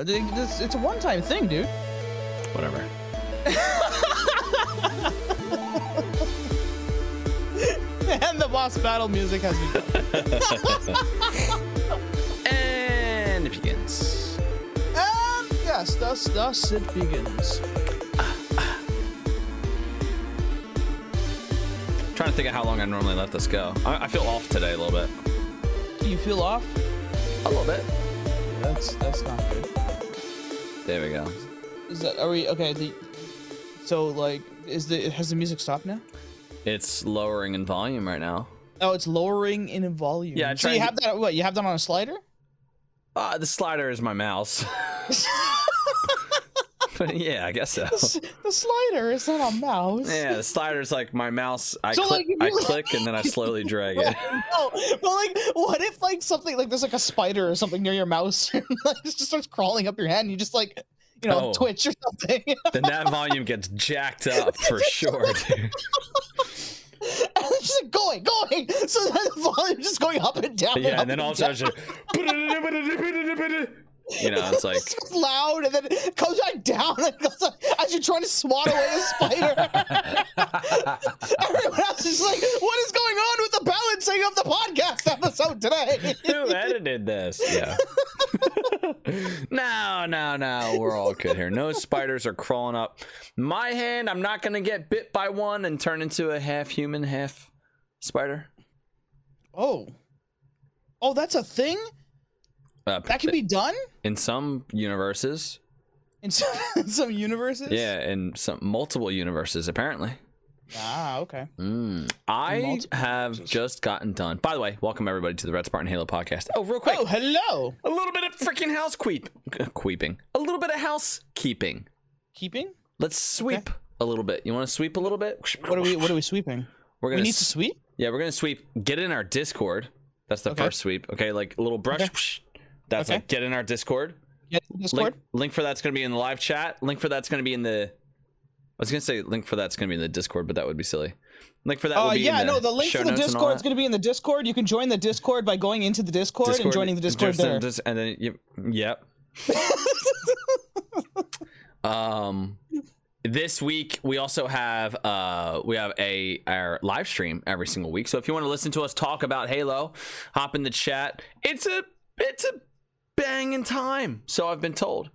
It's, it's a one-time thing, dude. Whatever. and the boss battle music has begun. And it begins. and yes, thus, thus it begins. trying to think of how long I normally let this go. I, I feel off today a little bit. Do you feel off? A little bit. That's that's not good. There we go. Is that are we okay? The, so like, is the has the music stopped now? It's lowering in volume right now. Oh, it's lowering in volume. Yeah, So you to- have that? What? You have that on a slider? Uh, the slider is my mouse. But yeah, I guess so. the slider is not a mouse. Yeah, the slider's like my mouse. I So, click, like, I click, and then I slowly drag it. no, but like, what if like something like there's like a spider or something near your mouse, and like it just starts crawling up your hand, and you just like, you know, Oh. twitch or something, and Then that volume gets jacked up for sure, dude. it's just like going, going, so then the volume just going up and down. Yeah, up and then all of a sudden, it's just, you know, it's like it's loud, and then it comes back down, and goes like, as you're trying to swat away the spider. Everyone else is like, "What is going on with the balancing of the podcast episode today?" who edited this? Yeah. no, no, no. We're all good here. No spiders are crawling up my hand. I'm not gonna get bit by one and turn into a half human, half spider. Oh, oh, that's a thing Uh, that can be done in some universes. in some, some universes. Yeah, in some multiple universes apparently. Ah, okay. Mm. I Multiple have just gotten done. By the way, welcome everybody to the Red Spartan Halo podcast. Oh, real quick, Oh, hello. a little bit of freaking house queep, queeping. A little bit of housekeeping. Keeping. Let's sweep a little bit. You want to sweep a little bit? What are we? What are we sweeping? We're gonna need s- to sweep. Yeah, we're gonna sweep. Get in our Discord. That's the Okay. first sweep. Okay, like a little brush. Okay. That's Okay. like get in our Discord. Get to Discord. Link, link for that's gonna be in the live chat. Link for that's gonna be in the. I was gonna say link for that's gonna be in the Discord, but that would be silly. Link for that. Uh, be yeah, in the no, the link for the notes and all Discord is going to be in the Discord. You can join the Discord by going into the Discord, and joining the Discord just- there. just- and then you, yep. um, this week we also have uh we have a our live stream every single week. So if you want to listen to us talk about Halo, hop in the chat. It's a it's a banging time. So I've been told.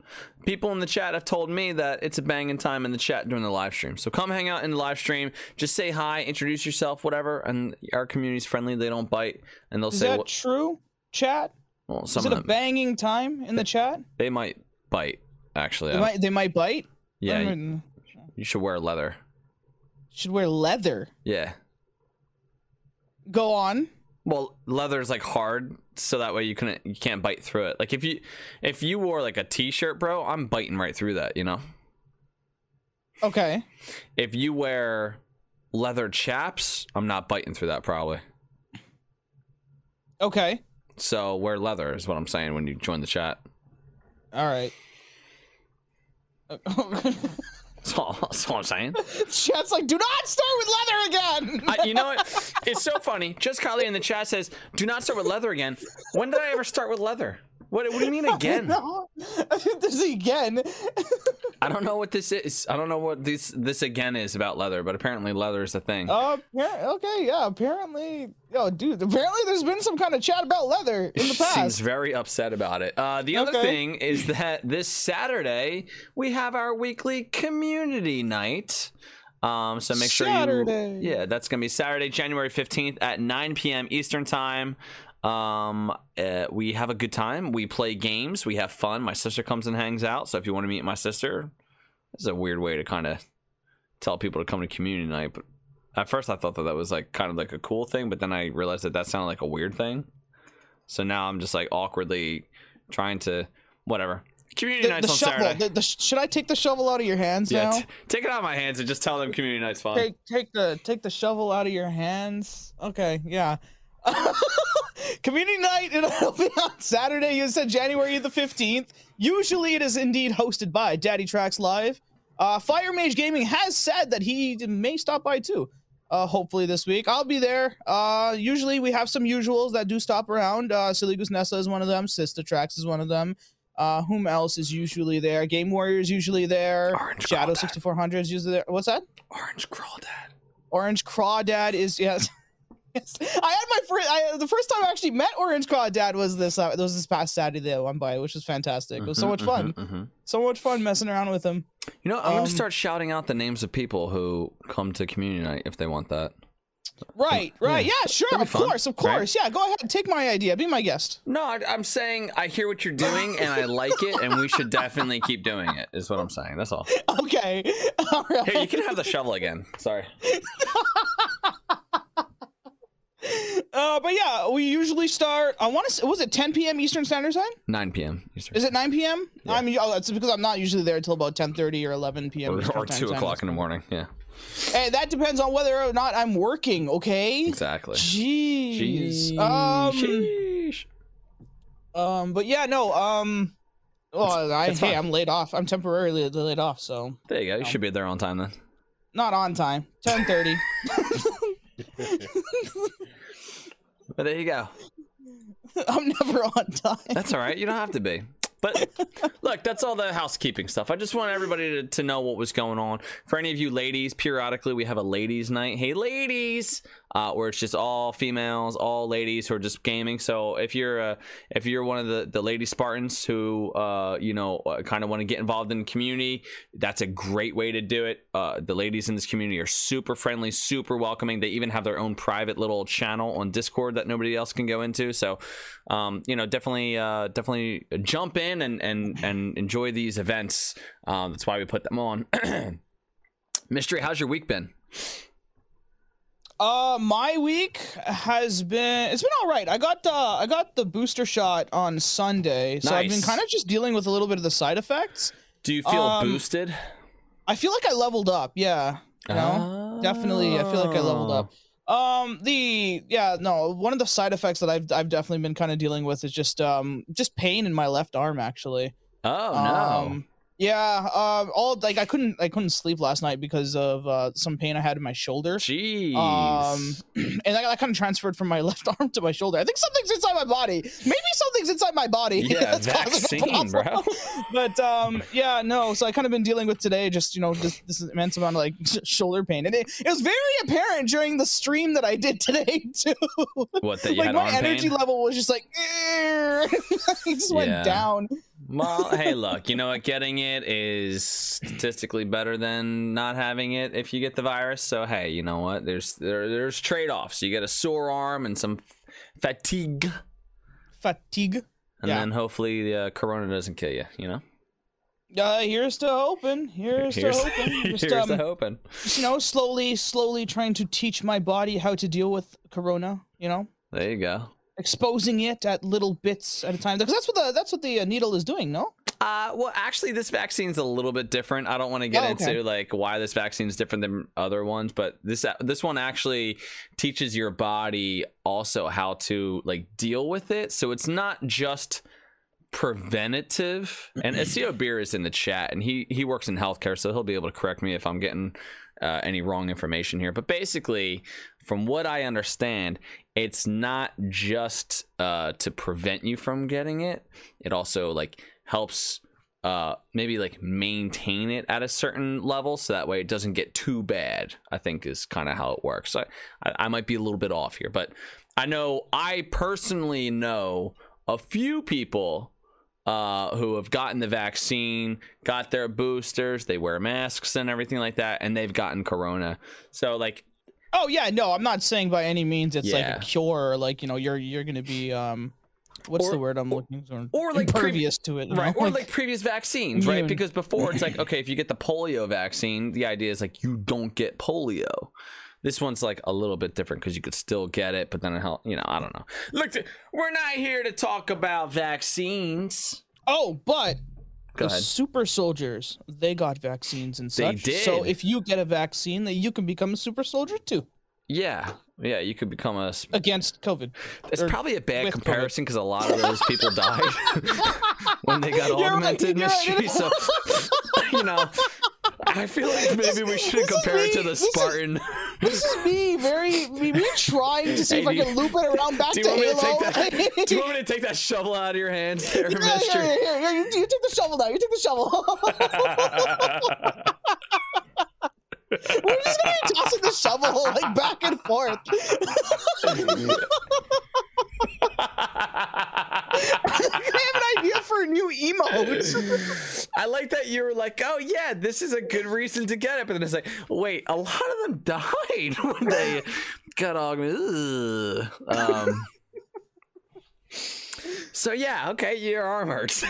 People in the chat have told me that it's a banging time in the chat during the live stream. So come hang out in the live stream. Just say hi, introduce yourself, whatever. And our community's friendly. They don't bite, and they'll Is say Is that what. true? Chat. Well, some Is it of a them banging time in the chat? they might bite. Actually, They might. They might bite. yeah. You- You should wear leather. should wear leather. Yeah. Go on. Well, leather's like hard, so that way you couldn't you can't bite through it. Like if you if you wore like a t-shirt, bro, I'm biting right through that, you know? Okay. If you wear leather chaps, I'm not biting through that probably. Okay. So wear leather is what I'm saying when you join the chat. All right. Oh, That's all, that's all I'm saying. Chat's like, do not start with leather again. I, you know what? It's so funny. Just Kylie in the chat says, "Do not start with leather again." When did I ever start with leather? What, what do you mean again? No. this again. I don't know what this is. I don't know what this this again is about leather, but apparently leather is a thing. Uh, appar- okay, yeah. Apparently, oh, dude. Apparently, there's been some kind of chat about leather in the past. Seems very upset about it. Uh, the other Okay. thing is that this Saturday we have our weekly community night. Um, so make sure you. Saturday. you, yeah, that's gonna be Saturday, January fifteenth at nine p.m. Eastern time. Um, uh, we have a good time. We play games. We have fun. My sister comes and hangs out. So if you want to meet my sister, this is a weird way to kind of tell people to come to community night. But at first, I thought that that was like kind of like a cool thing, but then I realized that that sounded like a weird thing. So now I'm just like awkwardly trying to whatever. Community The, nights the on shovel. Saturday. The, the, should I take the shovel out of your hands yeah, now? take it out of my hands and just tell them community night's fun. take take the take the shovel out of your hands. Okay, yeah. Community night it'll be on Saturday. You said January the fifteenth. Usually, it is indeed hosted by Daddy Tracks Live. Uh, Fire Mage Gaming has said that he may stop by too. Uh, hopefully this week I'll be there. Uh, usually we have some usuals that do stop around. Uh, Silly Goose Nessa is one of them. Sister Tracks is one of them. Uh, whom else is usually there? Game Warrior is usually there. Orange Shadow Crawdad. 6400 is usually there. What's that? Orange Crawdad. Orange Crawdad is yes. yes. I had my first. I, the first time I actually met Orange Crawdad was this. Uh, was this past Saturday that I went by, which was fantastic. It was so Mhm, much fun. mhm, mhm. So much fun messing around with him. You know, I'm Um, gonna start shouting out the names of people who come to community night if they want that. Right, right. Yeah. Yeah, sure. Of fun, course, of right? course. Yeah, go ahead. Take my idea. Be my guest. No, I, I'm saying I hear what you're doing and I like it, and we should definitely keep doing it. Is what I'm saying. That's all. Okay. All right. Here, you can have the shovel again. Sorry. Uh, but yeah, we usually start. I want to. Was it 10 p.m. Eastern Standard Time? 9 p.m. Eastern. Is it 9 p.m.? Yeah. I mean, oh, that's because I'm not usually there until about 10:30 or 11 p.m. or, or Time two o'clock in the morning. Yeah, Hey, that depends on whether or not I'm working. Okay. exactly. Jeez. Jeez. Um. Sheesh. Um. But yeah, no. Um. Well, I, it's hey, fine. I'm laid off. I'm temporarily laid off, so There you go. You should be there on time then. not on time. 10:30. But there you go. I'm never on time. That's all right. You don't have to be. But look, that's all the housekeeping stuff. I just want everybody to, to know what was going on. For any of you ladies, periodically we have a ladies' night. Hey, ladies, uh, where it's just all females, all ladies who are just gaming. So if you're uh, if you're one of the the lady Spartans who uh, you know uh, kind of want to get involved in the community, that's a great way to do it. Uh, the ladies in this community are super friendly, super welcoming. They even have their own private little channel on Discord that nobody else can go into. So um, you know, definitely, definitely jump in and and and enjoy these events. That's why we put them on. Mystery, how's your week been? Uh, my week has been it's been all right. I got the I got the booster shot on Sunday, so I've been kind of just dealing with a little bit of the side effects. Do you feel Um, boosted? I feel like I leveled up. Yeah, you know, definitely. I feel like I leveled up. Um, the yeah, no, one of the side effects that I've I've definitely been kind of dealing with is just um just pain in my left arm actually. Oh no! Um, yeah, um, all like I couldn't I couldn't sleep last night because of uh some pain I had in my shoulder. Jeez. Um, and I, that kind of transferred from my left arm to my shoulder. I think something's inside my body. Maybe something's inside my body. yeah, vaccine, bro. But um, yeah, no. So I kind of been dealing with today, just you know, this, this immense amount of like shoulder pain, and it, it was very apparent during the stream that I did today too. What that you like had my energy pain? level was just like, it just went down. Well, hey, look, you know what? Getting it is statistically better than not having it if you get the virus. So hey, you know what? There's there, there's trade offs. You get a sore arm and some fatigue. Fatigue. and Yeah. then hopefully the uh, corona doesn't kill you you know Uh, here's to hoping. Here's, to hoping. Just, here's um, the hoping just, you know, slowly, slowly trying to teach my body how to deal with corona. You know, there you go exposing it at little bits at a time. Because that's what the that's what the uh, needle is doing. No. uh well actually this vaccine's a little bit different i don't want to get Oh, okay. into like why this vaccine is different than other ones but this this one actually teaches your body also how to like deal with it so it's not just preventative and SEO beer is in the chat and he he works in healthcare so he'll be able to correct me if i'm getting uh, any wrong information here but basically from what i understand it's not just uh, to prevent you from getting it it also like helps uh maybe like maintain it at a certain level so that way it doesn't get too bad i think is kind of how it works so I, I might be a little bit off here but i know i personally know a few people uh, who have gotten the vaccine, got their boosters, they wear masks and everything like that, and they've gotten corona. So like, Oh yeah, no, I'm not saying by any means it's Yeah. like a cure or like you know you're you're gonna be um, what's Or- the word I'm looking for? or like previous to it, right, know? or like previous vaccines, right? Immune. Because before it's like, okay, if you get the polio vaccine, the idea is like you don't get polio. This one's like a little bit different because you could still get it, but then it help, you know, I don't know. Look, we're not here to talk about vaccines. oh, but Go the ahead. super soldiers they got vaccines and They such. So did. if you get a vaccine, then you can become a super soldier too Yeah, yeah, you could become a against COVID. It's probably a bad comparison because a lot of those people died when they got You're right, augmented you're right. So, you know, I feel like maybe we should compare it to the this is- Spartan. This is me, very me, trying to see Hey, if I you- can loop it around back Do to you, want me to Halo. take that, do you want me to take that shovel out of your hands there, Yeah, mister? yeah, yeah, yeah, You, you take the shovel now. You take the shovel. We're just gonna be tossing the shovel like back and forth. I have an idea for a new emote. I like that you were like, oh yeah, this is a good reason to get it, but then it's like, wait, a lot of them died when they got. Ugh. Um, so yeah, okay, your arm hurts.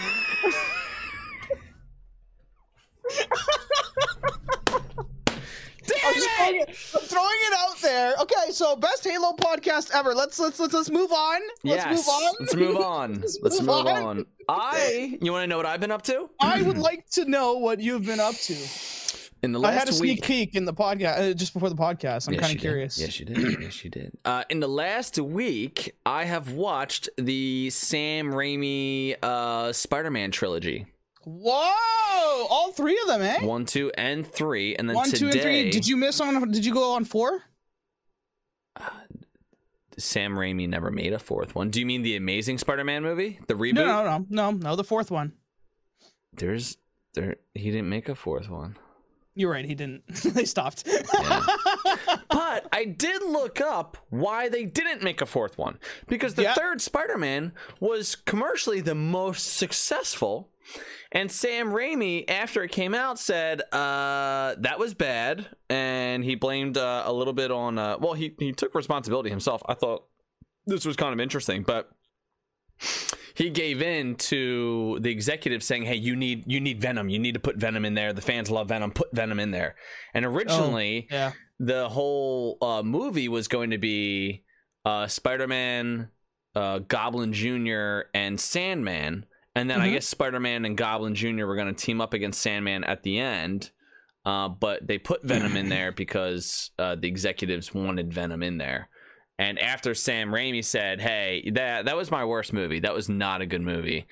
I'm, just throwing it, I'm throwing it out there. Okay, so best Halo podcast ever. Let's let's let's let's move on. Let's yes, move on. let's move on. Let's Let's move on. on. I, you want to know what I've been up to I would like to know what you've been up to. in the last week. I had a sneak week? peek in the podcast uh, just before the podcast. I'm Yes, kind of did. curious. Yes, you did. Yes, you did. Uh, in the last week, I have watched the Sam Raimi uh, Spider-Man trilogy, Whoa! All three of them, eh? one, two, and three, and then One, today, two, and three. Did you miss on? Did you go on four? Sam Raimi never made a fourth one. Do you mean the Amazing Spider-Man movie, the reboot? No, no, no, no, no. The fourth one. There's there. He didn't make a fourth one. You're right. He didn't. they stopped. But I did look up why they didn't make a fourth one because the Yeah. third Spider-Man was commercially the most successful, and Sam Raimi, after it came out, said uh, that was bad, and he blamed uh, a little bit on. Uh, well, he he took responsibility himself. I thought this was kind of interesting, but he gave in to the executives saying hey you need you need venom you need to put venom in there the fans love venom put venom in there and originally yeah. the whole uh, movie was going to be uh, Spider-Man, uh, Goblin Jr., and Sandman, and then I Mhm. guess Spider-Man and Goblin Jr. were going to team up against Sandman at the end. Uh, but they put Venom in there because uh, the executives wanted Venom in there. And after Sam Raimi said, "Hey, that that was my worst movie. That was not a good movie."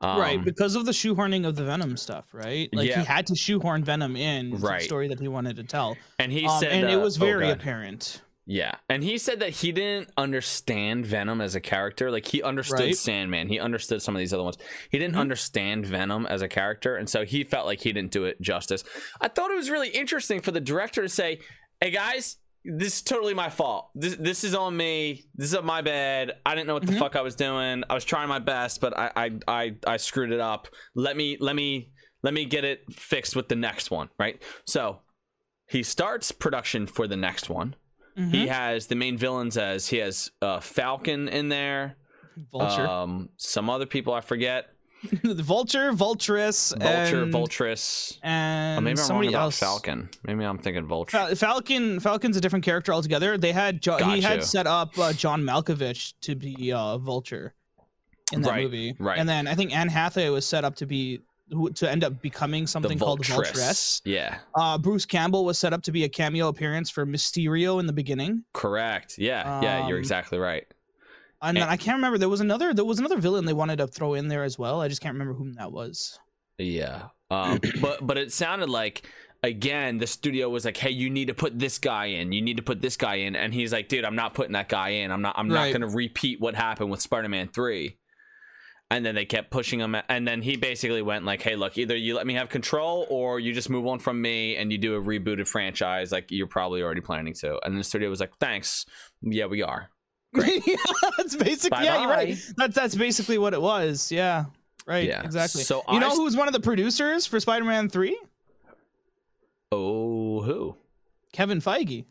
Um, right, because of the shoehorning of the Venom stuff, right? Like Yeah. he had to shoehorn Venom in to the story that he wanted to tell, and he um, said, and it uh, was oh, very God. apparent. Yeah, and he said that he didn't understand Venom as a character. Like he understood Right. Sandman, he understood some of these other ones. He didn't Mhm. understand Venom as a character, and so he felt like he didn't do it justice. I thought it was really interesting for the director to say, "Hey guys, this is totally my fault. This this is on me. This is my bad. I didn't know what the Mhm. fuck I was doing. I was trying my best, but I I I, I screwed it up. Let me let me let me get it fixed with the next one, right? So." He starts production for the next one Mhm. he has the main villains as he has uh, Falcon in there, Vulture, um, some other people I forget, the Vulture, Vulturous, Vulture, and, Vulturous. and Oh, maybe I'm wrong somebody about else. Falcon. Maybe I'm thinking Vulture. Fal- Falcon, Falcon's a different character altogether. They had jo- he had set up uh, John Malkovich to be uh, Vulture in that Right, movie, right. And then I think Anne Hathaway was set up to be who- to end up becoming something called. Vultress. Yeah, Uh, Bruce Campbell was set up to be a cameo appearance for Mysterio in the beginning, correct. Yeah, yeah, you're Um, exactly right. and then And- I can't remember. There was another. There was another villain they wanted to throw in there as well. I just can't remember whom that was. Yeah, um, but but it sounded like again the studio was like, hey, you need to put this guy in. You need to put this guy in, and he's like, dude, I'm not putting that guy in. I'm not. I'm Right. not going to repeat what happened with Spider-Man three. And then they kept pushing him, and then he basically went like, "Hey, look, either you let me have control, or you just move on from me, and you do a rebooted franchise like you're probably already planning to." And the studio was like, "Thanks, yeah, we are." yeah, that's basically. Yeah, you're right. That's that's basically what it was. Yeah. Right. Yeah. Exactly. So you know I- who was one of the producers for Spider-Man Three? Oh, who? Kevin Feige.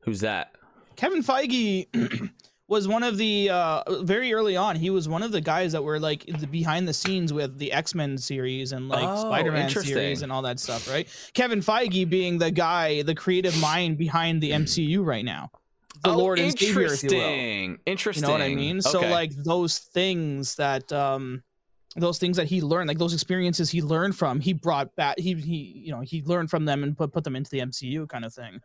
Who's that? Kevin Feige was one of the uh, very early on. He was one of the guys that were like the behind the scenes with the X Men series and like Oh, Spider Man series and all that stuff, right? Kevin Feige being the guy, the creative mind behind the MCU right now, the oh, Lord and Savior, if you will. interesting. You know what I mean? So like those things that um those things that he learned, like those experiences he learned from, he brought back he he you know, he learned from them and put put them into the MCU kind of thing.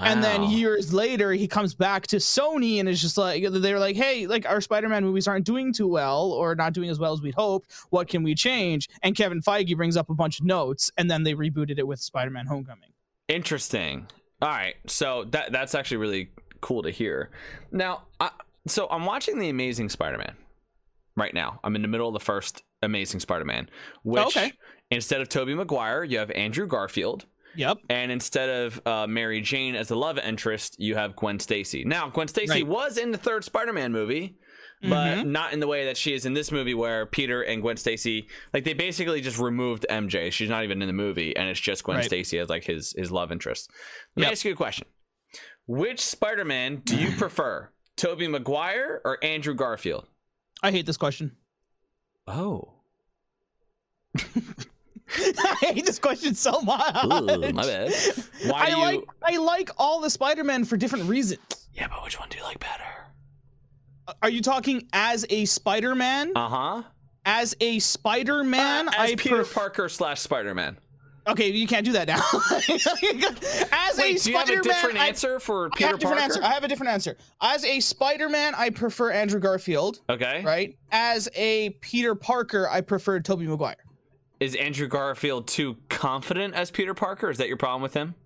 And then years later he comes back to Sony and is just like they're like, "Hey, like our Spider-Man movies aren't doing too well or not doing as well as we'd hoped. What can we change?" And Kevin Feige brings up a bunch of notes and then they rebooted it with Spider-Man Homecoming. Interesting. All right, so that that's actually really cool to hear. Now, I, so I'm watching the Amazing Spider-Man right now. I'm in the middle of the first Amazing Spider-Man, which okay. instead of Tobey Maguire, you have Andrew Garfield, Yep. and instead of uh, Mary Jane as the love interest, you have Gwen Stacy. Now, Gwen Stacy Right. was in the third Spider-Man movie, but Mhm. not in the way that she is in this movie, where Peter and Gwen Stacy, like they basically just removed MJ. She's not even in the movie, and it's just Gwen Right. Stacy as like his his love interest. Let me ask you a question: Which Spider-Man do you prefer, Tobey Maguire or Andrew Garfield? I hate this question. Oh, I hate this question so much. Ooh, my bad. Why I do you? like I like all the Spider-Man for different reasons. Yeah, but which one do you like better? Are you talking as a Spider-Man? Uh huh. as a Spider-Man, as I Peter pref- Parker slash Spider Man. Okay, you can't do that now. as a Wait, do you have a different I- answer for I Peter have a different Parker? answer. I have a different answer. As a Spider-Man, I prefer Andrew Garfield, Okay. right? As a Peter Parker, I prefer Tobey Maguire. Is Andrew Garfield too confident as Peter Parker? Is that your problem with him?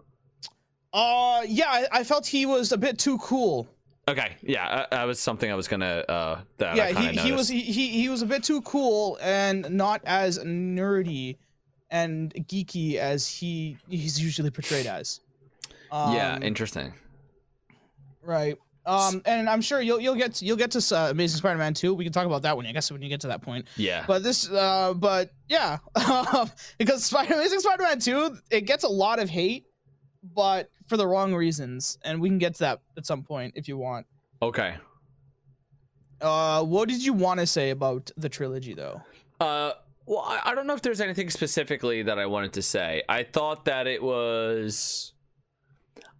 Uh, yeah, I, I felt he was a bit too cool. Okay. Yeah, that was something I was gonna. Uh, that yeah, he, he was he, he he was a bit too cool and not as nerdy and geeky as he he's usually portrayed as. Um, yeah, interesting. right. Um, and I'm sure you'll you'll get to, you'll get to uh, Amazing Spider-Man 2. We can talk about that when I guess when you get to that point. Yeah. But this, uh, but yeah, because Spider Amazing Spider-Man 2, it gets a lot of hate, but for the wrong reasons, and we can get to that at some point if you want. okay. Uh, what did you want to say about the trilogy, though? Uh, well, I, I don't know if there's anything specifically that I wanted to say. I thought that it was.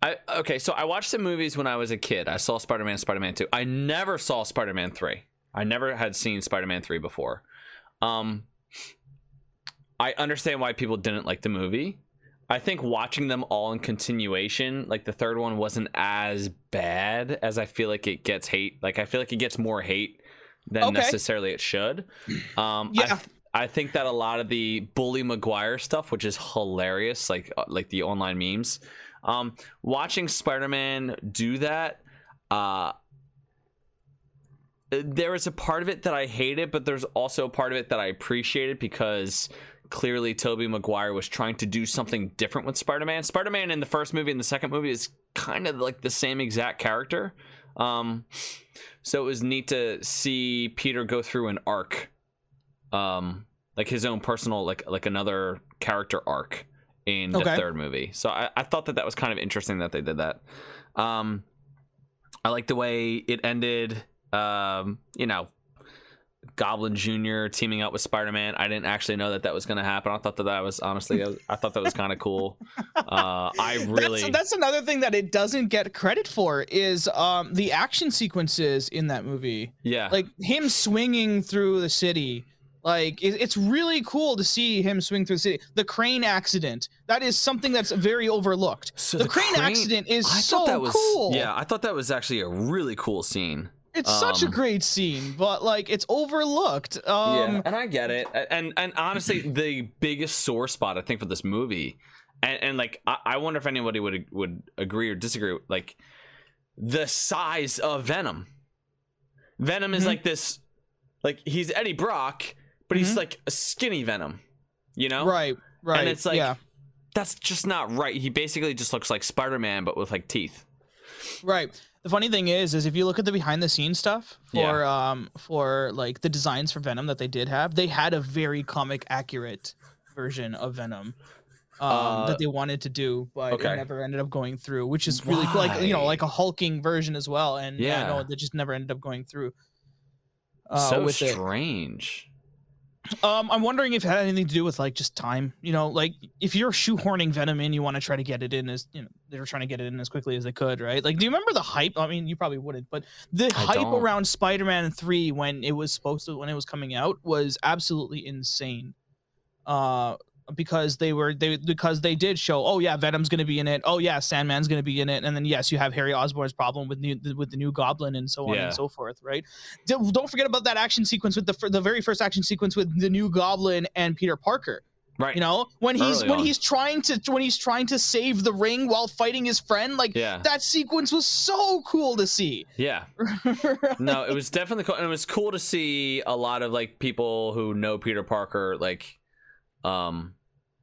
I okay, so I watched the movies when I was a kid. I saw Spider-Man, Spider-Man 2. I never saw Spider-Man 3. I never had seen Spider-Man 3 before. Um I understand why people didn't like the movie. I think watching them all in continuation, like the third one wasn't as bad as I feel like it gets hate. Like I feel like it gets more hate than Okay. necessarily it should. Um I Yeah. th- I think that a lot of the bully Maguire stuff, which is hilarious, like uh, like the online memes, um, watching Spider-Man do that, uh, there is a part of it that I hated, but there's also a part of it that I appreciated because clearly Tobey Maguire was trying to do something different with Spider-Man. Spider-Man in the first movie and the second movie is kind of like the same exact character. Um, so it was neat to see Peter go through an arc, um, like his own personal, like like another character arc in the Okay. third movie. So I, I thought that that was kind of interesting that they did that. Um, I like the way it ended. Um, you know, Goblin Junior teaming up with Spider Man. I didn't actually know that that was going to happen. I thought that that was honestly, I, was- I thought that was kind of cool. Uh, I really, That's, that's another thing that it doesn't get credit for is um the action sequences in that movie. yeah, Like him swinging through the city. Like it, it's really cool to see him swing through the city. The crane accident. That is something that's very overlooked. So the, the crane, crane- accident is I so that was cool. yeah. I thought that was actually a really cool scene. It's such a Um, great scene, but like it's overlooked. Um yeah, and I get it. And and honestly, the biggest sore spot I think for this movie, and, and like I, I wonder if anybody would would agree or disagree. Like the size of Venom. Venom is Mhm. like this, like he's Eddie Brock, but he's Mhm. like a skinny Venom. You know, right, right. And it's like yeah, that's just not right. He basically just looks like Spider Man, but with like teeth. right. The funny thing is, is if you look at the behind the scenes stuff for um for like the designs for Venom that they did have, they had a very comic accurate version of Venom. Um, Uh, that they wanted to do, but okay. it never ended up going through, which is really cool. Like you know, like a hulking version as well, and yeah, Yeah. no, that just never ended up going through. Uh, so with it. Um, I'm wondering if it had anything to do with like just time. You know, like if you're shoehorning Venom in, you want to try to get it in as you know they were trying to get it in as quickly as they could, right? Like, do you remember the hype? I mean, you probably wouldn't, but the I hype don't. around Spider-Man Three when it was supposed to when it was coming out was absolutely insane. Uh, because they were they because they did show oh yeah Venom's gonna be in it oh yeah Sandman's gonna be in it and then yes you have Harry Osborn's problem with new with the new Goblin and so on Yeah. and so forth right don't forget about that action sequence with the the very first action sequence with the new Goblin and Peter Parker Right. You know, when he's Early when on. he's trying to when he's trying to save the ring while fighting his friend, like Yeah. that sequence was so cool to see. Yeah. No, it was definitely cool. And it was cool to see a lot of like people who know Peter Parker, like, um,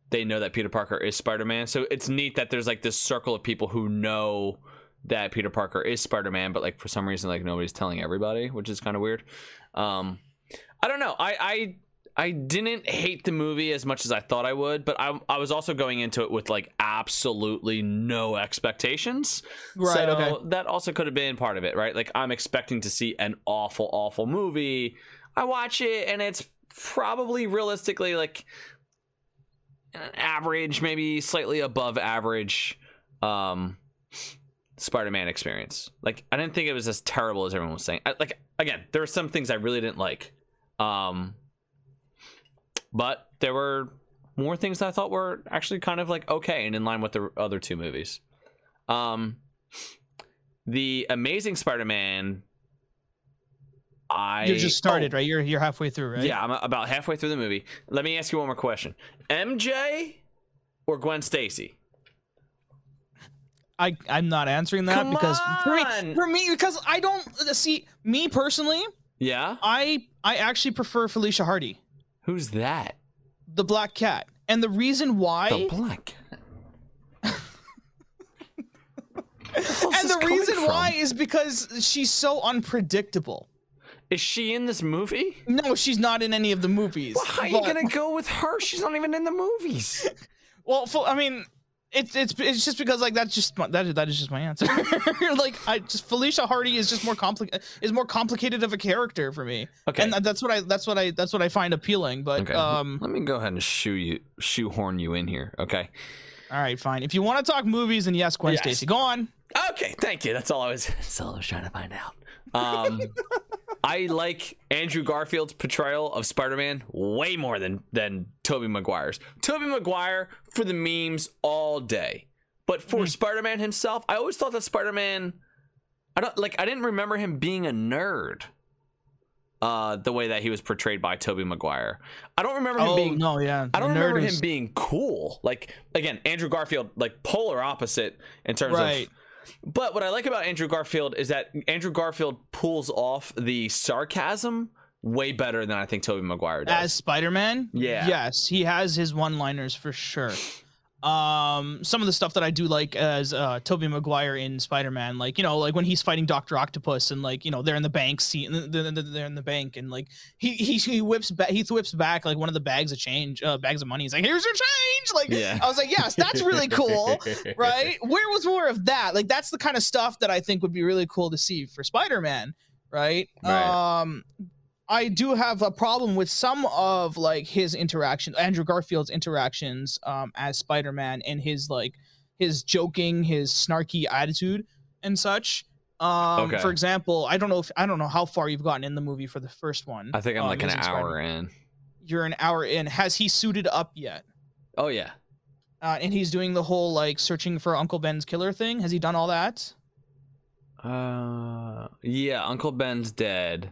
they know that Peter Parker is Spider Man. So it's neat that there's like this circle of people who know that Peter Parker is Spider Man, but like for some reason, like nobody's telling everybody, which is kind of weird. Um, I don't know. I, I, I didn't hate the movie as much as I thought I would, but I, I was also going into it with like absolutely no expectations. Right, So okay. that also could have been part of it, right? Like I'm expecting to see an awful, awful movie. I watch it and it's probably realistically like average, maybe slightly above average um Spider-Man experience. Like I didn't think it was as terrible as everyone was saying. I, like again, there were some things I really didn't like. Um but there were more things I thought were actually kind of like okay and in line with the other two movies. Um, the Amazing Spider-Man. I you just started, oh, right? You're you're halfway through, right? Yeah, I'm about halfway through the movie. Let me ask you one more question: MJ or Gwen Stacy? I I'm not answering that Come because for me, for me because I don't see me personally. Yeah, I I actually prefer Felicia Hardy, who's that? the Black Cat, and the reason why The Black. and the reason why is because she's so unpredictable. Is she in this movie? No, she's not in any of the movies. Well, how are you but- gonna go with her? She's not even in the movies. Well, for, I mean, it's it's it's just because like that's just my, that that is just my answer. like I just Felicia Hardy is just more complicated is more complicated of a character for me, Okay. and that's what I that's what I that's what I find appealing. But Okay. um, Let me go ahead and shoe you shoehorn you in here. Okay. all right, fine. If you want to talk movies, and yes, Gwen Yes. Stacy, go on. Okay, thank you. That's all I was. That's all I was trying to find out. Um, I like Andrew Garfield's portrayal of Spider-Man way more than than Tobey Maguire's. Tobey Maguire for the memes all day, but for Spider-Man himself, I always thought that Spider-Man. I don't like. I didn't remember him being a nerd. Uh, the way that he was portrayed by Tobey Maguire. I don't remember him Oh being no, yeah. I don't remember nerd him being cool. Like again, Andrew Garfield, like polar opposite in terms Right. of. But what I like about Andrew Garfield is that Andrew Garfield pulls off the sarcasm way better than I think Tobey Maguire does. as Spider-Man. Yeah. Yes, he has his one-liners for sure. Um, some of the stuff that I do like as uh Tobey Maguire in Spider-Man, like you know, like when he's fighting Doctor Octopus and like you know they're in the bank seat, they're they're in the bank, and like he he he whips back, he whips back like one of the bags of change, uh, bags of money. He's like, "Here's your change!" Like Yeah. I was like, "Yes, that's really cool." right? Where was more of that? Like that's the kind of stuff that I think would be really cool to see for Spider-Man, right? Right. Um I do have a problem with some of like his interaction, Andrew Garfield's interactions um as Spider-Man and his like his joking, his snarky attitude and such. Um Okay. for example, I don't know if I don't know how far you've gotten in the movie for the first one. I think I'm uh, like an hour Spider-Man. in. You're an hour in. Has he suited up yet? Oh yeah. Uh, and he's doing the whole like searching for Uncle Ben's killer thing. Has he done all that? Uh, yeah. Uncle Ben's dead.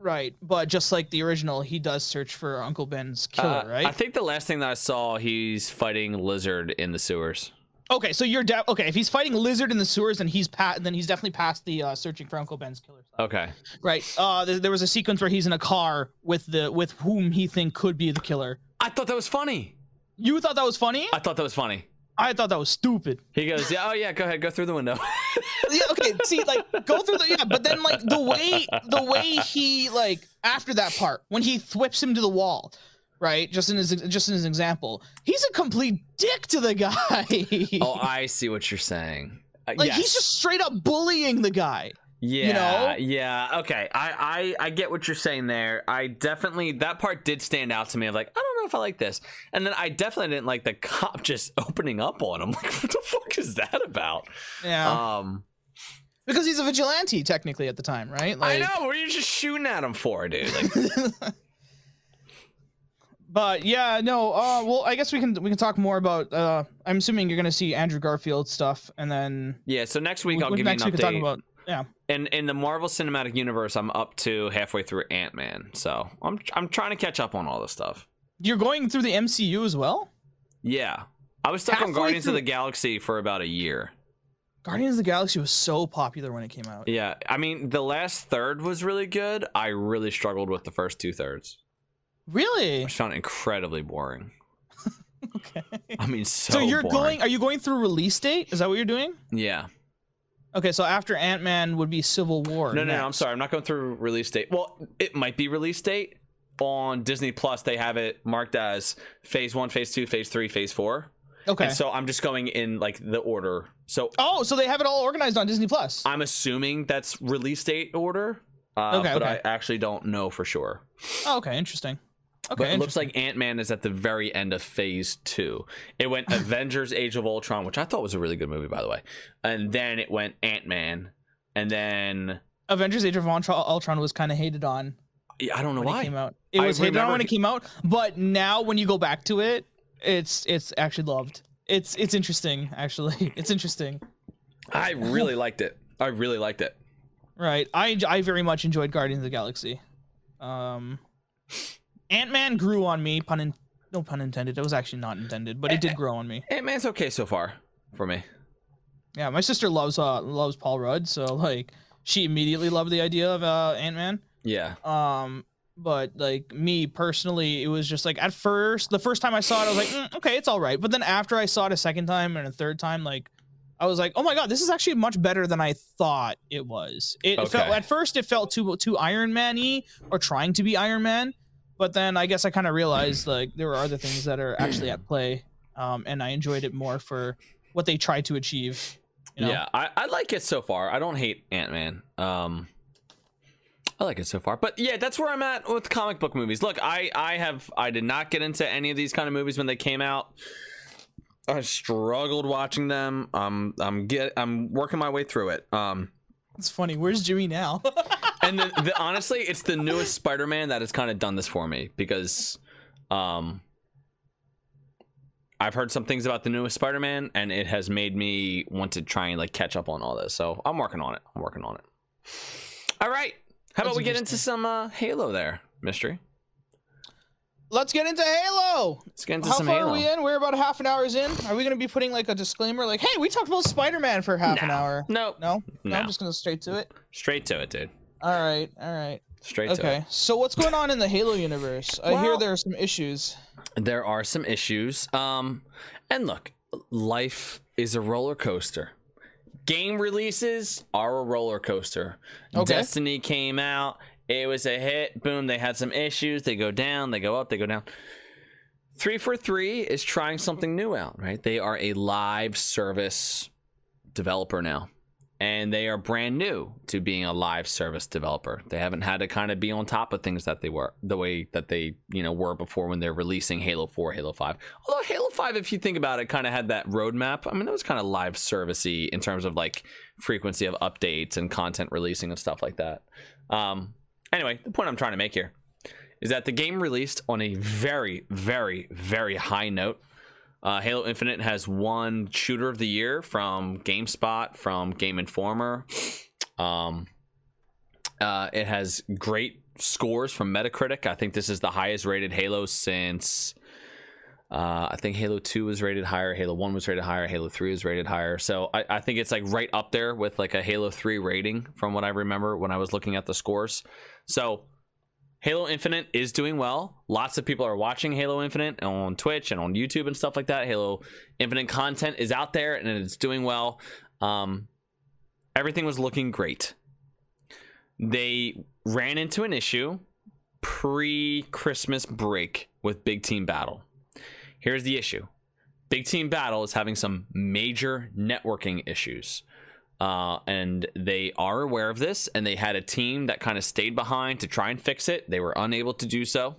Right, but just like the original, he does search for Uncle Ben's killer, Uh, right? I think the last thing that I saw, he's fighting Lizard in the sewers. okay, so you're de- okay. If he's fighting lizard in the sewers, then he's pa- then he's definitely past the uh, searching for Uncle Ben's killer. Stuff. Okay. Right. Uh, there, there was a sequence where he's in a car with the with whom he think could be the killer. I thought that was funny. You thought that was funny? I thought that was funny. I thought that was stupid. He goes, yeah, oh yeah, go ahead, go through the window. yeah, okay. See, like, go through the yeah, but then like the way the way he like after that part when he whips him to the wall, right? Just in his just in his example, he's a complete dick to the guy. oh, I see what you're saying. Uh, like yes. he's just straight up bullying the guy. Yeah, know? yeah. Okay, I, I I get what you're saying there. I definitely that part did stand out to me. Of like, I don't know if I like this, and then I definitely didn't like the cop just opening up on him. Like, what the fuck is that about? Yeah, Um, because he's a vigilante technically at the time, right? I know. What are you just shooting at him for, dude? Like, but yeah, no. Uh, well, I guess we can we can talk more about. Uh, I'm assuming you're gonna see Andrew Garfield stuff, and then yeah. So next week I'll give you an we can talk update. about. Yeah. in in the Marvel Cinematic Universe, I'm up to halfway through Ant Man, so I'm I'm trying to catch up on all this stuff. You're going through the MCU as well. Yeah, I was stuck on Halfway Guardians of the Galaxy for about a year. Guardians of the Galaxy was so popular when it came out. Yeah, I mean the last third was really good. I really struggled with the first two thirds. Really? I found incredibly boring. Okay. I mean, so. So, you're boring. going? Are you going through release date? Is that what you're doing? Yeah. Okay, so after Ant Man would be Civil War. No, no, no. I'm sorry. I'm not going through release date. Well, it might be release date on Disney Plus. They have it marked as Phase One, Phase Two, Phase Three, Phase Four. Okay. And so I'm just going in like the order. So oh, so they have it all organized on Disney Plus. I'm assuming that's release date order. Uh, Okay, but okay. I actually don't know for sure. Oh, okay, interesting. Okay, But it looks like Ant Man is at the very end of Phase Two. It went Avengers: Age of Ultron, which I thought was a really good movie, by the way, and then it went Ant Man, and then Avengers: Age of Ultron was kind of hated on yeah, I don't know when why. it came out. It I was hated on when it came out, but now when you go back to it, it's it's actually loved. It's it's interesting, actually. It's interesting. I really liked it. I really liked it. Right. I I very much enjoyed Guardians of the Galaxy. Um, Ant Man grew on me. Pun in- no pun intended. It was actually not intended, but it did grow on me. Ant Man's okay so far for me. Yeah, my sister loves uh loves Paul Rudd, so like she immediately loved the idea of uh Ant Man. Yeah. Um, but like me personally, it was just like at first, the first time I saw it, I was like, "Mm, okay, it's all right. But then after I saw it a second time and a third time, like I was like, oh my god, this is actually much better than I thought it was. It felt at first it felt too too Iron Man y or trying to be Iron Man, but then I guess I kind of realized like there were other things that are actually at play, um, and I enjoyed it more for what they tried to achieve. You know? Yeah, I, I like it so far. I don't hate Ant Man. Um, I like it so far. But yeah, that's where I'm at with comic book movies. Look, I I have I did not get into any of these kind of movies when they came out. I struggled watching them. Um, I'm get I'm working my way through it. Um, It's funny. Where's Jimmy now? and the, the, honestly, it's the newest Spider-Man that has kind of done this for me because, um, I've heard some things about the newest Spider-Man, and it has made me want to try and like catch up on all this. So I'm working on it. I'm working on it. All right, how about we get into some uh, Halo there, mystery? Let's get into Halo. Let's get into How some far Halo. are we in? We're about half an hour's in. Are we going to be putting like a disclaimer, like, "Hey, we talked about Spider-Man for half an hour"? No, No, no, No. I'm just going to straight to it. straight to it, dude. All right, all right, Straight to it. okay. So what's going on in the Halo universe? I hear there are some issues. there are some issues. Um, and look, life is a roller coaster. Game releases are a roller coaster. Okay. Destiny came out. It was a hit. Boom. They had some issues. They go down. They go up. They go down. 343 is trying something new out, right? They are a live service developer now. And they are brand new to being a live service developer. They haven't had to kind of be on top of things that they were the way that they, you know, were before when they're releasing Halo 4, Halo 5. Although Halo 5, if you think about it, kind of had that roadmap. I mean, it was kind of live servicey in terms of like frequency of updates and content releasing and stuff like that. Um, anyway, the point I'm trying to make here is that the game released on a very, very, very high note. Uh, Halo Infinite has won Shooter of the Year from GameSpot, from Game Informer. Um, uh, it has great scores from Metacritic. I think this is the highest rated Halo since. Uh, I think Halo 2 was rated higher, Halo 1 was rated higher, Halo 3 was rated higher. So I, I think it's like right up there with like a Halo 3 rating from what I remember when I was looking at the scores. So Halo Infinite is doing well. Lots of people are watching Halo Infinite on Twitch and on YouTube and stuff like that. Halo Infinite content is out there and it's doing well. Um, everything was looking great. They ran into an issue pre Christmas break with Big Team Battle. Here's the issue Big Team Battle is having some major networking issues. Uh, and they are aware of this, and they had a team that kind of stayed behind to try and fix it. They were unable to do so.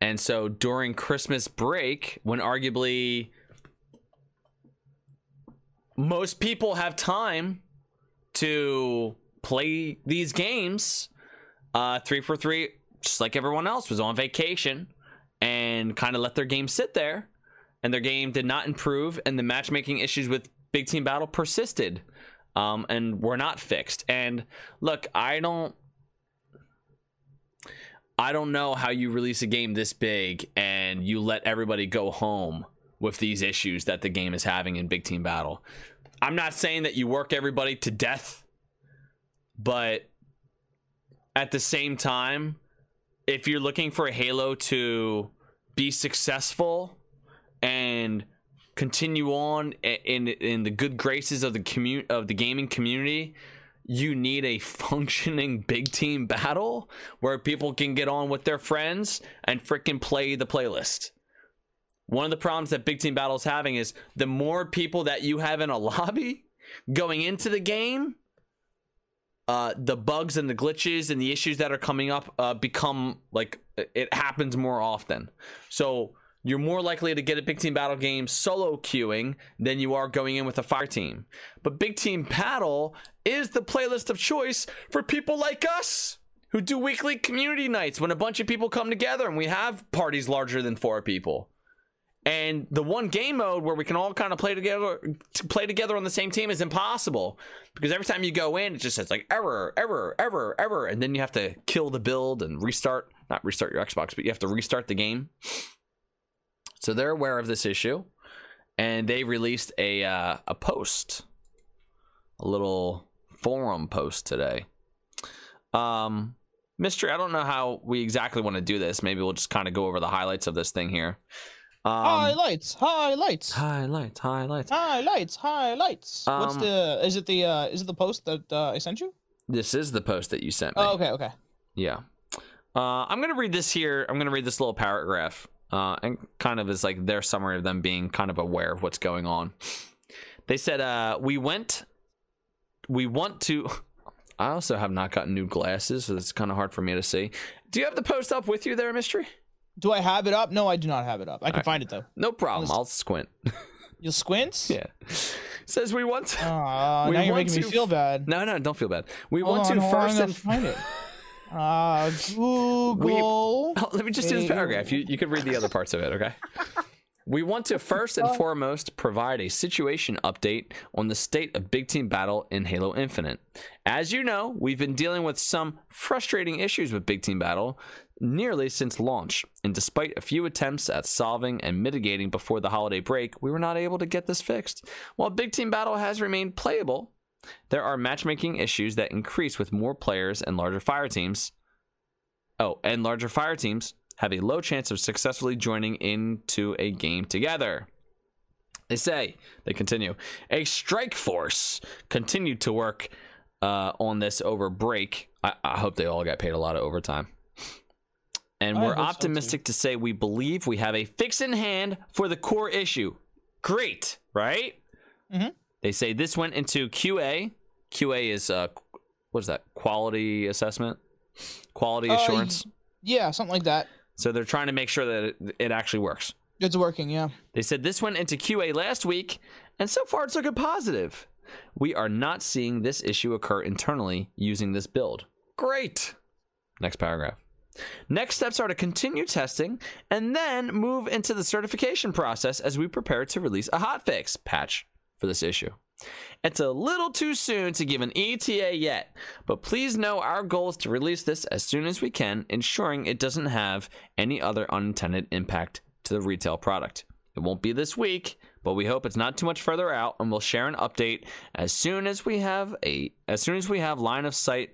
And so during Christmas break, when arguably most people have time to play these games, uh, 343, just like everyone else, was on vacation and kind of let their game sit there. And their game did not improve, and the matchmaking issues with Big Team Battle persisted um, and were not fixed. And look, I don't. I don't know how you release a game this big and you let everybody go home with these issues that the game is having in Big Team Battle. I'm not saying that you work everybody to death, but at the same time, if you're looking for Halo to be successful and continue on in in the good graces of the commu- of the gaming community, you need a functioning big team battle where people can get on with their friends and freaking play the playlist. One of the problems that big team battle is having is the more people that you have in a lobby going into the game, uh, the bugs and the glitches and the issues that are coming up uh, become like it happens more often. So you're more likely to get a big team battle game solo queuing than you are going in with a fire team. But big team battle is the playlist of choice for people like us who do weekly community nights when a bunch of people come together and we have parties larger than four people. And the one game mode where we can all kind of play together to play together on the same team is impossible because every time you go in, it just says like error, error, error, error, and then you have to kill the build and restart. Not restart your Xbox, but you have to restart the game. So they're aware of this issue, and they released a uh, a post, a little forum post today. Um, mystery. I don't know how we exactly want to do this. Maybe we'll just kind of go over the highlights of this thing here. Um, highlights, highlights, highlights, highlights, highlights, highlights. Um, What's the? Is it the? uh Is it the post that uh, I sent you? This is the post that you sent me. Oh, okay, okay. Yeah. Uh, I'm gonna read this here. I'm gonna read this little paragraph, uh, and kind of is like their summary of them being kind of aware of what's going on. They said, uh, "We went. We want to." I also have not gotten new glasses, so it's kind of hard for me to see. Do you have the post up with you there, mystery? Do I have it up? No, I do not have it up. I can right. find it though. No problem. I'll squint. You'll squint? Yeah. Says we want. To, uh, we now you're making to, me feel bad. No, no, don't feel bad. We hold want on, to first and find it. Uh, Google. We, oh, let me just do this paragraph. You you could read the other parts of it, okay? We want to first and foremost provide a situation update on the state of Big Team Battle in Halo Infinite. As you know, we've been dealing with some frustrating issues with Big Team Battle nearly since launch, and despite a few attempts at solving and mitigating before the holiday break, we were not able to get this fixed. While Big Team Battle has remained playable, there are matchmaking issues that increase with more players and larger fire teams. Oh, and larger fire teams have a low chance of successfully joining into a game together. They say, they continue, a strike force continued to work uh, on this over break. I, I, hope they all got paid a lot of overtime. And we're optimistic so to say we believe we have a fix in hand for the core issue. Great, right? Mm-hmm. They say this went into QA. QA is uh, what is that? Quality assessment, quality uh, assurance. Yeah, something like that. So they're trying to make sure that it, it actually works. It's working, yeah. They said this went into QA last week, and so far it's looking positive. We are not seeing this issue occur internally using this build. Great. Next paragraph. Next steps are to continue testing and then move into the certification process as we prepare to release a hotfix patch for this issue. It's a little too soon to give an ETA yet, but please know our goal is to release this as soon as we can, ensuring it doesn't have any other unintended impact to the retail product. It won't be this week, but we hope it's not too much further out and we'll share an update as soon as we have a as soon as we have line of sight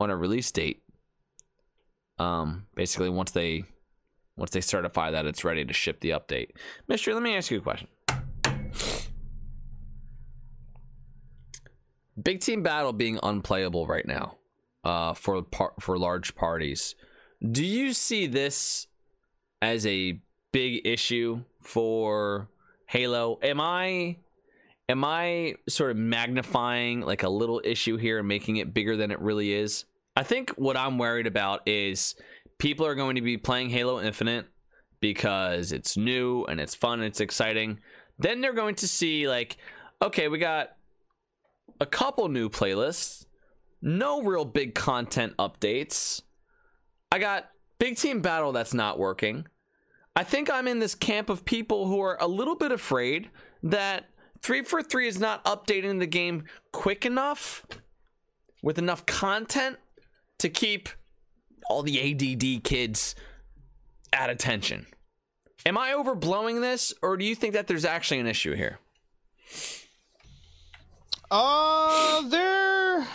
on a release date. Um basically once they once they certify that it's ready to ship the update. Mystery, let me ask you a question. Big team battle being unplayable right now uh, for par- for large parties. Do you see this as a big issue for Halo? Am I am I sort of magnifying like a little issue here and making it bigger than it really is? I think what I'm worried about is people are going to be playing Halo Infinite because it's new and it's fun and it's exciting. Then they're going to see like okay, we got a couple new playlists, no real big content updates. I got Big Team Battle that's not working. I think I'm in this camp of people who are a little bit afraid that 343 is not updating the game quick enough with enough content to keep all the ADD kids at attention. Am I overblowing this, or do you think that there's actually an issue here? Uh, there,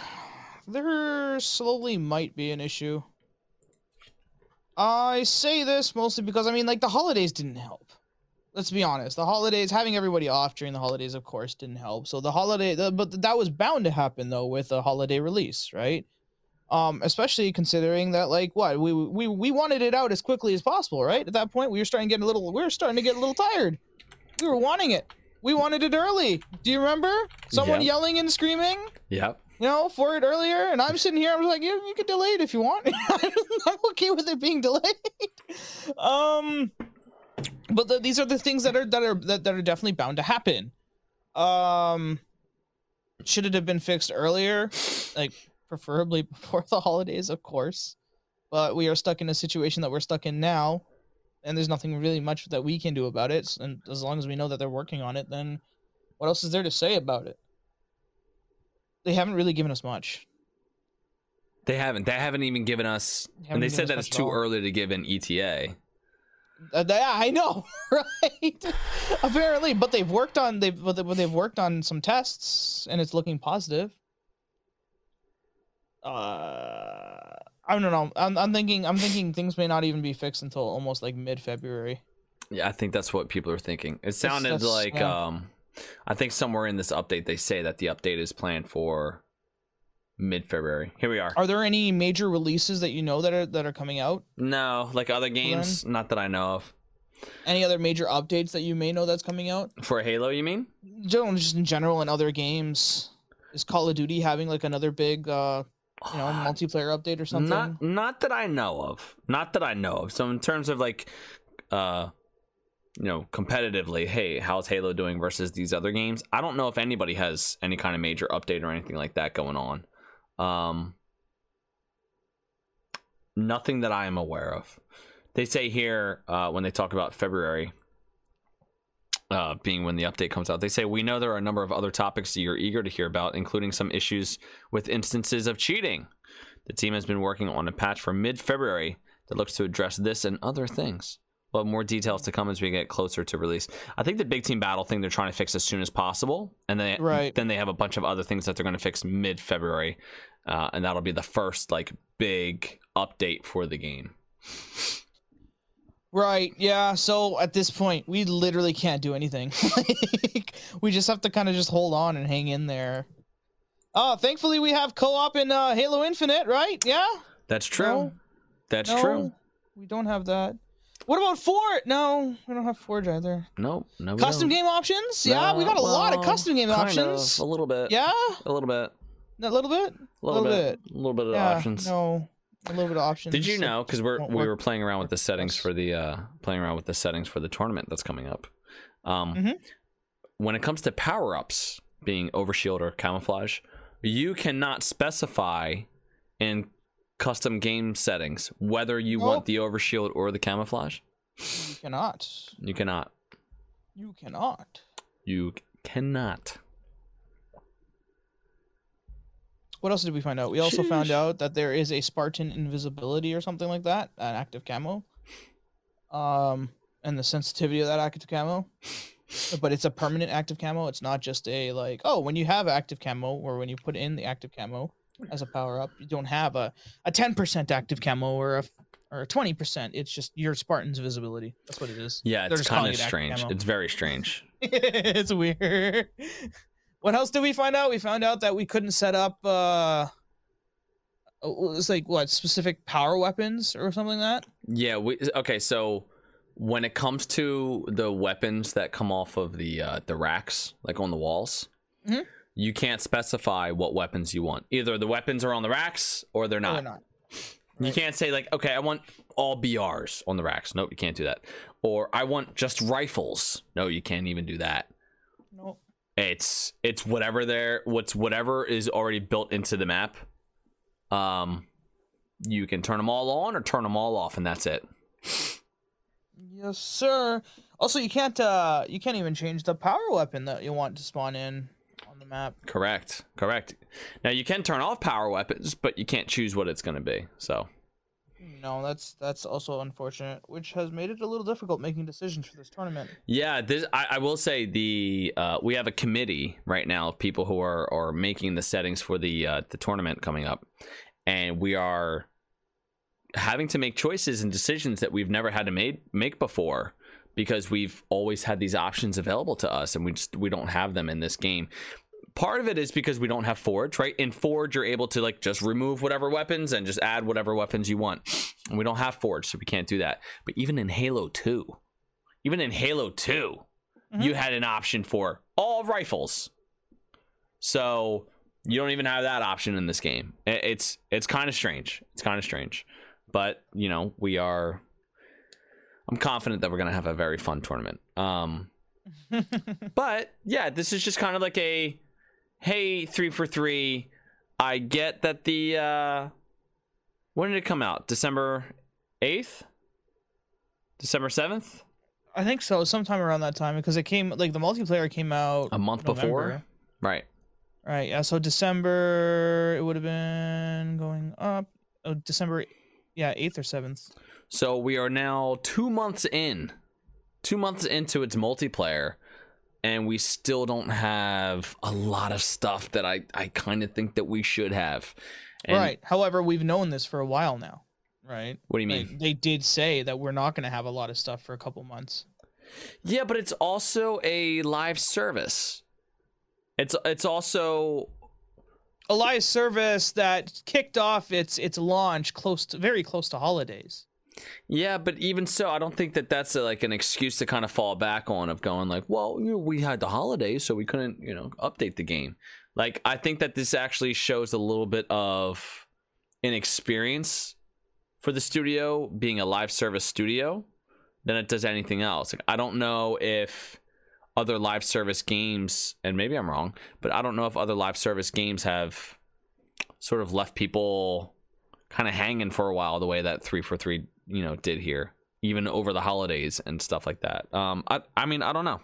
there slowly might be an issue. I say this mostly because I mean, like the holidays didn't help. Let's be honest. The holidays, having everybody off during the holidays, of course, didn't help. So the holiday, the, but that was bound to happen though with a holiday release, right? Um, especially considering that, like, what we we we wanted it out as quickly as possible, right? At that point, we were starting to get a little, we were starting to get a little tired. We were wanting it. We wanted it early. Do you remember someone Yeah. yelling and screaming? Yep. you know, for it earlier, and I'm sitting here. I was like, you, you can delay it if you want. I'm okay with it being delayed. Um, but the, these are the things that are that are that, that are definitely bound to happen. Um, should it have been fixed earlier? Like, preferably before the holidays, of course. But we are stuck in a situation that we're stuck in now, and there's nothing really much that we can do about it. And as long as we know that they're working on it, then what else is there to say about it? They haven't really given us much. They haven't. They haven't even given us. And they said that it's too early to give an ETA. Uh, yeah, I know, right? Apparently, but they've worked on they've but they- but they've worked on some tests, and it's looking positive. Uh, I don't know. I'm I'm thinking I'm thinking things may not even be fixed until almost like mid February. Yeah, I think that's what people are thinking. It sounded that's- like yeah. um I think somewhere in this update they say that the update is planned for mid February. Here we are. Are there any major releases that you know that are that are coming out? No, like other games, not that I know of. Any other major updates that you may know that's coming out? For Halo, you mean? General, just in general, in other games, is Call of Duty having like another big, uh, you know, multiplayer update or something? Not not that I know of. Not that I know of. So in terms of like uh you know, competitively, hey, how's Halo doing versus these other games? I don't know if anybody has any kind of major update or anything like that going on. Um nothing that I am aware of. They say here uh when they talk about February uh, being when the update comes out. They say, We know there are a number of other topics that you're eager to hear about, including some issues with instances of cheating. The team has been working on a patch for mid February that looks to address this and other things. Well, more details to come as we get closer to release. I think the big team battle thing they're trying to fix as soon as possible, and then Right. then they have a bunch of other things that they're going to fix mid February, uh, and that'll be the first like big update for the game. Right. Yeah. So at this point, we literally can't do anything. like, we just have to kind of just hold on and hang in there. Oh, thankfully we have co-op in uh, Halo Infinite, right? Yeah. That's true. No. That's no, true. We don't have that. What about Forge? No, we don't have Forge either. No, no. we Custom don't. game options? Yeah, we got a lot of custom game kind options. Of, a little bit. Yeah, A little bit. a little bit. A little, Little bit. A little bit of yeah, options. no, a little bit of options. Did you know? Because we're we were playing around with the settings for the uh playing around with the settings for the tournament that's coming up. Um, Mhm. when it comes to power ups being overshield or camouflage, you cannot specify in custom game settings whether you Oh. want the overshield or the camouflage. You cannot. You cannot. You cannot. You cannot. What else did we find out? We also found out that there is a Spartan invisibility or something like that, an active camo. Um, and the sensitivity of that active camo. But it's a permanent active camo. It's not just a like, oh, when you have active camo or when you put in the active camo as a power up, you don't have a a ten percent active camo or a or a twenty percent. It's just your Spartan's visibility. That's what it is. Yeah, it's kind of it strange. It's very strange. it's weird. What else did we find out? We found out that we couldn't set up uh it's like what specific power weapons or something like that. Yeah, we okay, so when it comes to the weapons that come off of the uh the racks, like on the walls, Mhm. you can't specify what weapons you want. Either the weapons are on the racks or they're No, not. they're not. You can't say like, okay, I want all BRs on the racks. Nope, you can't do that. Or I want just rifles. No, you can't even do that. No. It's it's whatever there what's whatever is already built into the map. Um you can turn them all on or turn them all off and that's it. Yes, sir. Also, you can't uh you can't even change the power weapon that you want to spawn in on the map. Correct. Correct. Now you can turn off power weapons, but you can't choose what it's going to be. So No, that's that's also unfortunate, which has made it a little difficult making decisions for this tournament. Yeah, this I, I will say the uh, we have a committee right now of people who are are making the settings for the uh, the tournament coming up, and we are having to make choices and decisions that we've never had to make make before because we've always had these options available to us and we just we don't have them in this game part of it is because we don't have forge right? In forge you're able to like just remove whatever weapons and just add whatever weapons you want. And we don't have forge so we can't do that. But even in halo 2 even in halo 2 Mhm. you had an option for all rifles. So you don't even have that option in this game. It's it's kind of strange. It's kind of strange. But you know we are i'm confident that we're gonna have a very fun tournament. Um but yeah, this is just kind of like a hey, 343. I get that the uh when did it come out? December eighth? December seventh? I think so, sometime around that time because it came like the multiplayer came out A month November. before? Right. Right, yeah. So December it would have been going up. Oh, December, yeah, eighth or seventh. So we are now two months in, two months into its multiplayer, and we still don't have a lot of stuff that I, I kind of think that we should have. And right. However, we've known this for a while now. Right. What do you mean? they did say that we're not going to have a lot of stuff for a couple months. Yeah, but it's also a live service. It's it's also A live service that kicked off its its launch close to very close to holidays. Yeah, but even so, I don't think that that's a, like an excuse to kind of fall back on of going like, well, you know, we had the holidays, so we couldn't, you know, update the game. Like, I think that this actually shows a little bit of inexperience for the studio being a live service studio than it does anything else. Like, I don't know if other live service games, and maybe I'm wrong, but I don't know if other live service games have sort of left people kind of hanging for a while the way that 343 you know did here even over the holidays and stuff like that. Um i, I mean i don't know.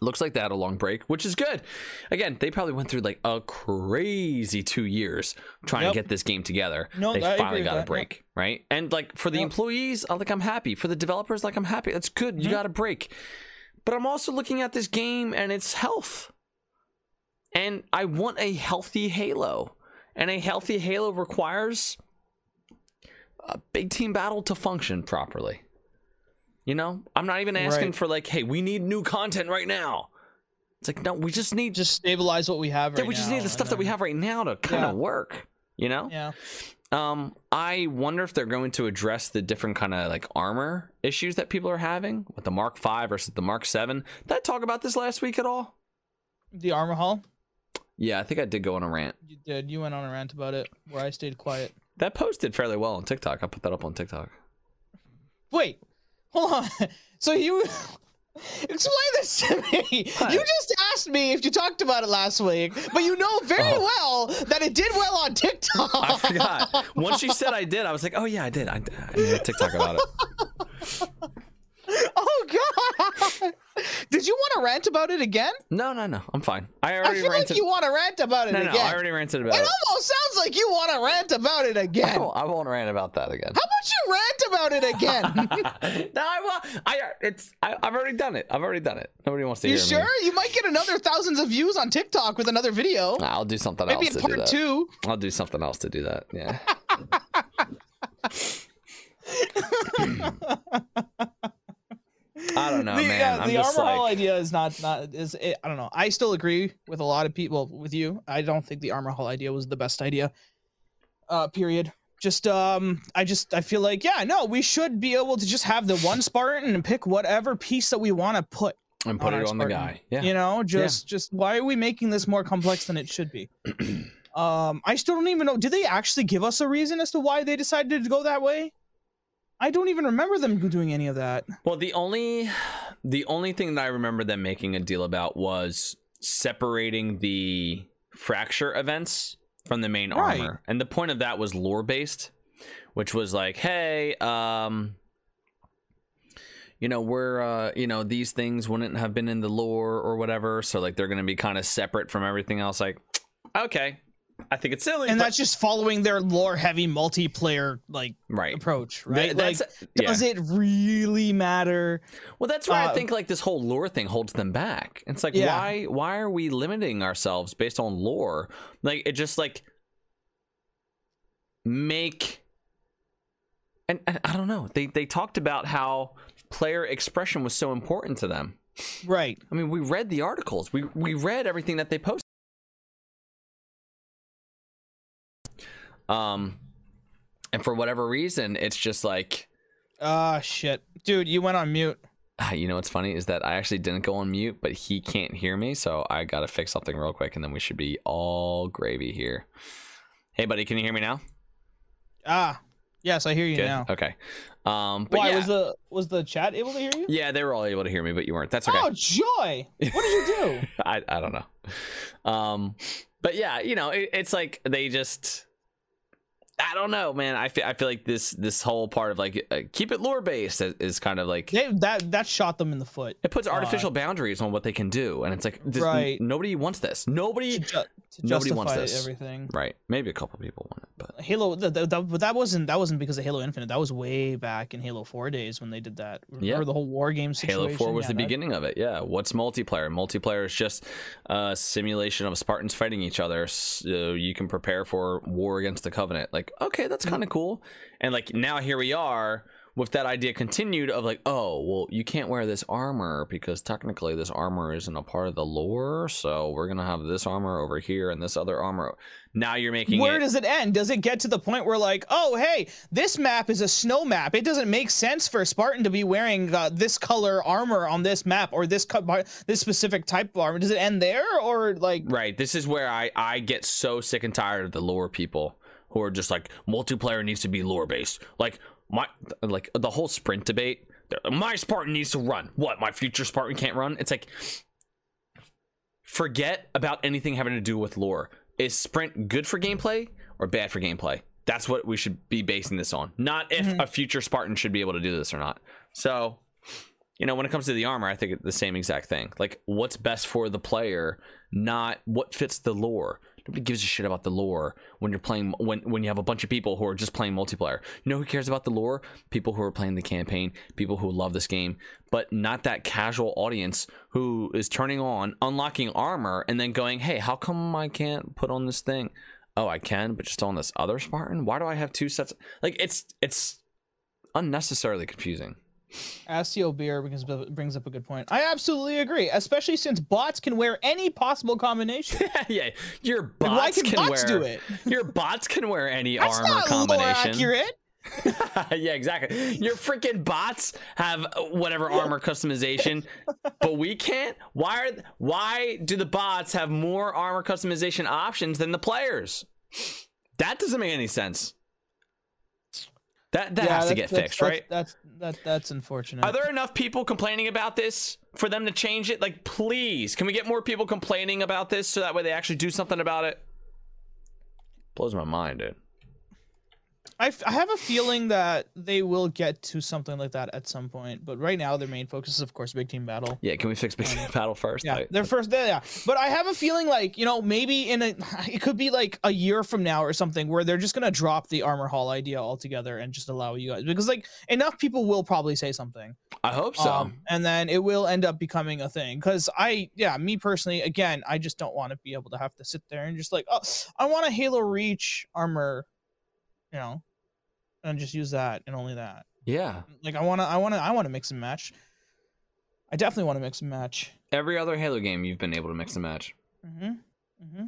Looks like they had a long break which is good. Again they probably went through like a crazy two years trying Yep. to get this game together. No, they I finally got a that, break right? And like for the Yep. employees like i'm happy. For the developers like i'm happy. That's good. You Mhm. got a break. But i'm also looking at this game and its health. And i want a healthy halo. And a healthy halo requires a big team battle to function properly. You know, I'm not even asking Right. for like, hey, we need new content right now. It's like, no, we just need Just stabilize what we have yeah, right we just now, need the stuff that we have right now to kind Yeah. of work. You know, Yeah. um, I wonder if they're going to address the different kind of like armor issues that people are having with the Mark Five versus the Mark Seven. Did I talk about this last week at all? The armor hall. Yeah, I think I did go on a rant. You did. You went on a rant about it, where I stayed quiet. That post did fairly well on TikTok. I put that up on TikTok. Wait, hold on. So you explain this to me. What? You just asked me if you talked about it last week, but you know very Oh. well that it did well on TikTok. I forgot. Once you said I did, I was like, oh yeah, I did. I, I made a TikTok about it. oh god! Did you want to rant about it again? No, no, no. I'm fine. I already I feel ranted. like you want to rant about it no, no, again. I already ranted about it it. almost sounds like you want to rant about it again. won't, I won't rant about that again. How about you rant about it again? no, I will. I it's. I, I've already done it. I've already done it. Nobody wants to you hear sure? me. You sure? You might get another thousands of views on TikTok with another video. Nah, I'll do something Maybe else in do part two. I'll do something else to do that. Yeah. I don't know, the, man. uh, the armor hall like, idea is not not is it, I don't know. I still agree with a lot of people with you. I don't think the armor hall idea was the best idea. Uh, period. Just um, I just I feel like yeah, no, we should be able to just have the one Spartan and pick whatever piece that we want to put. and put on it on the guy. Yeah. You know, just just why are we making this more complex than it should be? um, I still don't even know. Did they actually give us a reason as to why they decided to go that way? I don't even remember them doing any of that. Well, the only the only thing that I remember them making a deal about was separating the fracture events from the main Right. armor. And the point of that was lore based, which was like, hey, um you know, we're uh, you know, these things wouldn't have been in the lore or whatever, so like they're going to be kind of separate from everything else like okay, I think it's silly. and but- that's just following their lore heavy multiplayer like right. approach, right? like, yeah. does it really matter? Well, that's why I Uh, think like this whole lore thing holds them back. It's like Yeah. why why are we limiting ourselves based on lore? Like it just like make and, and I don't know. They they talked about how player expression was so important to them. Right. I mean, we read the articles. We we read everything that they posted. Um and for whatever reason, it's just like Ah, shit, dude, you went on mute. Ah, you know what's funny is that I actually didn't go on mute, but he can't hear me, so I gotta fix something real quick, and then we should be all gravy here. Hey, buddy, can you hear me now? Ah, yes, I hear you Good. now. Okay. Um, but Why yeah, was the was the chat able to hear you? yeah, they were all able to hear me, but you weren't. That's okay. Oh, joy! What did you do? I I don't know. Um, but yeah, you know, it, it's like they just. I don't know, man. I feel I feel like this this whole part of like uh, keep it lore based is, is kind of like They, that that shot them in the foot. it puts uh, artificial boundaries on what they can do, and it's like this, Right. nobody wants this. To, Nobody ju- to Nobody wants this. everything. Right. Maybe a couple people want it, but Halo, but that wasn't that wasn't because of Halo Infinite. That was way back in Halo Four days when they did that. Yeah. The whole war game situation. Halo 4 was Yeah, the that- beginning of it. Yeah. What's multiplayer? Multiplayer is just a simulation of Spartans fighting each other so you can prepare for war against the Covenant. Like, okay, that's kind of cool. And like now here we are with that idea continued of like, oh, well, you can't wear this armor because technically this armor isn't a part of the lore. So we're going to have this armor over here and this other armor. Now you're making Where it. does it end? Does it get to the point where like, oh hey, this map is a snow map. It doesn't make sense for a Spartan to be wearing uh, this color armor on this map or this this specific type of armor. Does it end there or like? Right. This is where I I get so sick and tired of the lore people who are just like multiplayer needs to be lore based. Like my like the whole sprint debate. My Spartan needs to run. What? My future Spartan can't run? It's like forget about anything having to do with lore. Is sprint good for gameplay or bad for gameplay? That's what we should be basing this on. Not if Mhm. a future Spartan should be able to do this or not. So, you know, when it comes to the armor, I think it's the same exact thing. Like, what's best for the player, not what fits the lore. Nobody gives a shit about the lore when you're playing when when you have a bunch of people who are just playing multiplayer. You know who cares about the lore? People who are playing the campaign, people who love this game, but not that casual audience who is turning on, unlocking armor, and then going, "Hey, how come I can't put on this thing?" Oh, I can, but just on this other Spartan. Why do I have two sets? Like, it's it's unnecessarily confusing. Astio Beer brings, brings up a good point. I absolutely agree, especially since bots can wear any possible combination. yeah, your bots Why can, can bots wear do it? your bots can wear any That's armor not combination. accurate. yeah, exactly. Your freaking bots have whatever armor customization, but we can't. Why are why do the bots have more armor customization options than the players? That doesn't make any sense. That that has to get that's- fixed, that's- right? That's that that's unfortunate. Are there enough people complaining about this for them to change it? Like, please, can we get more people complaining about this so that way they actually do something about it? Blows my mind, dude. I, f- I have a feeling that they will get to something like that at some point, but right now their main focus is of course big team battle. Yeah, can we fix Big Team Battle first? Yeah, their first, yeah. But I have a feeling like you know maybe in a it could be like a year from now or something where they're just gonna drop the armor hall idea altogether and just allow you guys because like enough people will probably say something, I hope so. um, and then it will end up becoming a thing. Because I, yeah, me personally, again, I just don't want to be able to have to sit there and just like, oh, I want a Halo Reach armor, you know, and just use that and only that. yeah. Like I wanna, I wanna, I wanna mix and match. I definitely want to mix and match. Every other Halo game, you've been able to mix and match. Mm-hmm. Mm-hmm.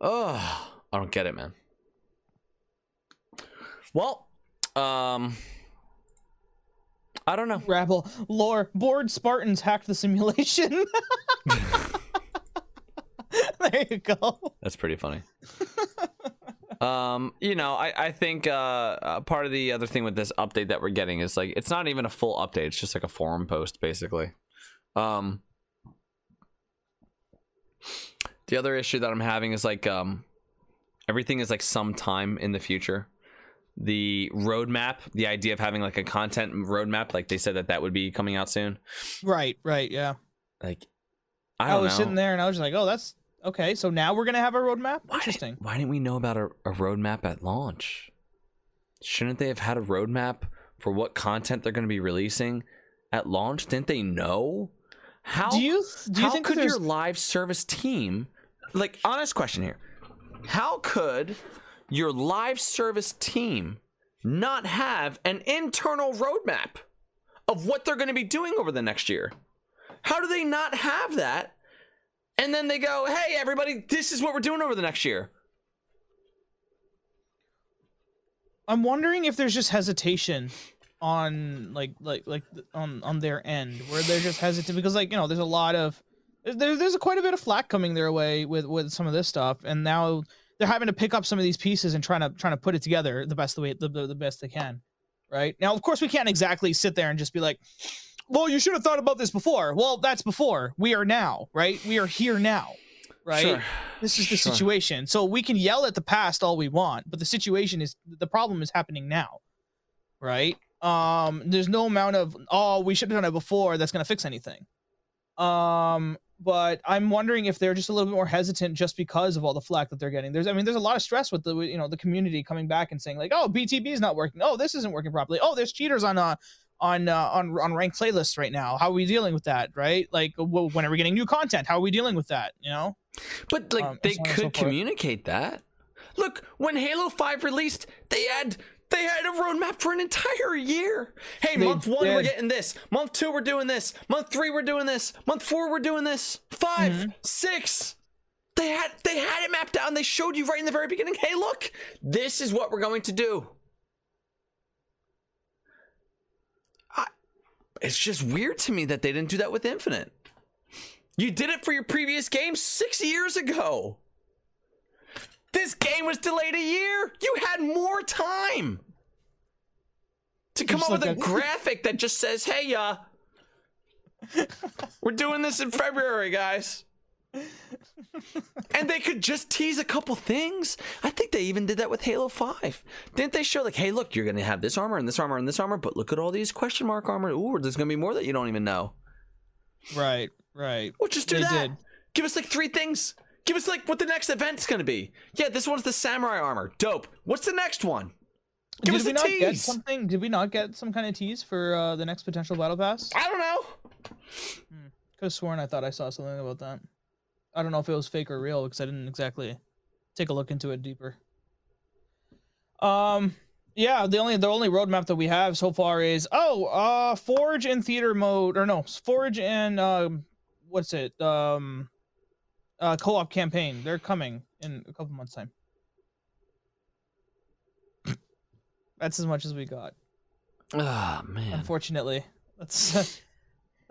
Oh, I don't get it, man. Well, um, I don't know. Rabble lore bored Spartans hacked the simulation. there you go. That's pretty funny. um, you know, I I think uh, uh, part of the other thing with this update that we're getting is like it's not even a full update; it's just like a forum post, basically. Um, the other issue that I'm having is like um, everything is like sometime in the future. The roadmap, the idea of having like a content roadmap, like they said that that would be coming out soon. Right, right, yeah. Like, I I, was know. sitting there and I was like, oh, that's Okay, so now we're gonna have a roadmap. Why Interesting. Didn't, why didn't we know about a, a roadmap at launch? Shouldn't they have had a roadmap for what content they're going to be releasing at launch? Didn't they know? How do you do you how could your live service team, like, honest question here, how could your live service team not have an internal roadmap of what they're going to be doing over the next year? How do they not have that? And then they go, hey, everybody, this is what we're doing over the next year. I'm wondering if there's just hesitation on like like like on on their end where they're just hesitant because like you know there's a lot of there's there's quite a bit of flack coming their way with with some of this stuff and now they're having to pick up some of these pieces and trying to trying to put it together the best the way the, the, the best they can right now of course we can't exactly sit there and just be like well you should have thought about this before. Well that's before. We are now right? We are here now right? Sure. this is the Sure. situation. So we can yell at the past all we want but the situation is the problem is happening now right? Um there's no amount of oh we should have done it before. That's going to fix anything. Um but i'm wondering if they're just a little bit more hesitant just because of all the flack that they're getting. There's i mean there's a lot of stress with the you know the community coming back and saying like oh btb is not working. Oh this isn't working properly. Oh there's cheaters on uh on uh, on on ranked playlists right now how are we dealing with that right like wh- when are we getting new content how are we dealing with that you know But like Um, they so and so could communicate that. Look, when Halo 5 released, they had they had a roadmap for an entire year. Hey, They month 1 we're getting this. Month 2 we're doing this. Month 3 we're doing this. Month 4 we're doing this. 5, Mm-hmm. 6 They had they had it mapped out and they showed you right in the very beginning, "Hey, look. This is what we're going to do." It's just weird to me that they didn't do that with Infinite. You did it for your previous game six years ago. This game was delayed a year. You had more time to come up with a graphic that just says, "Hey, uh, we're doing this in February, guys." And they could just tease a couple things. I think they even did that with Halo 5. Didn't they show like, "Hey, look, you're going to have this armor and this armor and this armor, but look at all these question mark armor. Ooh, there's going to be more that you don't even know." right right Well, just do They that. did. Give us like three things. Give us like what the next event's gonna be. Yeah, this one's the samurai armor. Dope. What's the next one? Give did us we not get something did we not get some kind of tease for uh the next potential battle pass I don't know. could have sworn i thought i saw something about that i don't know if it was fake or real because i didn't exactly take a look into it deeper. Um yeah the only the only roadmap that we have so far is oh uh forge in theater mode or no forge and um what's it um uh co-op campaign. They're coming in a couple months time. That's as much as we got. Ah man. unfortunately. That's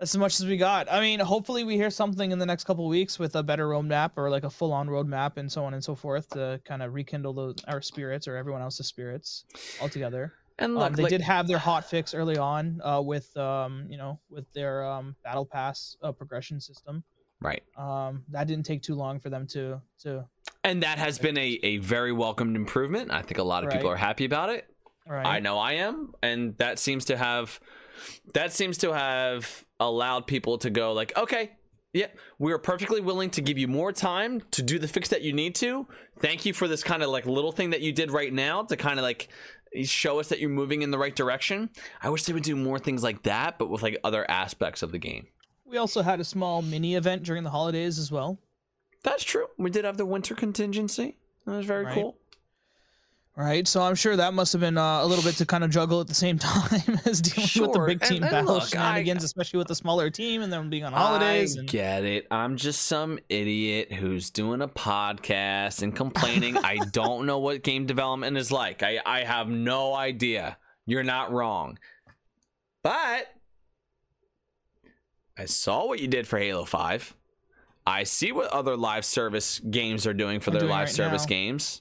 that's as much as we got i mean hopefully we hear something in the next couple weeks with a better roadmap or like a full-on roadmap and so on and so forth to kind of rekindle those our spirits or everyone else's spirits altogether And um, look, they like, did have their hot fix early on uh, with um, you know with their um, battle pass uh, progression system right. um, that didn't take too long for them to to And that has been a, a very welcomed improvement. I think a lot of people are happy about it. right I know I am, and that seems to have that seems to have allowed people to go like, okay, yeah, we are perfectly willing to give you more time to do the fix that you need to. Thank you for this kind of like little thing that you did right now to kind of like show us that you're moving in the right direction. I wish they would do more things like that, but with like other aspects of the game. we also had a small mini event during the holidays as well That's true. We did have the winter contingency. That was very Right. cool. Right, so I'm sure that must have been uh, a little bit to kind of juggle at the same time as dealing with the big team and battle look, I- especially with the smaller team and them being on holidays. I and... get it. I'm just some idiot who's doing a podcast and complaining. I don't know what game development is like. I, I have no idea. You're not wrong. But I saw what you did for Halo 5. I see what other live service games are doing for Are their doing live right service now. games.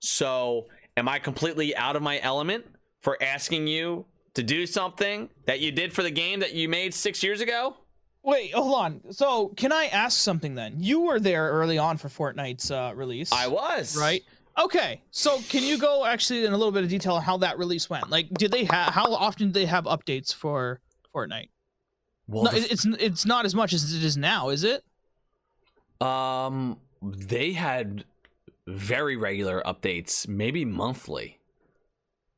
So, am I completely out of my element for asking you to do something that you did for the game that you made six years ago? Wait, hold on. So, can I ask something then? You were there early on for Fortnite's uh, release. I was. Right. Okay. So, can you go actually in a little bit of detail on how that release went? Like, did they have? How often did they have updates for Fortnite? Well, no, the it's it's not as much as it is now, is it? Um, they had very regular updates, maybe monthly.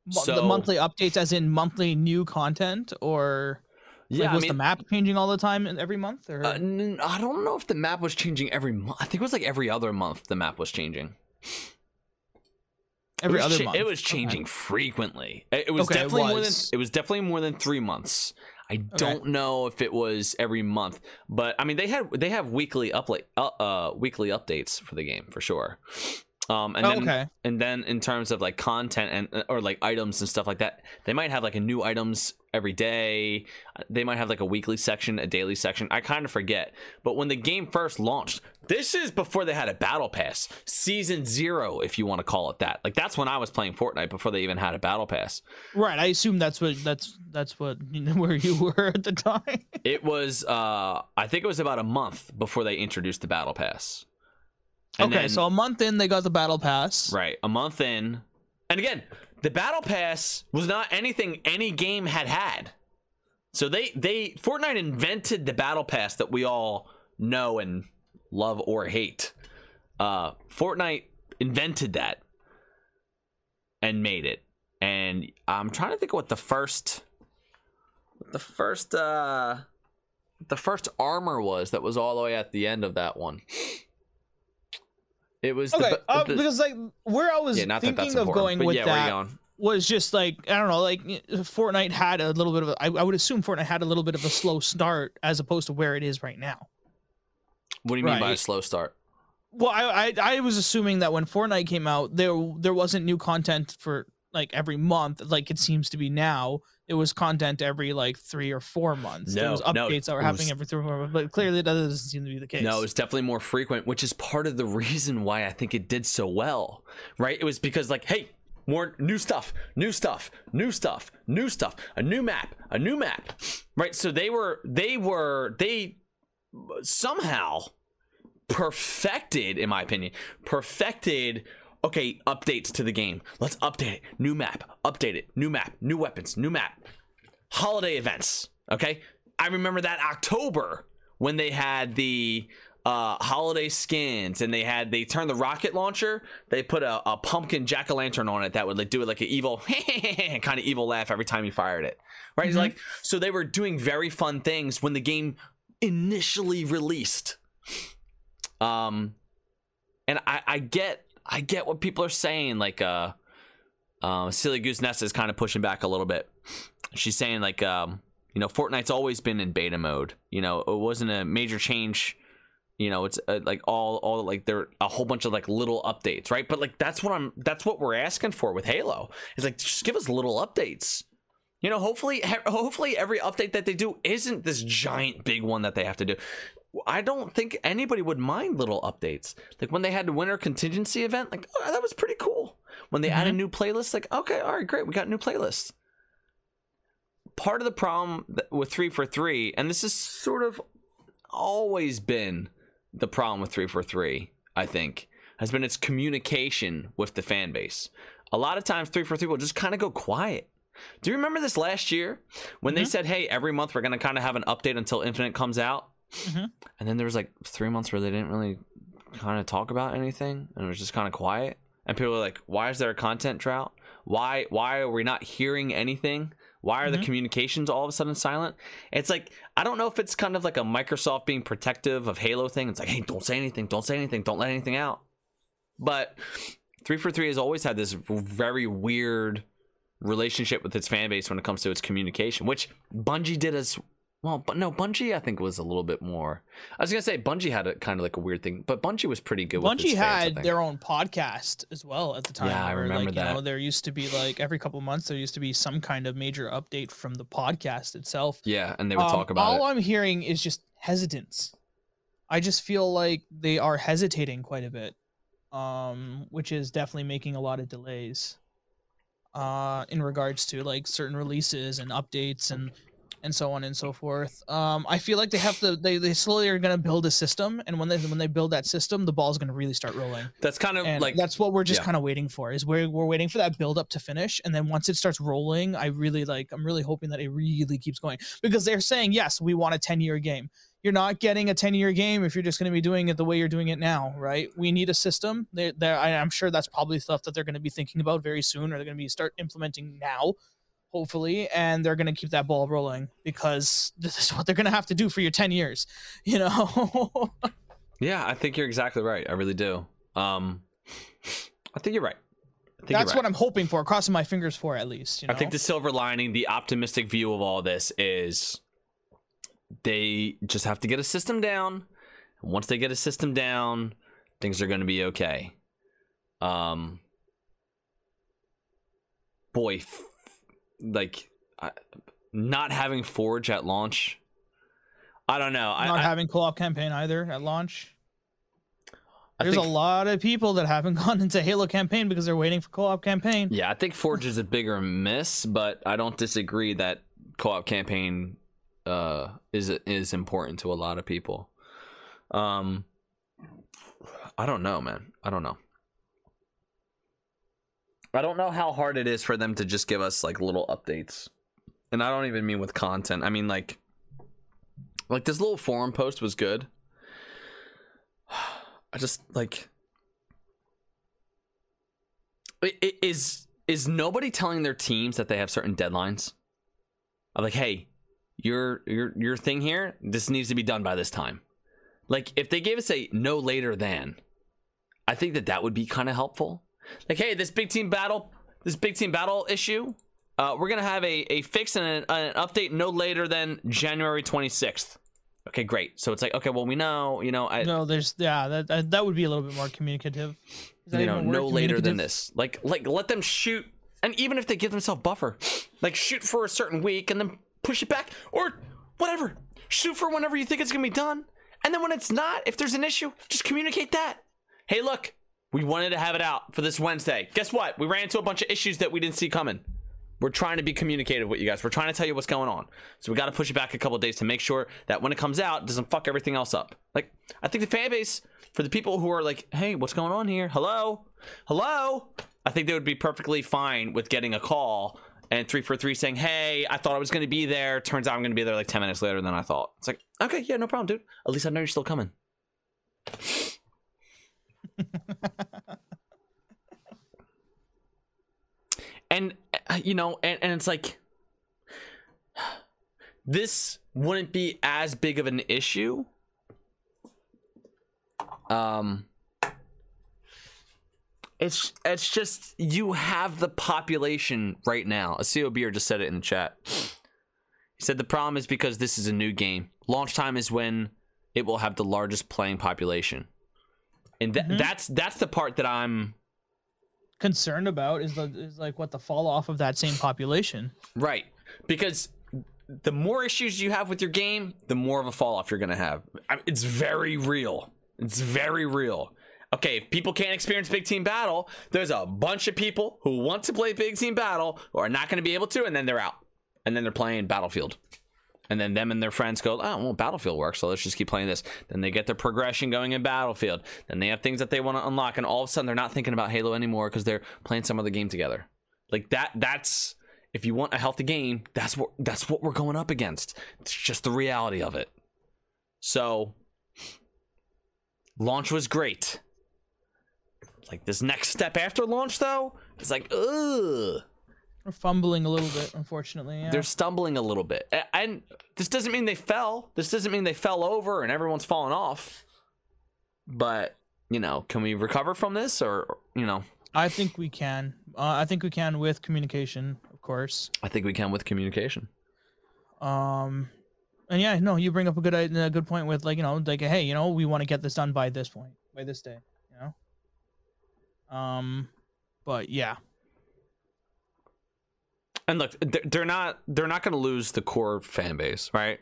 Mo- So- the monthly updates, as in monthly new content, or Yeah, like, was I the map changing all the time and every month? Or uh, n- I don't know if the map was changing every month. I think it was like every other month the map was changing. every was other cha- month? It was Okay. frequently. It it was Okay, it definitely more than it was definitely more than three months. I don't know if it was every month, but I mean they had they have weekly upla- uh, uh weekly updates for the game for sure. Um, and Oh, then okay. and then in terms of like content and uh, or like items and stuff like that, they might have like a new items every day. They might have like a weekly section, a daily section. I kind of forget. But when the game first launched, this is before they had a battle pass, season zero, if you want to call it that. Like that's when I was playing Fortnite before they even had a battle pass. Right. I assume that's what that's that's what you know, where you were at the time. It was, uh, I think it was about a month before they introduced the battle pass. And okay, then- so a month in, they got the battle pass. Right, a month in, and again, the battle pass was not anything any game had had. So they they Fortnite invented the battle pass that we all know and love or hate. Uh, Fortnite invented that and made it. And I'm trying to think what the first, what the first, uh, the first armor was that was all the way at the end of that one. It was Okay, the, uh, the- because like where I was yeah, not that thinking that's of going with yeah, that going? was just like I don't know, like Fortnite had a little bit of a, I, I would assume Fortnite had a little bit of a slow start as opposed to where it is right now. What do you mean by a slow start? Well, I, I I was assuming that when Fortnite came out, there there wasn't new content for like every month, like it seems to be now. It was content every like three or four months. there No, was no, updates that were happening was- every three or four months, but clearly that doesn't seem to be the case. No, it's definitely more frequent, which is part of the reason why I think it did so well. Right? It was because like, hey, more new stuff, new stuff, new stuff, new stuff, a new map, a new map. Right? So they were they were they somehow perfected in my opinion, perfected okay, updates to the game. Let's update it. New map, update it. New map, new weapons, new map. Holiday events, okay? I remember that October when they had the uh, holiday skins and they had they turned the rocket launcher they put a, a pumpkin jack-o'-lantern on it that would like do it like an evil kind of evil laugh every time you fired it right Mhm. like so they were doing very fun things when the game initially released um and i i get i get what people are saying like uh um silly goose nest is kind of pushing back a little bit. She's saying like um you know fortnite's always been in beta mode. You know it wasn't a major change you know it's uh, like all all like there a whole bunch of like little updates right? But like that's what i'm that's what we're asking for with halo. It's like just give us little updates. You know hopefully hopefully every update that they do isn't this giant big one that they have to do i don't think anybody would mind little updates. Like when they had the winter contingency event like oh, that was pretty cool. When they add a new playlist like okay all right great we got a new playlist part of the problem with 343 and this is sort of always been the problem with 343, i think has been its communication with the fan base. A lot of times 343 will just kind of go quiet. Do you remember this last year when they Mhm. said hey every month we're going to kind of have an update until infinite comes out Mhm. and then there was like three months where they didn't really kind of talk about anything and it was just kind of quiet. And people were like why is there a content drought? Why why are we not hearing anything? Why are the Mhm. communications all of a sudden silent? It's like i don't know if it's kind of like a microsoft being protective of halo thing. It's like hey don't say anything don't say anything don't let anything out. But 343 has always had this very weird relationship with its fan base when it comes to its communication which bungie did as well but no bungie i think was a little bit more i was gonna say bungie had a kind of like a weird thing but bungie was pretty good with Bungie had think. their own podcast as well at the time. Yeah, I remember like, You know, that. there used to be like every couple months there used to be some kind of major update from the podcast itself. yeah and they would Um, talk about all it I'm hearing is just hesitance. I just feel like they are hesitating quite a bit, um, which is definitely making a lot of delays. Uh, in regards to like certain releases and updates and and so on and so forth. Um, I feel like they have to they, they slowly are gonna build a system, and when they when they build that system, the ball's gonna really start rolling. that's kind of And like that's what we're just yeah. kind of waiting for. Is we're we're waiting for that build up to finish, and then once it starts rolling, I really like. I'm really hoping that it really keeps going because they're saying yes, we want a 10 year game. you're not getting a 10 year game if you're just going to be doing it the way you're doing it now, right? We need a system. They, I'm sure that's probably stuff that they're going to be thinking about very soon, or they're going to be start implementing now, hopefully, and they're going to keep that ball rolling because this is what they're going to have to do for your 10 years, you know. yeah, I think you're exactly right. I really do. Um, I think you're right. That's right. what I'm hoping for, crossing my fingers for at least. You know? I think the silver lining, the optimistic view of all this is they just have to get a system down. Once they get a system down, things are going to be okay. Um, boy, like I, not having Forge at launch. I don't know. Not I, having co-op campaign either at launch. There's think, a lot of people that haven't gone into Halo campaign because they're waiting for co-op campaign. Yeah, I think Forge is a bigger miss, but I don't disagree that co-op campaign uh, is is important to a lot of people. Um, I don't know, man. I don't know. I don't know how hard it is for them to just give us like little updates, and I don't even mean with content. I mean like, like this little forum post was good. I just like. Is is nobody telling their teams that they have certain deadlines? I'm like, hey, your your your thing here this needs to be done by this time like if they gave us a no later than i think that that would be kind of helpful like hey this big team battle this big team battle issue uh, we're gonna have a, a fix and an, an update no later than january 26th okay great so it's like okay well we know you know I, no there's yeah that that would be a little bit more communicative you know no later than this like like let them shoot and even if they give themselves buffer like shoot for a certain week and then push it back, or whatever. Shoot for whenever you think it's gonna be done. And then when it's not, if there's an issue, just communicate that. Hey, look, we wanted to have it out for this Wednesday. Guess what? We ran into a bunch of issues that we didn't see coming. We're trying to be communicative with you guys. We're trying to tell you what's going on. So we got to push it back a couple days to make sure that when it comes out, it doesn't fuck everything else up. Like, I think the fan base, for the people who are like, hey, what's going on here? Hello? Hello? I think they would be perfectly fine with getting a call and three for three saying, "Hey, I thought I was going to be there. Turns out I'm going to be there like ten minutes later than I thought." It's like, okay, yeah, no problem, dude. At least I know you're still coming. And uh, you know, and, and it's like this wouldn't be as big of an issue. Um it's it's just you have the population right now. A CO Beer just said it in the chat. He said the problem is because this is a new game. Launch time is when it will have the largest playing population, and th- mm-hmm. that's that's the part that I'm concerned about. Is the is like what the fall off of that same population, right? Because the more issues you have with your game, the more of a fall off you're gonna have. It's very real. It's very real okay, if people can't experience big team battle, there's a bunch of people who want to play big team battle who are not going to be able to, and then they're out. And then they're playing Battlefield. And then them and their friends go, oh, well, Battlefield works, so let's just keep playing this. Then they get their progression going in Battlefield. Then they have things that they want to unlock, and all of a sudden they're not thinking about Halo anymore because they're playing some other game together. Like that, that's if you want a healthy game, that's what that's what we're going up against. It's just the reality of it. So launch was great like this next step after launch though it's like ugh we're fumbling a little bit unfortunately yeah. they're stumbling a little bit. And this doesn't mean they fell. This doesn't mean they fell over and everyone's fallen off. But you know can we recover from this or you know? I think we can. Uh, i think we can with communication of course. I think we can with communication. Um and yeah no you bring up a good a good point with like you know like hey you know we want to get this done by this point by this day you know. um, but yeah. And look, they're not they're not going to lose the core fan base, right?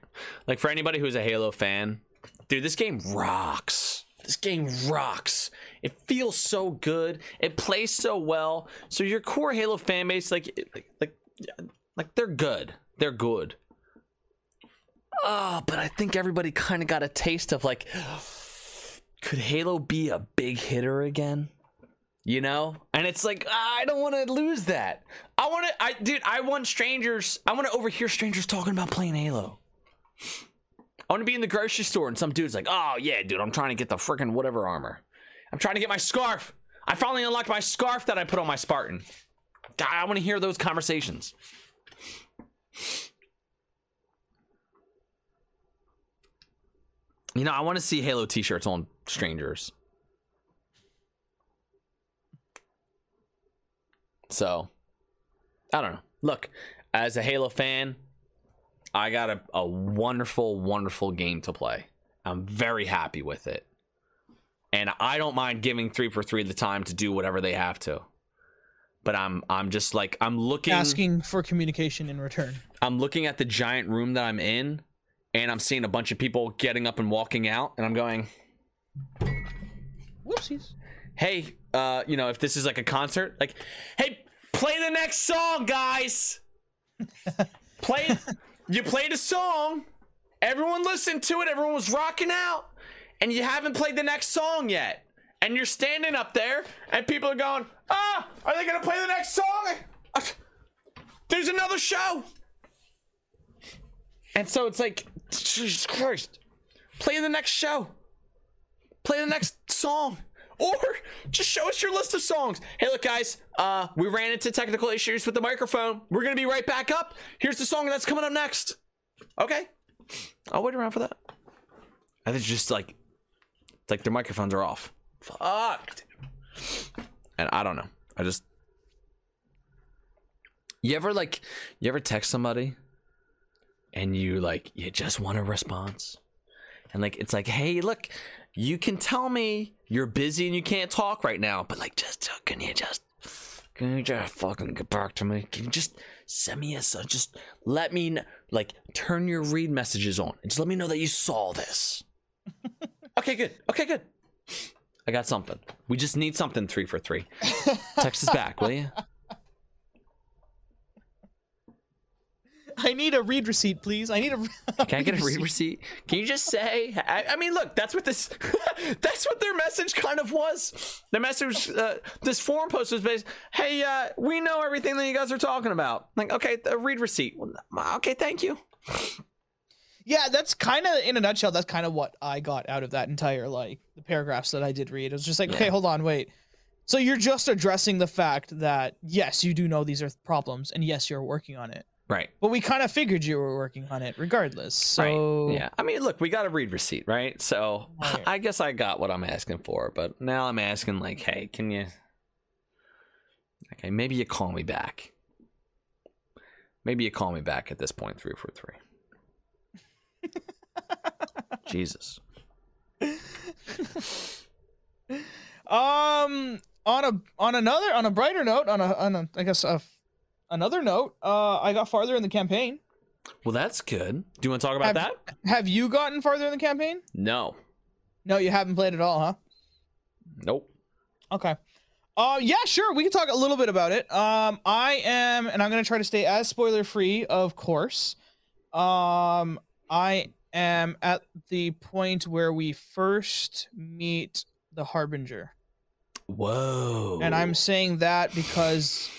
Like for anybody who's a Halo fan, dude, this game rocks. This game rocks. It feels so good. It plays so well. So your core Halo fan base, like, like, like, like they're good. They're good. Oh, but I think everybody kind of got a taste of like, could Halo be a big hitter again? You know and it's like ah, i don't want to lose that i want to i dude i want strangers i want to overhear strangers talking about playing halo i want to be in the grocery store and some dude's like, "Oh yeah, dude, I'm trying to get the freaking whatever armor. I'm trying to get my scarf. I finally unlocked my scarf that I put on my Spartan." I want to hear those conversations. You know, I want to see Halo t-shirts on strangers. So, I don't know. Look, as a Halo fan, I got a, a wonderful, wonderful game to play. I'm very happy with it. And I don't mind giving 343 the time to do whatever they have to. But I'm I'm just like I'm looking Asking for communication in return. I'm looking at the giant room that I'm in and I'm seeing a bunch of people getting up and walking out and I'm going, Whoopsies. "Hey, uh, you know, if this is like a concert, like, hey, play the next song, guys. play you played a song. Everyone listened to it. Everyone was rocking out. And you haven't played the next song yet. And you're standing up there and people are going, "Ah, are they to play the next song?" There's another show. And so it's like, Jesus Christ. Play the next show. Play the next song. Or just show us your list of songs. Hey, look, guys, uh, we ran into technical issues with the microphone. We're gonna be right back up. Here's the song that's coming up next. Okay. I'll wait around for that. Think it's just like it's like their microphones are off. Fuck. And I don't know. I just You ever like you ever text somebody and you like you just want a response and like it's like hey look you can tell me you're busy and you can't talk right now but like just can you just can you just fucking get back to me? Can you just send me a, just let me kn- like turn your read messages on and just let me know that you saw this. Okay good. Okay good. I got something. We just need something 343. Text us back will you I need a read receipt, please. I need a. Can I get a read receipt? Can you just say? I, I mean, look, that's what this, that's what their message kind of was. The message, uh, this forum post was based. Hey, uh, we know everything that you guys are talking about. Like, okay, a read receipt. Okay, thank you. Yeah, that's kind of in a nutshell. That's kind of what I got out of that entire like the paragraphs that I did read. It was just like, okay, hold on, wait. So you're just addressing the fact that yes, you do know these are problems, and yes, you're working on it. Right. But we kind of figured you were working on it regardless. So Right. Yeah. I mean, look, we got a read receipt, right? So Right. I guess I got what I'm asking for, but now I'm asking, like, hey, can you? Okay, maybe you call me back. Maybe you call me back at this point, 343. Jesus. Um, on a on another on a brighter note, on a on a I guess a, another note, uh, I got farther in the campaign. Well, that's good. Do you want to talk about Have- that? Have you gotten farther in the campaign? No. No, you haven't played at all, huh? Nope. Okay. Uh, yeah, sure. We can talk a little bit about it. Um, I am, and I'm gonna try to stay as spoiler free, of course. Um, I am at the point where we first meet the Harbinger, Whoa. and I'm saying that because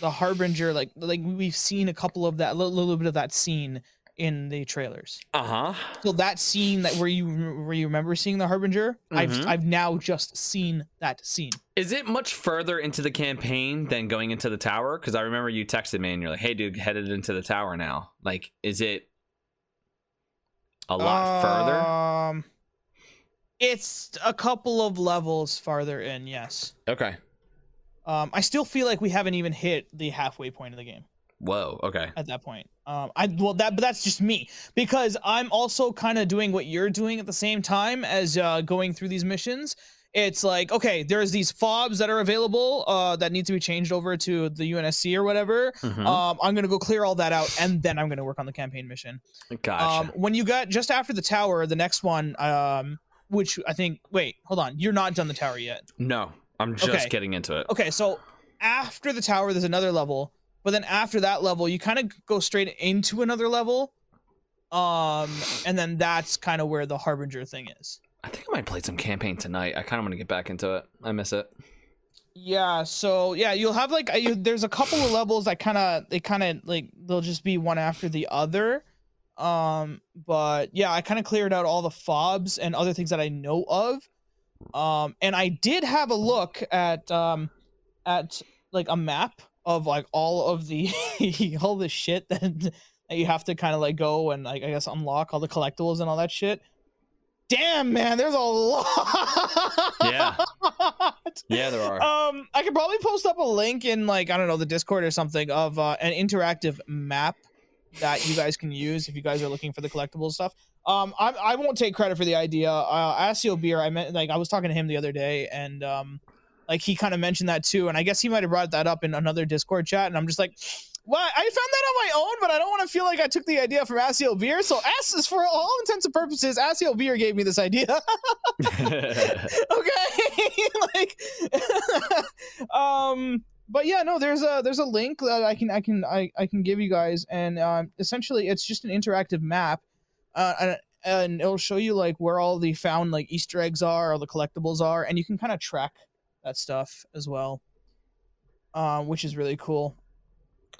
the Harbinger, like, like we've seen a couple of that, a little, little bit of that scene in the trailers. Uh huh. So that scene that where you where you remember seeing the Harbinger, Mhm. I've I've now just seen that scene. Is it much further into the campaign than going into the tower? Because I remember you texted me and you're like, "Hey, dude, headed into the tower now." Like, is it a lot further? Um, it's a couple of levels farther in. Yes. Okay. Um, I still feel like we haven't even hit the halfway point of the game Whoa. Okay. at that point. Um, I well that but that's just me because I'm also kind of doing what you're doing at the same time as uh, going through these missions. It's like okay, there's these fobs that are available uh, that need to be changed over to the UNSC or whatever. Mhm. Um, I'm gonna go clear all that out, and then I'm gonna work on the campaign mission. gotcha. Um, when you got just after the tower, the next one, um, which I think, wait, hold on, you're not done the tower yet. no, I'm just okay. getting into it. Okay, so after the tower, there's another level, but then after that level, you kind of go straight into another level, um, and then that's kind of where the harbinger thing is. I think I might play some campaign tonight. I kind of want to get back into it. I miss it. Yeah, so yeah, you'll have like you, there's a couple of levels that kind of they kind of like they'll just be one after the other. Um, but yeah, I kind of cleared out all the fobs and other things that I know of. Um, and I did have a look at um at like a map of like all of the all the shit that, that you have to kind of like go and like I guess unlock all the collectibles and all that shit. Damn man, there's a lot. Yeah. Yeah, there are. Um, I could probably post up a link in like I don't know the Discord or something of uh, an interactive map that you guys can use if you guys are looking for the collectible stuff. Um, I I won't take credit for the idea. Uh, Asio Beer, I meant like I was talking to him the other day, and um, like he kind of mentioned that too, and I guess he might have brought that up in another Discord chat, and I'm just like. Well, I found that on my own, but I don't want to feel like I took the idea from Asio Beer. So, As for all intents and purposes, Asio Beer gave me this idea. okay like um but yeah no there's a there's a link that i can i can i, I can give you guys and um essentially it's just an interactive map uh and, it'll show you like where all the found like easter eggs are or the collectibles are and you can kind of track that stuff as well um which is really cool.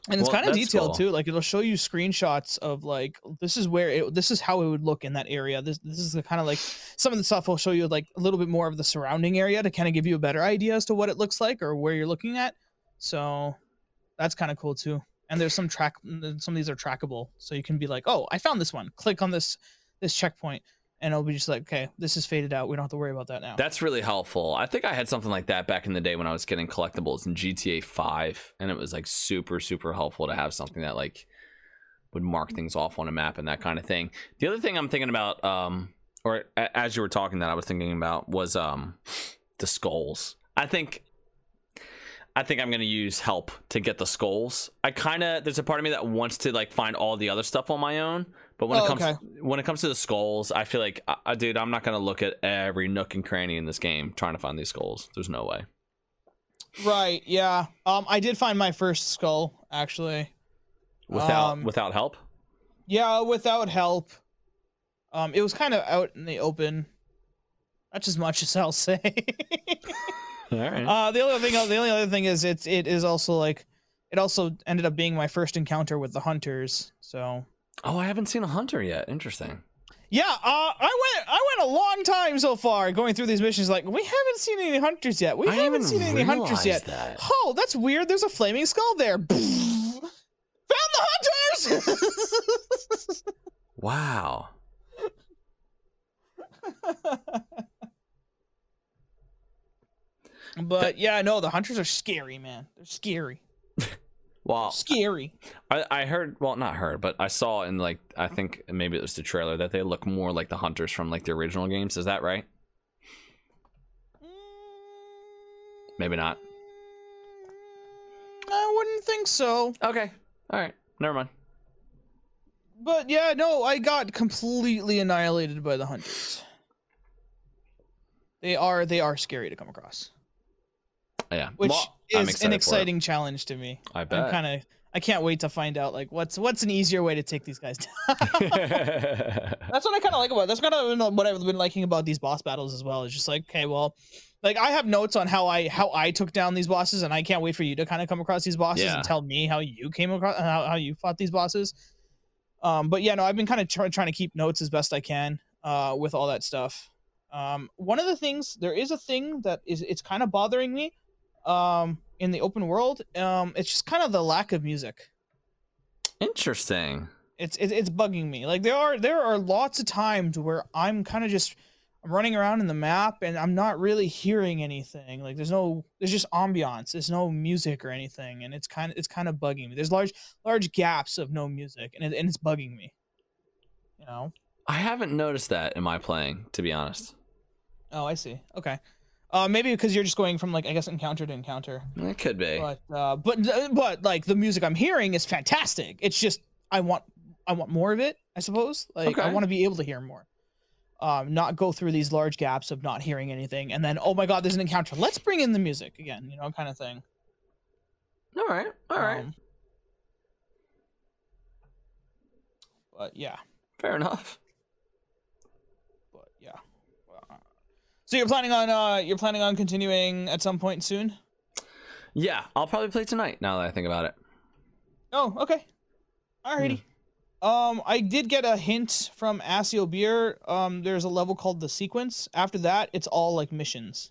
And it's kind of detailed cool. too like it'll show you screenshots of like this is where it this is how it would look in that area. This this is the kind of like some of the stuff will show you like a little bit more of the surrounding area to kind of give you a better idea as to what it looks like or where you're looking at. So that's kind of cool too and there's some track some of these are trackable so you can be like oh i found this one click on this this checkpoint and it'll be just like okay this is faded out we don't have to worry about that now That's really helpful. I think I had something like that back in the day when I was getting collectibles in GTA 5, and it was like super, super helpful to have something that like would mark things off on a map and that kind of thing. The other thing I'm thinking about, um, or as you were talking that I was thinking about was um the skulls. I think I think I'm gonna use help to get the skulls. I kind of there's a part of me that wants to like find all the other stuff on my own, but when Oh, it comes okay. when it comes to the skulls, I feel like, uh, dude, I'm not gonna look at every nook and cranny in this game trying to find these skulls. There's no way. right yeah um i did find my first skull actually Without Um, without help. Yeah, without help. Um, it was kind of out in the open. That's as much as I'll say. All right. uh, the other thing, the only other thing is it's it is also like, it also ended up being my first encounter with the hunters. So oh, I haven't seen a hunter yet. Interesting. yeah, uh, I went I went a long time so far going through these missions. Like we haven't seen any hunters yet. We I haven't seen any hunters yet. that. Oh, that's weird. There's a flaming skull there. Found the hunters. Wow. But yeah, no, the hunters are scary, man. They're scary. Well, Scary. I, I heard, well, not heard, but I saw in like, I think maybe it was the trailer that they look more like the hunters from like the original games. Is that right? Maybe not. Mm, I wouldn't think so. Okay. All right. Never mind. But yeah, no, I got completely annihilated by the hunters. They are they are scary to come across. Yeah. Which I'm is an it. exciting challenge to me. I I'm bet. kind of I can't wait to find out like what's what's an easier way to take these guys down. That's what I kind of like about. That's kind of what I've been liking about these boss battles as well. It's just like, okay, well, like I have notes on how I how I took down these bosses, and I can't wait for you to kind of come across these bosses Yeah. and tell me how you came across how, how you fought these bosses. Um, but yeah, no, I've been kind of try, trying to keep notes as best I can uh, with all that stuff. Um, one of the things there is a thing that is it's kind of bothering me um, in the open world. Um, it's just kind of the lack of music. Interesting. it's it, it's bugging me. Like there are there are lots of times where i'm kind of just i'm running around in the map and i'm not really hearing anything. Like there's no there's just ambiance. There's no music or anything and it's kind of it's kind of bugging me. There's large large gaps of no music and, it, and it's bugging me. You know? I haven't noticed that in my playing, to be honest. oh i see. Okay uh maybe because you're just going from like i guess encounter to encounter It could be. but uh but but like the music i'm hearing is fantastic it's just i want i want more of it i suppose like i want to be able to hear more um not go through these large gaps of not hearing anything and then oh my god there's an encounter let's bring in the music again you know kind of thing All right. All right. Um, but yeah Fair enough. but yeah Uh, so you're planning on uh you're planning on continuing at some point soon Yeah, I'll probably play tonight now that I think about it. oh okay alrighty Um, I did get a hint from Asio Beer. Um, there's a level called the sequence. After that, it's all like missions.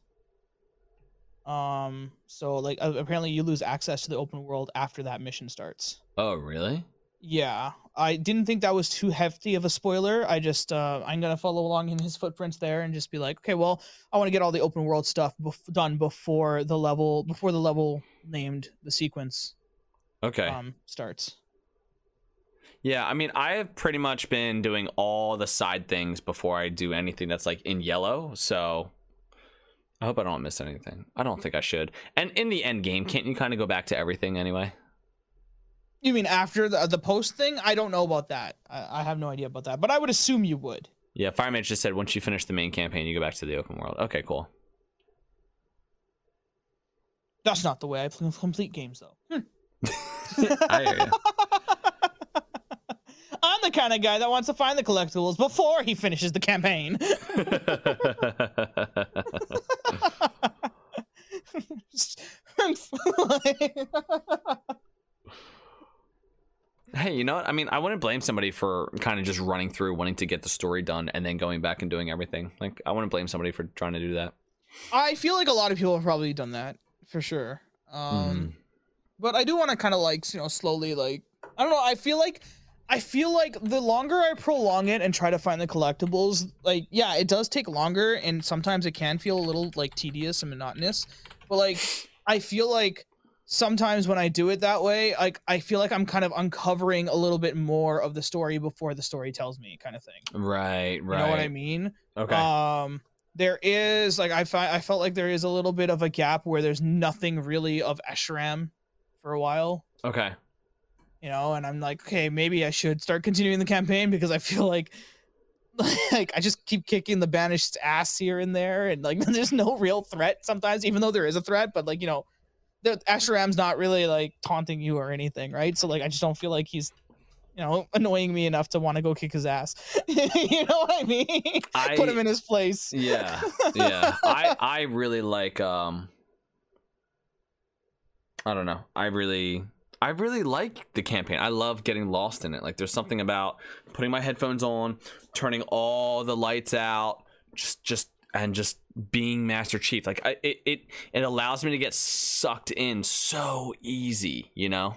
Um, so like apparently you lose access to the open world after that mission starts. Oh, really? Yeah, I didn't think that was too hefty of a spoiler. I just uh, I'm gonna follow along in his footprints there and just be like, okay, well, I want to get all the open world stuff bef- done before the level before the level named the sequence Okay. um starts. Yeah, I mean, I have pretty much been doing all the side things before I do anything that's like in yellow. So I hope I don't miss anything. I don't think I should. And in the end game, can't you kind of go back to everything anyway? You mean after the the post thing? I don't know about that. I, I have no idea about that, but I would assume you would. Yeah, Fireman just said once you finish the main campaign, you go back to the open world. Okay, cool. That's not the way I pl- complete games, though. Hmm. I hear you. I'm the kind of guy that wants to find the collectibles before he finishes the campaign. Hey, you know what? I mean, I wouldn't blame somebody for kind of just running through, wanting to get the story done, and then going back and doing everything. Like, I wouldn't blame somebody for trying to do that. I feel like a lot of people have probably done that for sure. Um, but I do want to kind of like you know slowly like I don't know. I feel like I feel like the longer I prolong it and try to find the collectibles, like yeah, it does take longer, and sometimes it can feel a little like tedious and monotonous. But like I feel like sometimes when I do it that way, like I feel like I'm kind of uncovering a little bit more of the story before the story tells me, kind of thing. Right, right. You know what I mean? Okay. Um, there is like I fi- I felt like there is a little bit of a gap where there's nothing really of Escharum for a while, okay. you know, and I'm like, okay, maybe I should start continuing the campaign because I feel like like I just keep kicking the banished ass here and there, and like there's no real threat sometimes, even though there is a threat, but like you know, the Escharum's not really like taunting you or anything, right? So like I just don't feel like he's you know annoying me enough to want to go kick his ass. you know what I mean? I- Put him in his place. yeah yeah i i really like um i don't know i really i really like the campaign i love getting lost in it like there's something about putting my headphones on turning all the lights out just just and just being master chief like I, it it it allows me to get sucked in so easy you know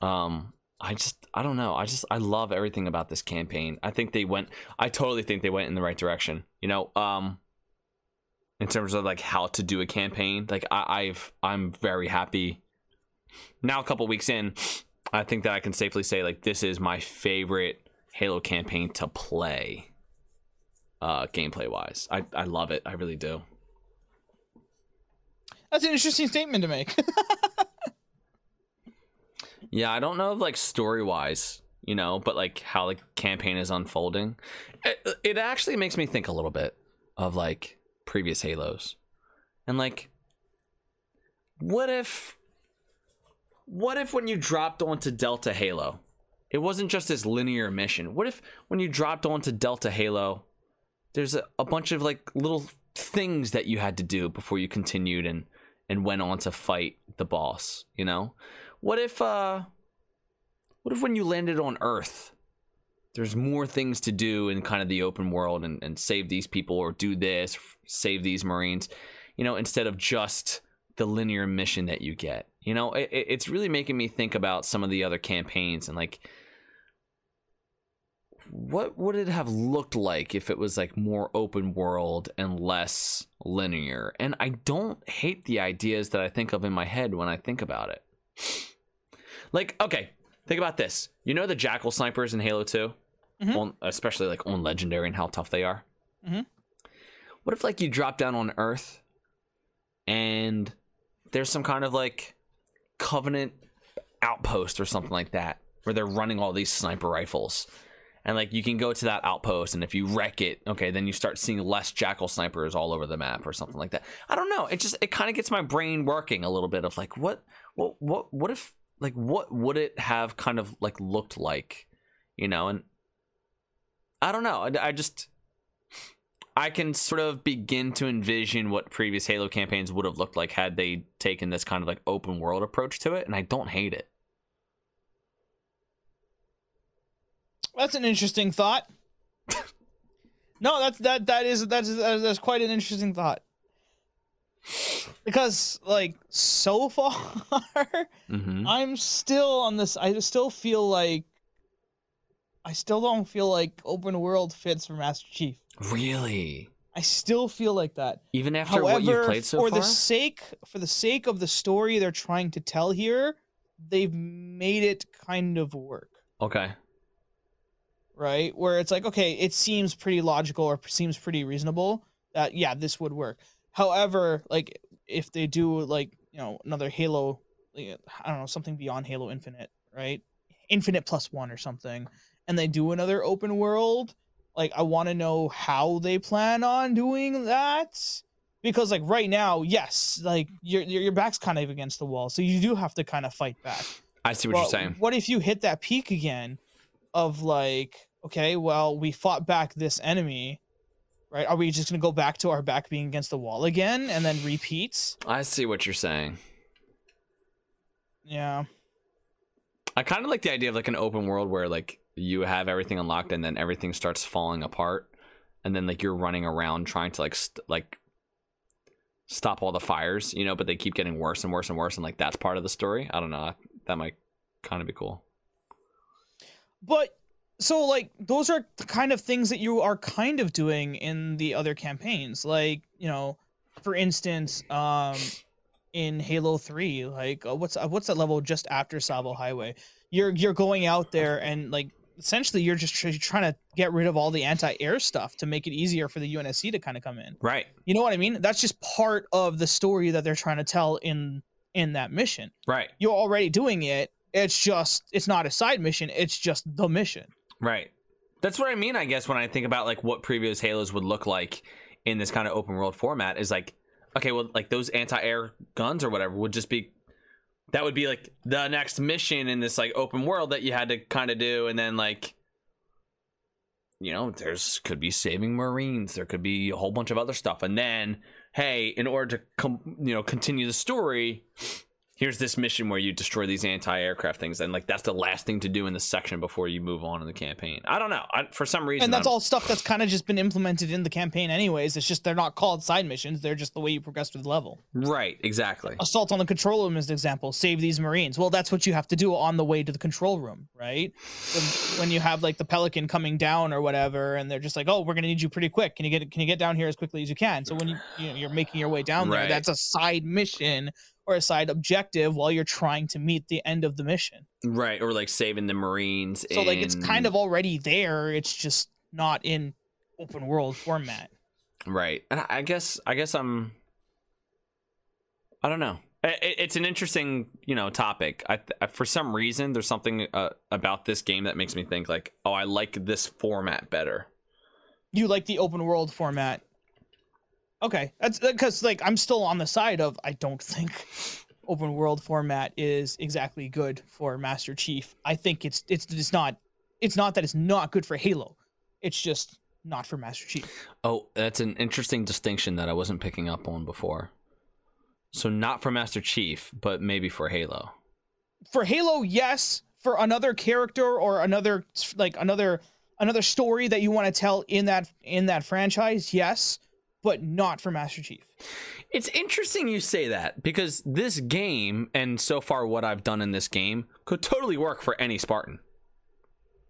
um I just I don't know. I just I love everything about this campaign. I think they went I totally think they went in the right direction. You know, um in terms of like how to do a campaign. Like I, I've I'm very happy. Now a couple weeks in, I think that I can safely say like this is my favorite Halo campaign to play. Uh gameplay wise. I, I love it. I really do. That's an interesting statement to make. Yeah, I don't know if like story wise, you know, but like how the campaign is unfolding. It, it actually makes me think a little bit of like previous Halos. And like what if what if when you dropped onto Delta Halo, it wasn't just this linear mission? What if when you dropped onto Delta Halo, there's a, a bunch of like little things that you had to do before you continued and and went on to fight the boss, you know? What if uh what if when you landed on Earth there's more things to do in kind of the open world and, and save these people or do this, save these Marines, you know, instead of just the linear mission that you get. You know, it, it- it's really making me think about some of the other campaigns and like what would it have looked like if it was like more open world and less linear? And I don't hate the ideas that I think of in my head when I think about it. Like, okay, think about this. You know the jackal snipers in Halo 2? Mhm. On, especially like on legendary and how tough they are. Mhm. What if like you drop down on Earth and there's some kind of like covenant outpost or something like that where they're running all these sniper rifles and like you can go to that outpost and if you wreck it okay then you start seeing less jackal snipers all over the map or something like that. I don't know. It just it kind of gets my brain working a little bit of like what what what what if like what would it have kind of like looked like you know? And i don't know. I, I just I can sort of begin to envision what previous Halo campaigns would have looked like had they taken this kind of like open world approach to it, and I don't hate it. That's an interesting thought. no, that's that that is that's that's quite an interesting thought. Because like so far, Mm-hmm. I'm still on this. I still feel like I still don't feel like open world fits for Master Chief. Really? I still feel like that. Even after However, what you've played so for far? the sake for the sake of the story they're trying to tell here, they've made it kind of work. Okay. Right? Where it's like, okay, it seems pretty logical or seems pretty reasonable that yeah, this would work. However, like if they do like you know another Halo, like, I don't know something beyond Halo Infinite, right? Infinite plus one or something, and they do another open world, like I want to know how they plan on doing that. Because like right now, yes, like your your your back's kind of against the wall, so you do have to kind of fight back. I see what Well, you're saying. What if you hit that peak again of like, okay, well, we fought back this enemy, right? Are we just gonna go back to our back being against the wall again and then repeat? I see what you're saying. Yeah. I kind of like the idea of like an open world where like you have everything unlocked and then everything starts falling apart, and then like you're running around trying to like st- like stop all the fires, you know, but they keep getting worse and worse and worse, and like that's part of the story. I don't know. That might kind of be cool. But so like those are the kind of things that you are kind of doing in the other campaigns. Like, you know, for instance, um in Halo 3, like uh, what's uh, what's that level just after Tsavo Highway? You're you're going out there and like essentially you're just tr- trying to get rid of all the anti-air stuff to make it easier for the UNSC to kind of come in. Right. You know what I mean? That's just part of the story that they're trying to tell in in that mission. Right. You're already doing it. It's just it's not a side mission, it's just the mission. Right. That's what I mean, I guess, when I think about like what previous Halos would look like in this kind of open world format is like, okay, well, like those anti-air guns or whatever would just be that would be like the next mission in this like open world that you had to kind of do, and then like you know, there's could be saving Marines, there could be a whole bunch of other stuff, and then hey, in order to com- you know continue the story, here's this mission where you destroy these anti-aircraft things and like that's the last thing to do in the section before you move on in the campaign. I don't know. I, for some reason and that's I'm- all stuff that's kind of just been implemented in the campaign anyways. It's just they're not called side missions. They're just the way you progress through the level. Right exactly. Assault on the control room is an example. Save these marines. Well that's what you have to do on the way to the control room right? When, when you have like the pelican coming down or whatever and they're just like oh we're gonna need you pretty quick. Can you get can you get down here as quickly as you can? So when you, you know, you're making your way down there Right. that's a side mission or a side objective while you're trying to meet the end of the mission. Right or like saving the marines so like it's kind of already there it's just not in open world format. Right and I- guess i guess i'm i don't know. It's an interesting you know topic. I, I for some reason there's something uh, about this game that makes me think like oh i like this format better. You like the open world format okay that's uh, because like i'm still on the side of i don't think open world format is exactly good for master chief. I think it's it's it's not it's not that it's not good for halo. It's just not for master chief. Oh, that's an interesting distinction that I wasn't picking up on before. So not for Master Chief, but maybe for Halo. for halo yes. For another character or another like another another story that you want to tell in that in that franchise yes but not for master chief It's interesting you say that because this game and so far what I've done in this game could totally work for any Spartan.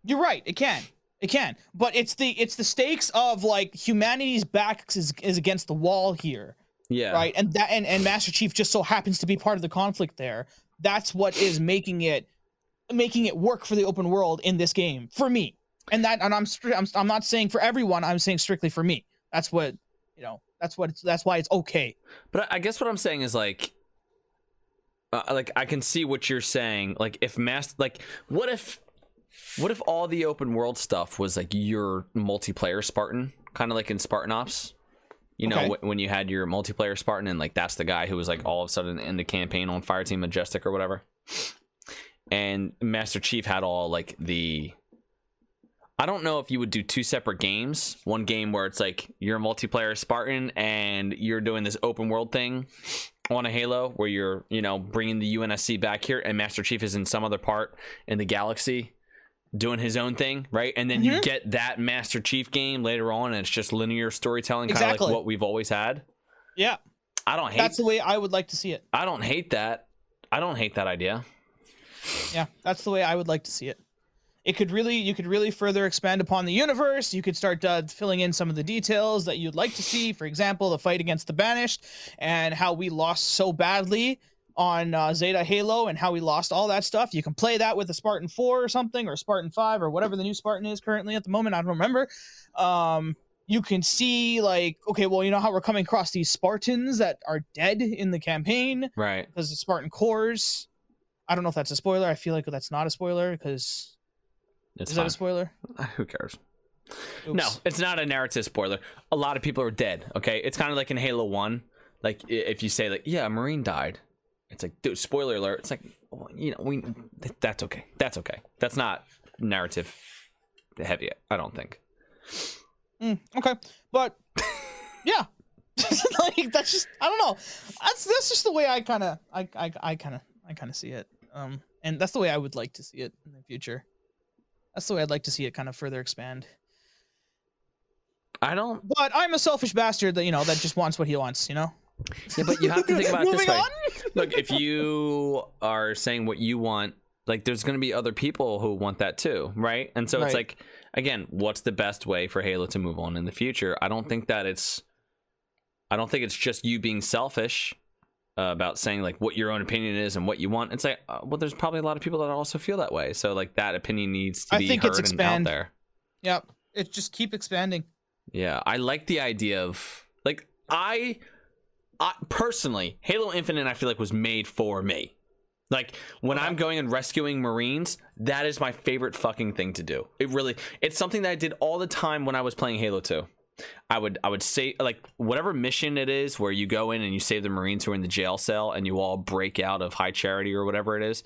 You're right. It can. It can. But it's the it's the stakes of like humanity's back is, is against the wall here, Yeah. right? And that and, and Master Chief just so happens to be part of the conflict there. That's what is making it making it work for the open world in this game for me. And that and I'm I'm I'm not saying for everyone. I'm saying strictly for me. That's what you know. That's what it's, that's why it's okay. But I guess what I'm saying is like uh, like I can see what you're saying. Like if mass like what if what if all the open world stuff was like your multiplayer Spartan, kind of like in Spartan Ops? You know, Okay. wh- when you had your multiplayer Spartan and like that's the guy who was like all of a sudden in the campaign on Fireteam Majestic or whatever. And Master Chief had all like the I don't know if you would do two separate games. One game where it's like you're a multiplayer Spartan and you're doing this open world thing on a Halo where you're, you know, bringing the UNSC back here and Master Chief is in some other part in the galaxy doing his own thing, right? And then you Mhm. get that Master Chief game later on, and it's just linear storytelling, kind of Exactly. like what we've always had. Yeah, I don't hate. that's the way I would like to see it. I don't hate that. I don't hate that idea. Yeah, that's the way I would like to see it. It could really, you could really further expand upon the universe. You could start uh, filling in some of the details that you'd like to see. For example, the fight against the Banished and how we lost so badly on uh, Zeta Halo and how we lost all that stuff. You can play that with a Spartan 4 or something, or Spartan 5, or whatever the new Spartan is currently at the moment. I don't remember. Um, you can see, like, okay, well, you know how we're coming across these Spartans that are dead in the campaign Right. because the Spartan cores. I don't know if that's a spoiler. I feel like that's not a spoiler because It's is fine. that a spoiler? Who cares? Oops. No, it's not a narrative spoiler. A lot of people are dead. Okay, it's kind of like in Halo One. Like if you say like, yeah, a Marine died, it's like, dude, spoiler alert. It's like, well, you know, we that's okay. That's okay. That's not narrative heavy. I don't think. Mm, okay, but yeah, like that's just I don't know. That's that's just the way I kind of I I I kind of I kind of see it. Um, and that's the way I would like to see it in the future. That's the way I'd like to see it kind of further expand. I don't. But I'm a selfish bastard that you know that just wants what he wants. You know. Yeah, but you have to think about it this way. on. Look, if you are saying what you want, like there's going to be other people who want that too, right? And so it's like, again, what's the best way for Halo to move on in the future? I don't think that it's, I don't think it's just you being selfish uh, about saying like what your own opinion is and what you want. It's like, uh, well, there's probably a lot of people that also feel that way. So like that opinion needs to I be heard and out expand. there. Yep. It just keep expanding. Yeah, I like the idea of like I, I personally Halo Infinite. I feel like was made for me. Like when I'm going and rescuing Marines, that is my favorite fucking thing to do. It really, it's something that I did all the time when I was playing Halo 2. I would, I would say like whatever mission it is where you go in and you save the Marines who are in the jail cell and you all break out of High Charity or whatever it is.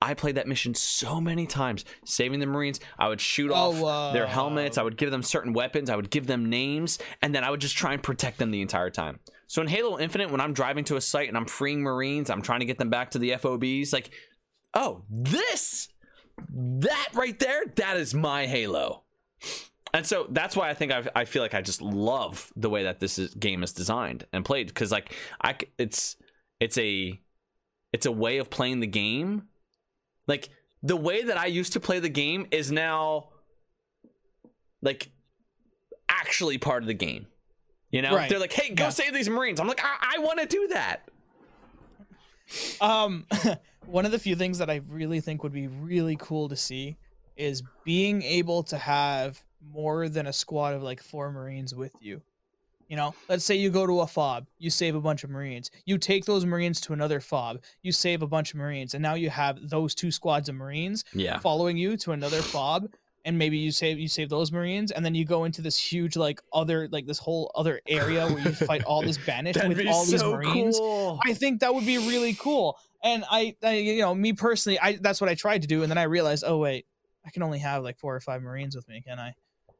I played that mission so many times, saving the Marines. I would shoot off Oh, their uh, helmets. I would give them certain weapons. I would give them names, and then I would just try and protect them the entire time. So in Halo Infinite, when I'm driving to a site and I'm freeing Marines, I'm trying to get them back to the FOBs. Like, oh, this, that right there, that is my Halo. And so that's why I think I've, I feel like I just love the way that this is, game is designed and played because like I it's it's a it's a way of playing the game like the way that I used to play the game is now like actually part of the game. You know, Right. they're like, "Hey, go Yeah. save these Marines." I'm like, "I, I want to do that." Um, one of the few things that I really think would be really cool to see is being able to have more than a squad of like four Marines with you. You know, let's say you go to a fob, you save a bunch of Marines. You take those Marines to another fob, you save a bunch of Marines, and now you have those two squads of Marines Yeah, following you to another fob. And maybe you save you save those Marines, and then you go into this huge like other like this whole other area where you fight all this banished with all these Marines. cool. I think that would be really cool. And I, I, you know, me personally, I that's what I tried to do, and then I realized, oh wait, I can only have like four or five Marines with me, can I?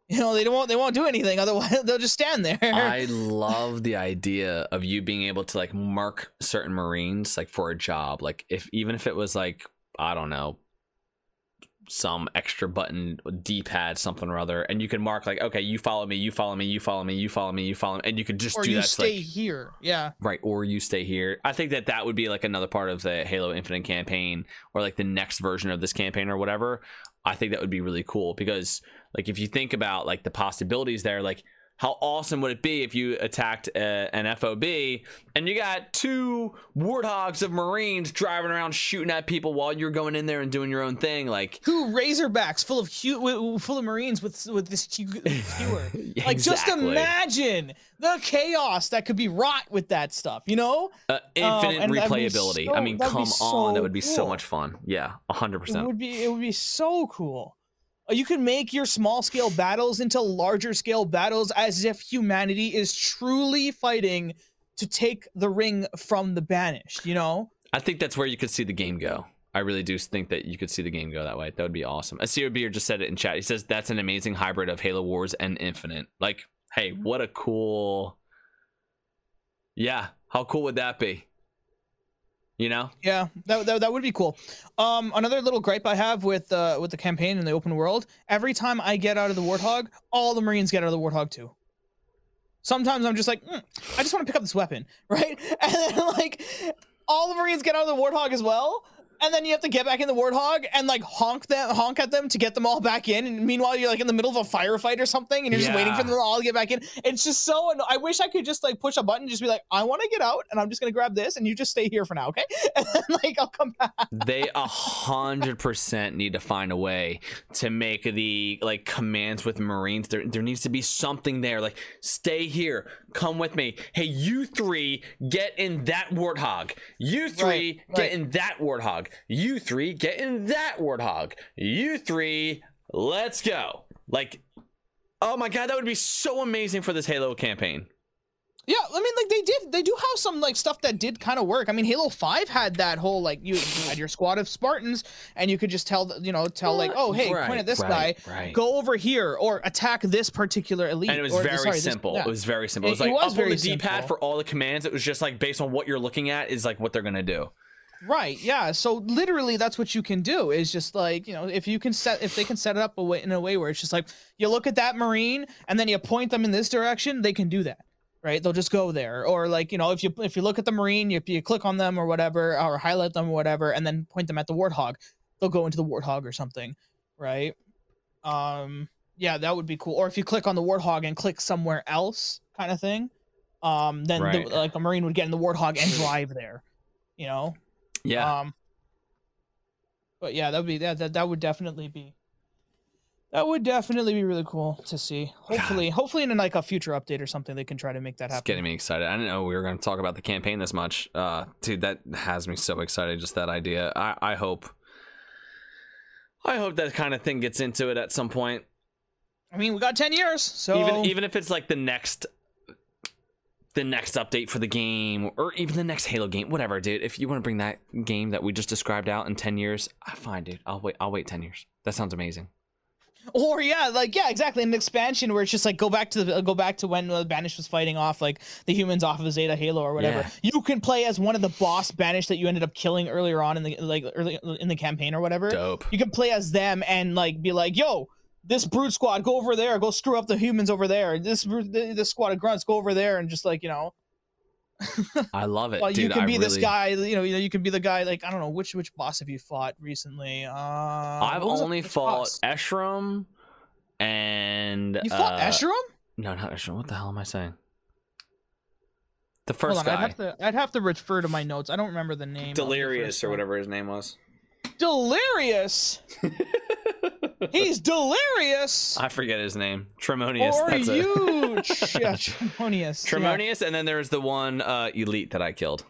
You know, they don't want they won't do anything. Otherwise, they'll just stand there. I love the idea of you being able to like mark certain Marines like for a job. Like if even if it was like I don't know some extra button D-pad something or other, and you can mark like okay, you follow me, you follow me, you follow me, you follow me, you follow me, and you could just or do you that. to, stay like, here. Yeah. right or you stay here i think that that would be like another part of the halo infinite campaign or like the next version of this campaign or whatever i think that would be really cool because like if you think about like the possibilities there like how awesome would it be if you attacked uh, an fob and you got two warthogs of marines driving around shooting at people while you're going in there and doing your own thing like Two Razorbacks full of hu- full of Marines with with this skewer. Like just imagine the chaos that could be wrought with that stuff. You know, uh, infinite and that'd be replayability i mean come on that would be so much fun yeah 100% It would be it would be so cool. Uh, You can make your small scale battles into larger scale battles as if humanity is truly fighting to take the ring from the banished, you know? I think that's where you could see the game go. I really do think that you could see the game go that way. That would be awesome. Asir Beer just said it in chat. He says that's an amazing hybrid of Halo Wars and Infinite. Like, hey, what a cool. Yeah, how cool would that be? You know? Yeah, that, that that would be cool. Um, another little gripe I have with uh with the campaign in the open world. Every time I get out of the warthog, all the marines get out of the warthog too. Sometimes I'm just like, mm, I just want to pick up this weapon, right? And then like, all the marines get out of the warthog as well. And then you have to get back in the warthog and like honk them, honk at them to get them all back in. And meanwhile, you're like in the middle of a firefight or something, and you're just waiting for Yeah. them all to get back in. It's just so. Anno- I wish I could just like push a button, and just be like, I want to get out, and I'm just gonna grab this, and you just stay here for now, okay? And then like I'll come back. they a hundred percent need to find a way to make the like commands with marines there there needs to be something there like stay here come with me hey you three get in that warthog you three Right, get in that warthog you three get in that warthog you three let's go like oh my god that would be so amazing for this halo campaign Yeah, I mean, like they did, they do have some like stuff that did kind of work. I mean, Halo Five had that whole like you, had your squad of Spartans, and you could just tell, you know, tell like, oh, hey, point at this right, guy, right. go over here, or attack this particular elite. and it was or, very sorry, this- simple. yeah. It was very simple. It was like it was up on the D-pad for all the commands. It was just like based on what you're looking at is like what they're gonna do. Right. Yeah. So literally, that's what you can do. Is just like you know, if you can set, if they can set it up a way, in a way where it's just like you look at that marine and then you point them in this direction, they can do that. Right. They'll just go there, or like you know, if you if you look at the marine, you, you click on them or whatever, or highlight them or whatever, and then point them at the warthog, they'll go into the warthog or something. Right. Um. Yeah, that would be cool. Or if you click on the warthog and click somewhere else, kind of thing. Um. Then Right. the, like a marine would get in the warthog and drive there. You know. Yeah. Um, but yeah, that would be that, that that would definitely be that would definitely be really cool to see. Hopefully, hopefully in like a future update or something, they can try to make that happen. it's getting me excited. I didn't know we were going to talk about the campaign this much. Uh, dude, that has me so excited. Just that idea. I, I hope. I hope that kind of thing gets into it at some point. I mean, we got ten years, so Even even if it's like the next, the next update for the game, or even the next Halo game, whatever, dude. If you want to bring that game that we just described out in ten years, I fine, dude. I'll wait. I'll wait ten years. That sounds amazing. or yeah, like yeah, exactly. An expansion where it's just like go back to the go back to when uh, Banish was fighting off like the humans off of Zeta Halo or whatever. Yeah. You can play as one of the boss Banished that you ended up killing earlier on in the like early in the campaign or whatever. Dope. you can play as them and like be like, "Yo, this brute squad, go over there, go screw up the humans over there. This brute- this squad of grunts, go over there and just like you know, I love it, well, dude. you can I be this guy. You know, you know, you can be the guy. Like I don't know which which boss have you fought recently? Uh, I've what was the only first fought boss? Escharum and You fought uh, Escharum? No, not Escharum. What the hell am I saying? The first on, guy, I'd have to I'd have to refer to my notes. I don't remember the name. of the Delirious or whatever his name was. Delirious. He's delirious. I forget his name. Tremonius. or That's it. you, Tr- yeah, Tremonius. yeah. Tremonius, and then there's the one uh, elite that I killed.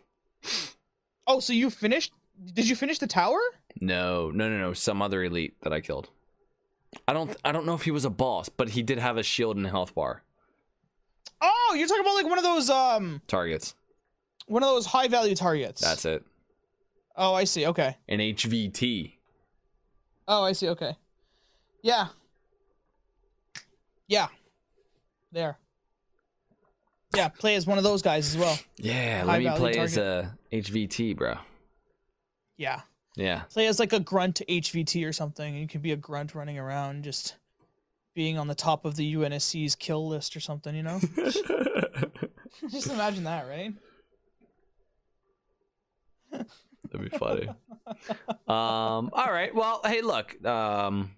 Oh, so you finished? Did you finish the tower? No, no, no, no. Some other elite that I killed. I don't. I don't know if he was a boss, but he did have a shield and a health bar Oh, you're talking about like one of those um targets. one of those high value targets. That's it. Oh, I see. Okay. An HVT. Oh, I see. Okay. Yeah. Yeah. There. Yeah, play as one of those guys as well. Yeah, High let me play as a HVT, bro. Yeah. Yeah. Play as like a grunt HVT or something. You can be a grunt running around just being on the top of the UNSC's kill list or something, you know? just imagine that, right? That'd be funny. um. All right. Well, hey, look. Um.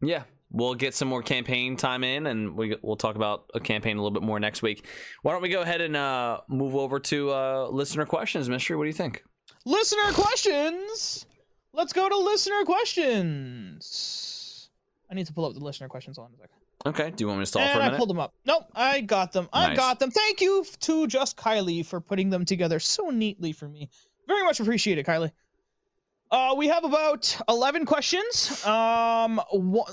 Yeah, we'll get some more campaign time in, and we we'll talk about a campaign a little bit more next week. Why don't we go ahead and uh move over to uh listener questions, Mystery? What do you think? Listener questions. Let's go to listener questions. I need to pull up the listener questions on a second. Okay. Do you want me to stall for And a I minute? pulled them up. Nope, I got them. I Nice. got them. Thank you to just Kylie for putting them together so neatly for me. Very much appreciate it, Kylie. Uh, we have about eleven questions. Um, wha-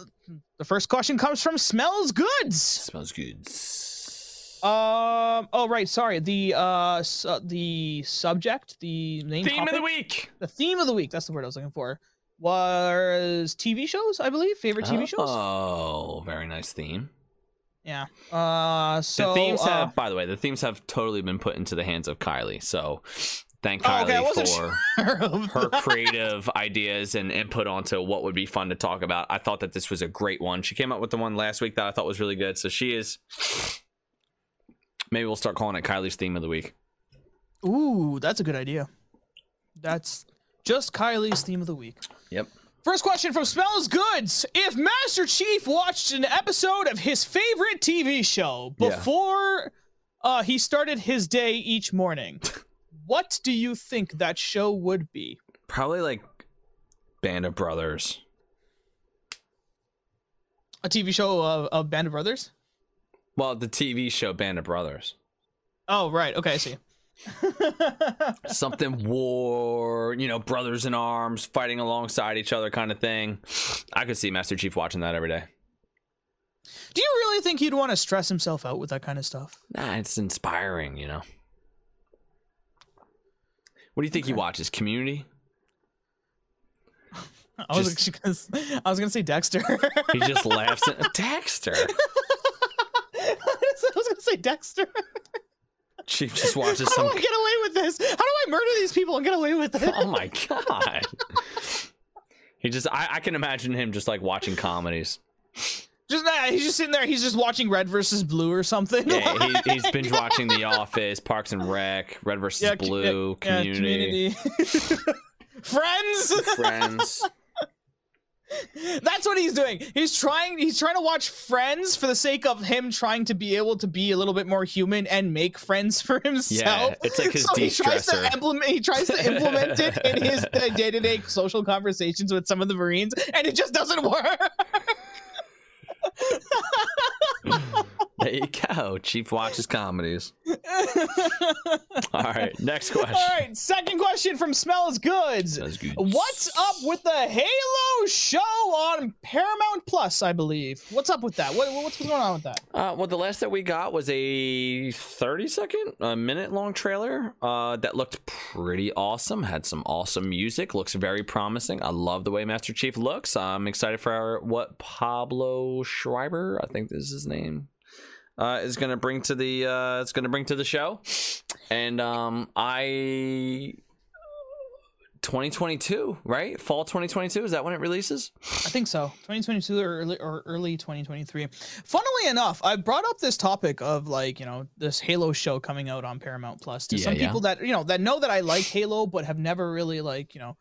the first question comes from Smells Goods. Smells Goods. Um. Oh, right. Sorry. The uh, su- the subject, the main Theme of the week. the theme of the week. That's the word I was looking for. Was TV shows, I believe. Favorite TV shows. Oh, very nice theme. Yeah. Uh, so the themes uh, have, by the way, the themes have totally been put into the hands of Kylie. So thank Oh, Kylie okay, for sure her creative ideas and input onto what would be fun to talk about. I thought that this was a great one. She came up with the one last week that I thought was really good. So she is. Maybe we'll start calling it Kylie's theme of the week. Ooh, that's a good idea. That's just Kylie's theme of the week. Yep. First question from Smells Goods. If Master Chief watched an episode of his favorite TV show Yeah. before uh, he started his day each morning, what do you think that show would be? Probably like Band of Brothers. A TV show of, of Band of Brothers? Well, the TV show Band of Brothers. Oh, right. Okay, I see. Something war, you know, brothers in arms fighting alongside each other kind of thing. I could see Master Chief watching that every day. do you really think he'd want to stress himself out with that kind of stuff? Nah, it's inspiring, you know. What do you think he watches? Community? I was, Just- gonna, I was gonna say Dexter. He just laughs at Dexter. I was gonna say Dexter. Chief just watches How some. do I get away with this? How do I murder these people and get away with it? Oh my god. He just, I, I can imagine him just like watching comedies. Just nah, he's just sitting there. He's just watching Red versus Blue or something. Yeah, he, he's binge watching The Office, Parks and Rec, Red versus Yeah, Blue, yeah, Community, community. Friends. Friends. That's what he's doing. He's trying. He's trying to watch Friends for the sake of him trying to be able to be a little bit more human and make friends for himself. Yeah, it's like his so he tries to implement. He tries to implement it in his day to day social conversations with some of the Marines, and it just doesn't work. There you go. Chief watches comedies. All right, next question. All right, second question from Smells Goods. That's good. What's up with the Halo show on Paramount Plus? I believe. What's up with that? What, what's going on with that? Uh, well, the last that we got was a 30 second, a minute long trailer uh, that looked pretty awesome. Had some awesome music. Looks very promising. I love the way Master Chief looks. I'm excited for our, what Pablo Schreiber, I think this is his name, uh, is going to bring to the uh, it's going to bring to the show. And um, I 2022, right? Fall 2022 is that when it releases? I think so. 2022 or early, or early 2023. Funnily enough, I brought up this topic of like, you know, this Halo show coming out on Paramount Plus to Yeah, some yeah. people that, you know, that know that I like Halo but have never really like, you know,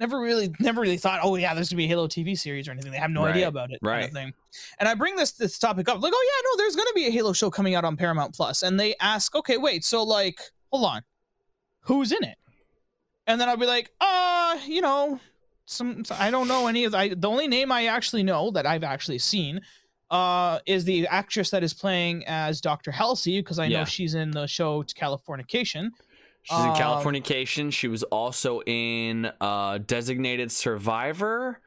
never really never really thought, "Oh yeah, there's going to be a Halo TV series or anything." They have no Right, idea about it kind right. of. And I bring this this topic up like, "Oh yeah, no, there's going to be a Halo show coming out on Paramount And they ask, "Okay, wait, so like, hold on. Who's in it?" And then I'll be like, "Uh, you know, some I don't know any of I the only name I actually know that I've actually seen uh is the actress that is playing as Dr. Halsey because I know Yeah. she's in the show Californication. She's in Um, Californication. She was also in uh, Designated Survivor,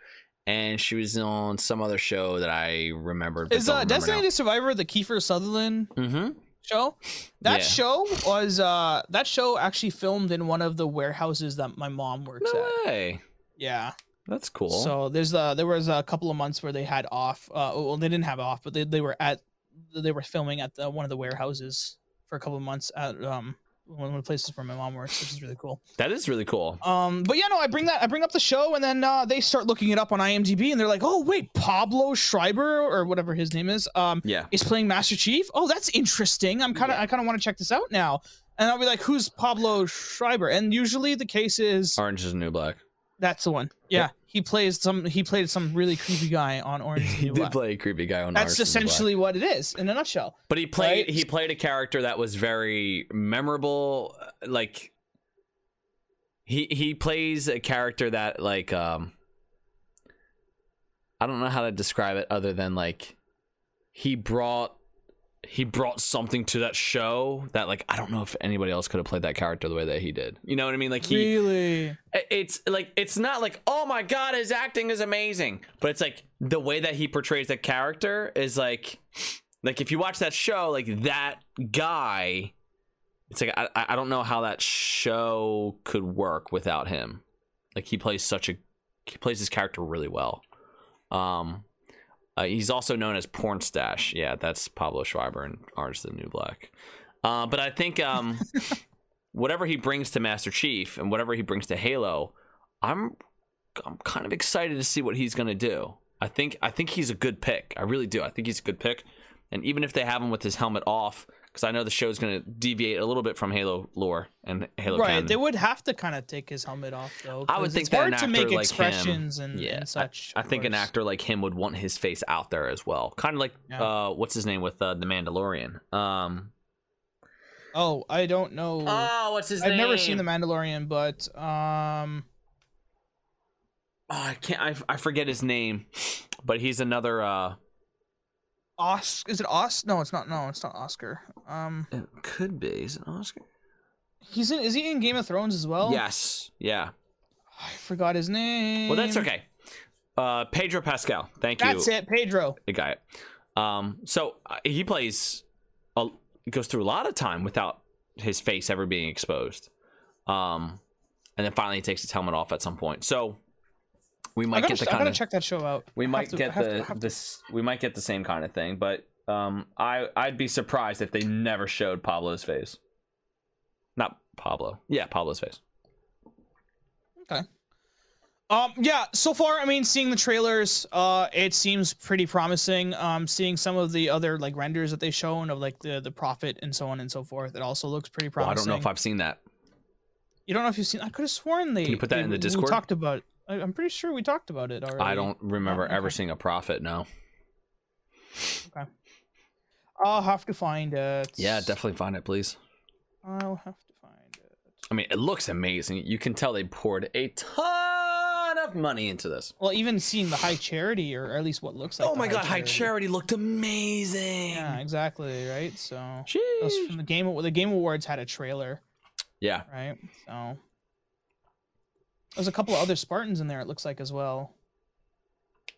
and she was on some other show that I remembered. Is uh Designated Survivor the Kiefer Sutherland Mm-hmm. show? That Yeah. show was uh that show actually filmed in one of the warehouses that my mom works No at. way. Yeah. That's cool. So there's uh there was a couple of months where they had off. Uh, well, they didn't have off, but they, they were at they were filming at the one of the warehouses for a couple of months at um one of the places where my mom works, which is really cool. that is really cool. Um, but yeah, no, I bring that I bring up the show, and then uh, they start looking it up on IMDb, and they're like, oh wait, Pablo Schreiber or whatever his name is, um, Yeah. is playing Master Chief. Oh, that's interesting. I'm kind of I kind of want to check this out now. And I'll be like, who's Pablo Schreiber? And usually the case is Orange is the New Black. That's the one. Yeah, he plays some. He played some really creepy guy on Orange. He did Black. play a creepy guy on. That's Orange is Black. essentially what it is in a nutshell. But he played Right? he played a character that was very memorable. uh, Like he he plays a character that like um I don't know how to describe it other than like he brought he brought something to that show that like I don't know if anybody else could have played that character the way that he did. You know what I mean? Like he really? it's like it's not like oh my god his acting is amazing but it's like the way that he portrays that character is like like if you watch that show like that guy it's like i, I don't know how that show could work without him like he plays such a he plays his character really well um Uh, he's also known as Pornstache. Yeah, that's Pablo Schreiber and Orange the New Black. Uh, but I think um, whatever he brings to Master Chief and whatever he brings to Halo, I'm I'm kind of excited to see what he's gonna do. I think I think he's a good pick. I really do. I think he's a good pick. And even if they have him with his helmet off, because I know the show's gonna deviate a little bit from Halo lore and Halo right, canon. they would have to kind of take his helmet off though. I would 'cause think it's that hard an to actor make like him- expressions and, yeah, and such. I of think an actor like him would want his face out there as well. Kind of like Yeah. uh, what's his name with uh, the Mandalorian. Um, Oh, I don't know. oh, what's his name. I've never seen the Mandalorian, but um, Oh, I can't. I, I forget his name, but he's another. uh Os is it Os? No, it's not. No, it's not Oscar. Um, It could be. Is it Oscar? he's in. Is he in Game of Thrones as well? Yes. Yeah. I forgot his name. Well, that's okay. Uh, Pedro Pascal. Thank you. That's it, Pedro. I got it. Um, so uh, he plays, a, goes through a lot of time without his face ever being exposed. Um, and then finally he takes his helmet off at some point. So we might get the kind of check that show out. we might to- get the to- this we might get the same kind of thing, but um, I I'd be surprised if they never showed Pablo's face. Not Pablo. Yeah, Pablo's face. Okay. Um, yeah, so far, I mean, seeing the trailers, uh, it seems pretty promising. Um, seeing some of the other like renders that they've shown of like the the prophet and so on and so forth, it also looks pretty Well, I don't know if I've seen that. You don't know if you've seen. I could have sworn they. Can you put that they- in the Discord? we talked about. it. I, I'm pretty sure we talked about it already. I don't remember Oh, ever okay. seeing a prophet. No. Okay. I'll have to find it. Yeah, definitely find it, please. I'll have to find it. I mean, it looks amazing. You can tell they poured a ton of money into this. Well, even seeing the high charity, or at least what looks like. oh my god, High Charity looked amazing. Yeah, exactly. Right. So. Was from the game. The Game Awards had a trailer. Yeah. right? So there's a couple of other Spartans in there. It looks like as well.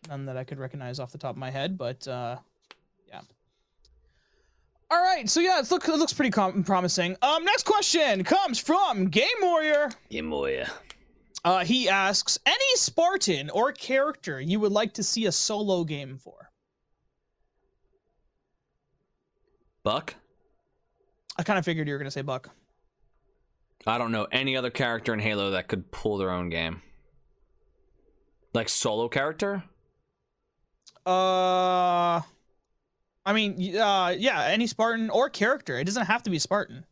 None that I could recognize off the top of my head, but uh, yeah. All right, so yeah, it's look it looks pretty com- promising. Um, next question comes from Game Warrior. Yeah, boy. Uh, he asks any Spartan or character you would like to see a solo game for. Buck? I kind of figured you were gonna say Buck. I don't know any other character in Halo that could pull their own game. Like solo character? Uh, I mean, uh, yeah, any Spartan or character. It doesn't have to be Spartan.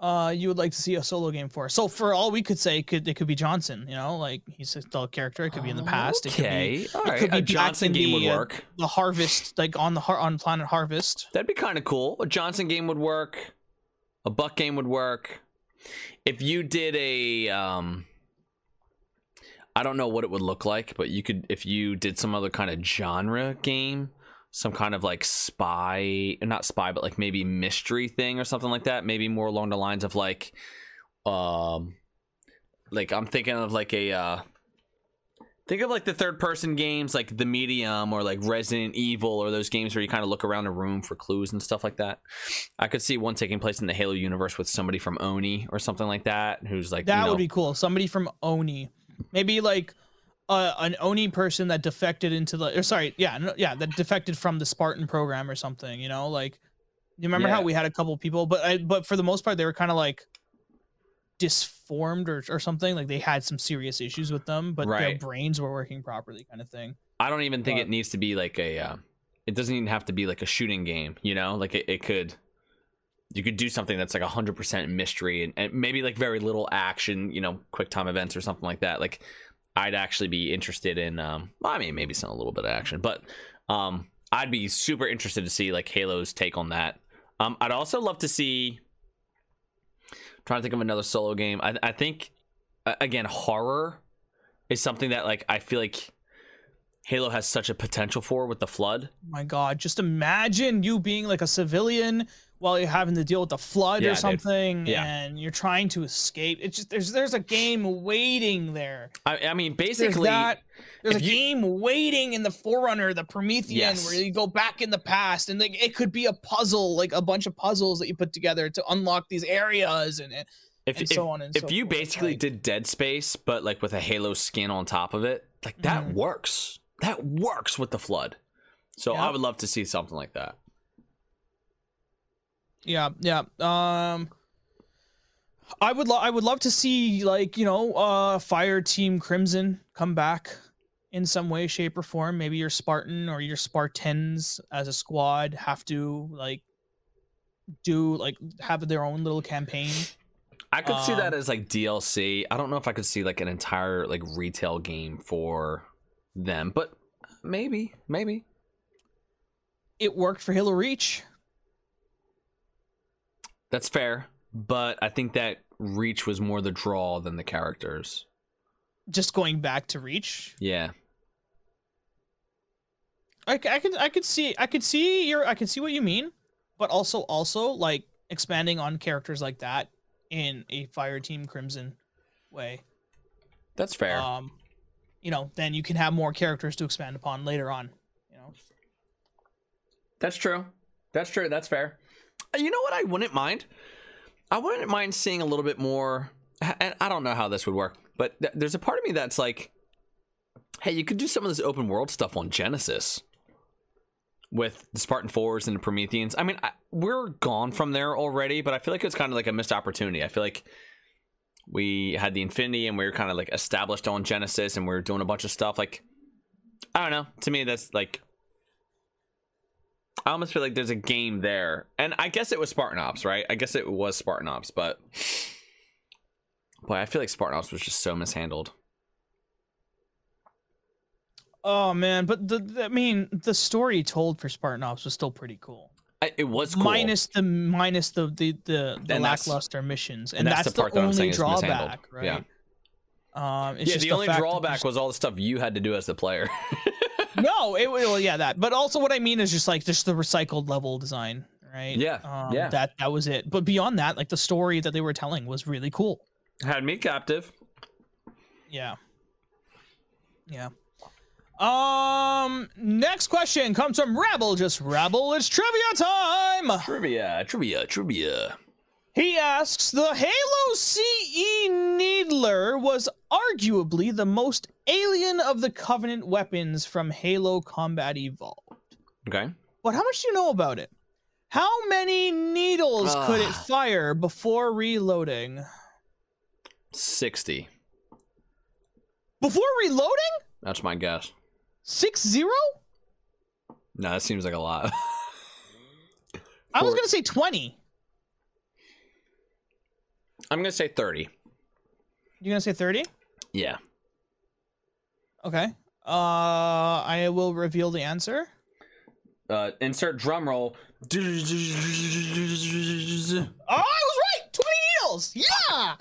Uh, you would like to see a solo game for. So for all we could say, it could it could be Johnson? You know, like he's still a character. It could be in the past. It could be Okay, all it could be A Johnson game would the, uh, work. the Harvest, like on the har- on Planet Harvest. That'd be kind of cool. A Johnson game would work. A Buck game would work. If you did a, um, I don't know what it would look like, but you could if you did some other kind of genre game, some kind of like spy, not spy, but like maybe mystery thing or something like that. Maybe more along the lines of like, um, like I'm thinking of like a. uh Think of like the third person games like The Medium or like Resident Evil or those games where you kind of look around a room for clues and stuff like that. I could see one taking place in the Halo universe with somebody from Oni or something like that who's like That you know, would be cool. Somebody from Oni, maybe like uh, an Oni person that defected into the. Or sorry, yeah, no, yeah, that defected from the Spartan program or something. You know, like you remember how we had a couple people, but I, but for the most part, they were kind of like disformed or, or something. Like they had some serious issues with them, but their brains were working properly, kind of thing. I don't even think But- it needs to be like a uh, it doesn't even have to be like a shooting game, you know? Like it, it could you could do something that's like 100% mystery and, and maybe like very little action, you know, quick time events or something like that. Like I'd actually be interested in um well, I mean maybe some a little bit of action, but um I'd be super interested to see like Halo's take on that. Um I'd also love to see trying to think of another solo game. I I think again horror is something that like I feel like Halo has such a potential for with the flood. my god just imagine you being like a civilian while you're having to deal with the flood Yeah, or something Yeah. and you're trying to escape it's just there's there's a game waiting there I, I mean, there's basically, that there's a you- game waiting in the forerunner the promethean Yes. where you go back in the past and like it could be a puzzle like a bunch of puzzles that you put together to unlock these areas and, and if and if, so on and if so you forth, basically like- did Dead Space, but like with a Halo skin on top of it, like that Mhm. works. That works with the flood. So I would love to see something like that. Yeah, yeah. Um I would lo- I would love to see like, you know, uh Fire Team Crimson come back in some way shape or form. Maybe your Spartan or your Spartans as a squad have to like do like have their own little campaign. I could see that Um, as like DLC. I don't know if I could see like an entire like retail game for them, but maybe, maybe. It worked for Halo Reach. That's fair, but I think that Reach was more the draw than the characters. Just going back to Reach. Yeah. I, I could I could see I could see your I could see what you mean, but also also like expanding on characters like that in a Fire Team Crimson way. That's fair. Um, you know, then you can have more characters to expand upon later on. You know, That's true. That's true. That's fair. Uh, You know what? I wouldn't mind. I wouldn't mind seeing a little bit more. And I don't know how this would work, but th- there's a part of me that's like, hey, you could do some of this open world stuff on Genesis with the Spartan Fours and the Prometheans. I mean, I, we're gone from there already, but I feel like it's kind of like a missed opportunity. I feel like we had the Infinity and we were kind of like established on Genesis and we are doing a bunch of stuff. Like, I don't know. To me, that's like I almost feel like there's a game there. And I guess it was Spartan Ops, right? I guess it was Spartan Ops, but boy, I feel like Spartan Ops was just so mishandled. oh man, but the I mean the story told for Spartan Ops was still pretty cool. I, it was cool. Minus the minus the the the, the lackluster missions, and, and that's that's, the part the that I'm only saying is mishandled. drawback, right? Yeah. Um, it's yeah, just the only fact drawback was all the stuff you had to do as the player. no, it well, yeah, that. But also, what I mean is just like just the recycled level design, right? Yeah, um, yeah. That that was it. But beyond that, like the story that they were telling was really cool. had me captive. Yeah. Yeah. Um. Next question comes from Rabble. Just Rabble. It's trivia time. Trivia, trivia, trivia. He asks, the Halo CE Needler was arguably the most alien of the Covenant weapons from Halo Combat Evolved. Okay. But how much do you know about it? How many needles could it fire before reloading? 60. Before reloading? That's my guess. Six zero? No, that seems like a lot. I was gonna say twenty. I'm to say 30. You're gonna say thirty? Yeah. Okay. Uh, I will reveal the answer. Uh, insert drum roll. Oh, I was right. Twenty needles. Yeah.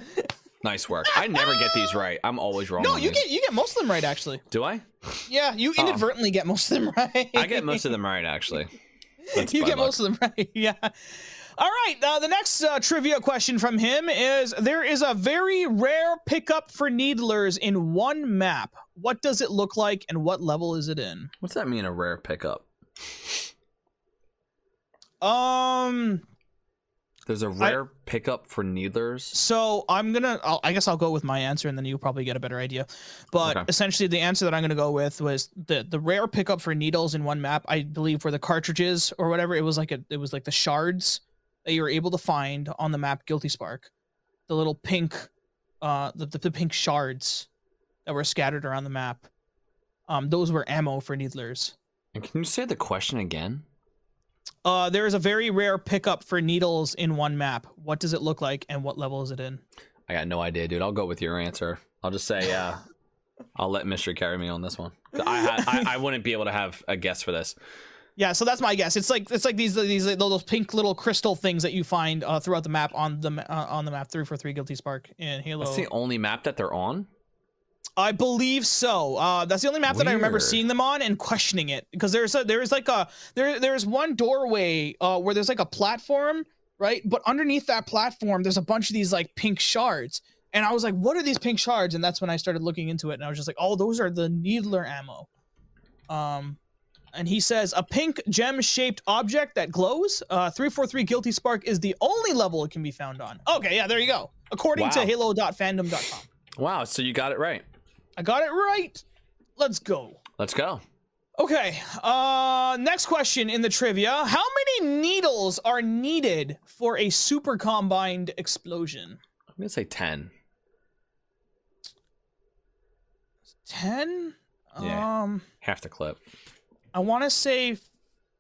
Nice work. I never get these right. I'm always wrong. No, you these. get you get most of them right actually. Do I? Yeah, you Oh. inadvertently get most of them right. I get most of them right, actually. That's you get luck. most of them right. Yeah. All right. Uh, the next uh, trivia question from him is: There is a very rare pickup for needlers in one map. What does it look like, and what level is it in? What's that mean? A rare pickup? Um. There's a rare pickup for needlers. So I'm gonna. I'll, I guess I'll go with my answer, and then you'll probably get a better idea. But Okay. essentially, the answer that I'm gonna go with was the the rare pickup for needles in one map. I believe were the cartridges or whatever. It was like a. It was like the shards that you were able to find on the map Guilty Spark, the little pink, uh, the the, the pink shards that were scattered around the map. Um, those were ammo for needlers. And can you say the question again? Uh, there is a very rare pickup for needles in one map. What does it look like, and what level is it in? I got no idea, dude. I'll go with your answer. I'll just say, uh, I'll let Mystery carry me on this one. I, had, I I wouldn't be able to have a guess for this. Yeah, so that's my guess. It's like it's like these these those pink little crystal things that you find uh, throughout the map on the uh, on the map three for three Guilty Spark in Halo. That's the only map that they're on. I believe so. Uh, that's the only map that I remember seeing them on and questioning it because there's a there's like a there there's one doorway uh, where there's like a platform right, but underneath that platform there's a bunch of these like pink shards, and I was like, what are these pink shards? And that's when I started looking into it, and I was just like, oh, those are the needler ammo. Um, and he says a pink gem-shaped object that glows. Uh, 343 Guilty Spark is the only level it can be found on. Okay, yeah, there you go. According to Wow. Halo.fandom.com. Wow, so you got it right. I got it right. Let's go. Let's go. Okay. Uh, next question in the trivia: How many needles are needed for a super combined explosion? I'm gonna say ten. Ten. Yeah. Um, Half the clip. I want to say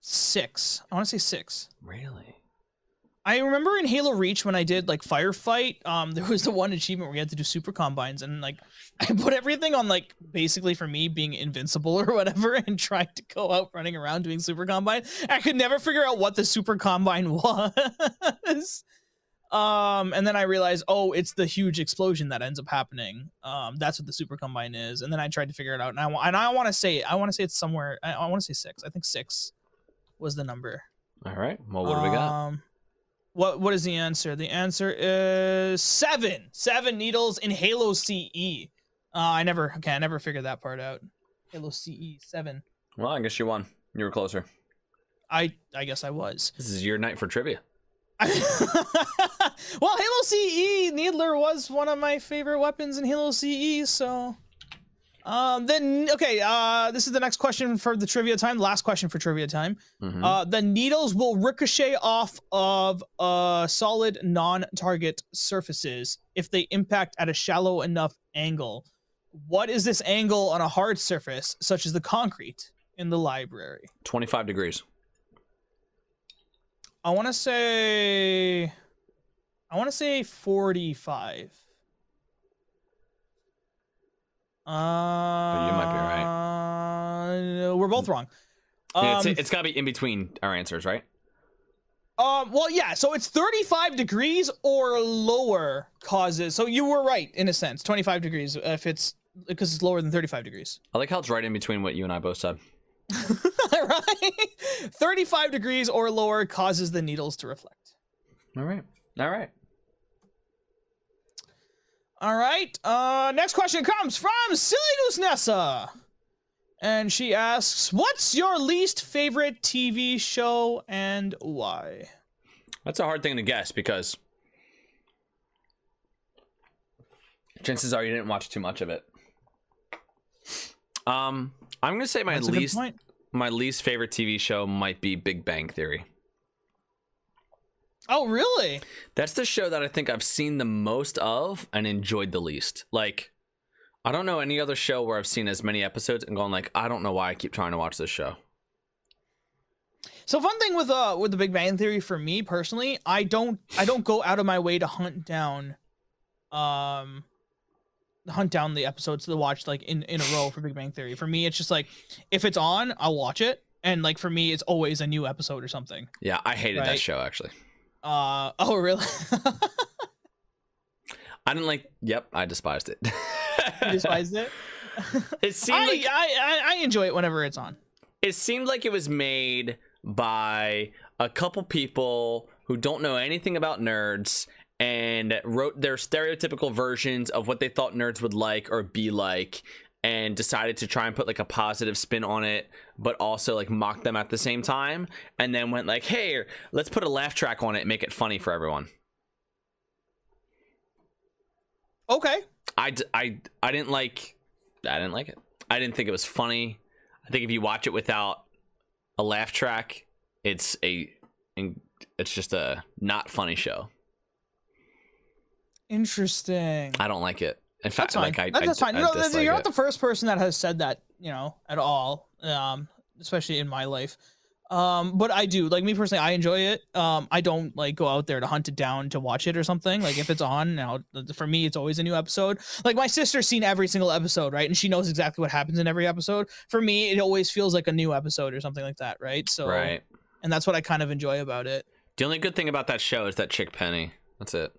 six. I want to say six. Really? I remember in Halo Reach when I did like firefight, um, there was the one achievement where you had to do super combines, and like I put everything on like basically for me being invincible or whatever, and tried to go out running around doing super combine. I could never figure out what the super combine was. Um, and then I realized, oh, it's the huge explosion that ends up happening. Um, that's what the super combine is. And then I tried to figure it out, and I and I want to say I want to say it's somewhere. I, I want to say six. I think six was the number. All right. Well, what do we got? What what is the answer? The answer is seven. Seven needles in Halo CE. Uh, I never okay, I never figured that part out. Halo CE seven. Well, I guess you won. You were closer. I I guess I was. This is your night for trivia. well, Halo CE Needler was one of my favorite weapons in Halo CE, so um then okay, uh this is the next question for the trivia time, last question for trivia time. Mhm. Uh, the needles will ricochet off of uh, solid non-target surfaces if they impact at a shallow enough angle. What is this angle on a hard surface, such as the concrete in the library? 25 degrees. I want to say, I want to say forty-five. Uh, you might be right. We're both wrong. Yeah, it's, Um, it's got to be in between our answers, right? Um, well, yeah, so it's 35 degrees or lower causes. So you were right in a sense, 25 degrees if it's because it's lower than 35 degrees. I like how it's right in between what you and I both said. right? 35 degrees or lower causes the needles to reflect. All right. All right. All right. Uh, next question comes from Silly Goose Nessa. And she asks, What's your least favorite TV show and why? That's a hard thing to guess because chances are you didn't watch too much of it. Um, I'm gonna say my That's least my least favorite TV show might be Big Bang Theory. Oh, really? That's the show that I think I've seen the most of and enjoyed the least. Like, I don't know any other show where I've seen as many episodes and gone like, I don't know why I keep trying to watch this show. So fun thing with uh with the Big Bang Theory for me personally, I don't I don't go out of my way to hunt down um hunt down the episodes to watch like in in a row for Big Bang Theory. For me it's just like if it's on, I'll watch it. And like for me it's always a new episode or something. Yeah, I hated that show actually. Uh oh really? I didn't like. Yep, I despised it. you despised it? it seemed I, like I I I enjoy it whenever it's on. it seemed like it was made by a couple people who don't know anything about nerds and wrote their stereotypical versions of what they thought nerds would like or be like and decided to try and put like a positive spin on it but also like mock them at the same time and then went like hey let's put a laugh track on it and make it funny for everyone Okay. I, d- I, I didn't like I didn't like it. I didn't think it was funny. I think if you watch it without a laugh track, it's a it's just a not funny show. Interesting. I don't like it. In fact, That's fine. like I, that's I, fine. I you know, you're it. not the first person that has said that, you know, at all. Um, especially in my life. Um, but I do like me personally. I enjoy it. Um, I don't like go out there to hunt it down to watch it or something. Like if it's on now, for me, it's always a new episode. Like my sister's seen every single episode, right, and she knows exactly what happens in every episode. For me, it always feels like a new episode or something like that, right? So, right. and that's what I kind of enjoy about it. The only good thing about that show is that chick Penny. That's it.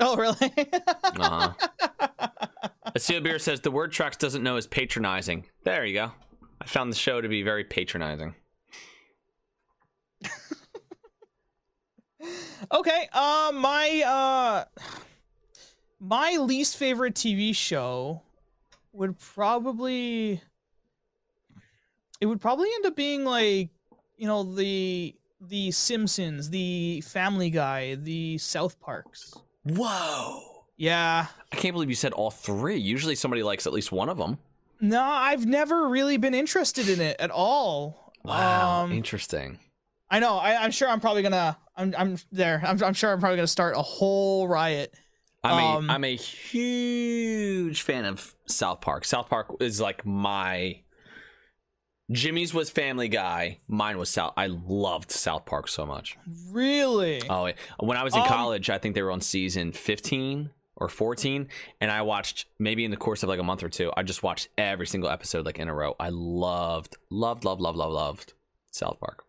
Oh, really? Uh huh. Beer says the word Trex doesn't know is patronizing. There you go. I found the show to be very patronizing. okay um my uh my least favorite tv show would probably it would probably end up being like you know the the simpsons the family guy the south parks Whoa. yeah I can't believe you said all three. Usually somebody likes at least one of them. No, I've never really been interested in it at all. Wow, Um, interesting. I know. I, I'm sure I'm probably gonna. I'm. I'm there. I'm. I'm sure I'm probably gonna start a whole riot. I'm a um, am a huge fan of South Park. South Park is like my Jimmy's was Family Guy. Mine was South. I loved South Park so much. Really? Oh, when I was in Um, college, I think they were on season 15 or 14, and I watched maybe in the course of like a month or two. I just watched every single episode like in a row. I loved, loved, loved, loved, loved, loved South Park.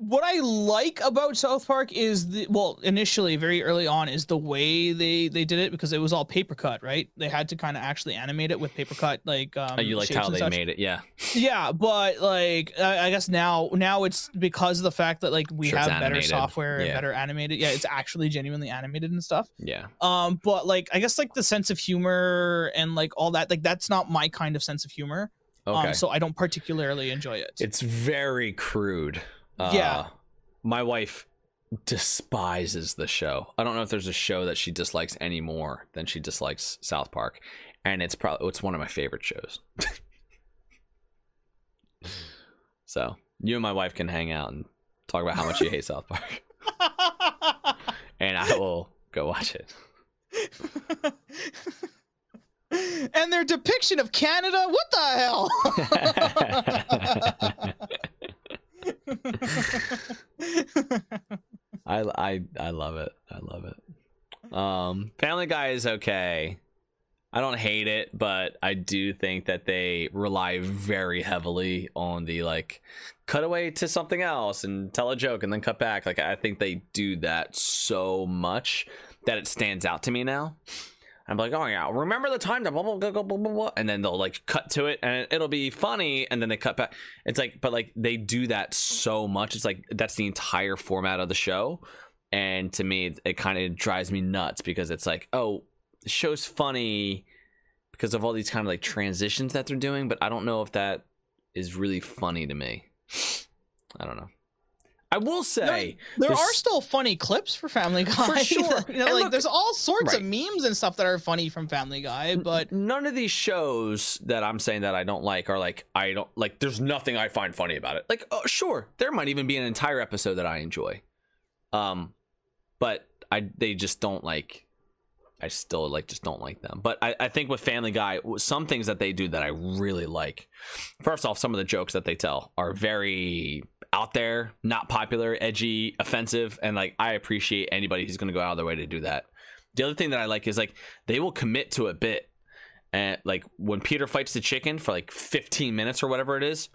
What I like about South Park is the well, initially, very early on, is the way they they did it because it was all paper cut, right? They had to kind of actually animate it with paper cut, like um. Oh, you liked how they such. made it, yeah. Yeah, but like I I guess now now it's because of the fact that like we Sure, have better animated. software and better animated. Yeah, it's actually genuinely animated and stuff. Yeah. Um, but like I guess like the sense of humor and like all that, like that's not my kind of sense of humor. Okay. Um, so I don't particularly enjoy it. It's very crude. Uh, Yeah. My wife despises the show. I don't know if there's a show that she dislikes any more than she dislikes South Park, and it's probably it's one of my favorite shows. so you and my wife can hang out and talk about how much you hate South Park, and I will go watch it. and their depiction of Canada, what the hell? I I I love it. I love it. Um, Family Guy is okay. I don't hate it, but I do think that they rely very heavily on the like cut away to something else and tell a joke and then cut back. Like I think they do that so much that it stands out to me now. I'm like, oh yeah, remember the time blah blah blah blah blah blah, blah, and then they'll like cut to it and it'll be funny, and then they cut back. It's like, but like they do that so much. It's like that's the entire format of the show, and to me, it, it kind of drives me nuts because it's like, oh, the show's funny because of all these kind of like transitions that they're doing, but I don't know if that is really funny to me. I don't know. I will say there there's- are still funny clips for Family Guy. For sure. you know, like look- there's all sorts of memes and stuff that are funny from Family Guy, but none of these shows that I'm saying that I don't like are like I don't like. There's nothing I find funny about it. Like, oh, sure, there might even be an entire episode that I enjoy, um, but I they just don't like. I still like just don't like them. But I, I think with Family Guy, some things that they do that I really like. First off, some of the jokes that they tell are very out there, not popular, edgy, offensive, and like I appreciate anybody who's going to go out of their way to do that. The other thing that I like is like they will commit to a bit, and like when Peter fights the chicken for like 15 minutes or whatever it is.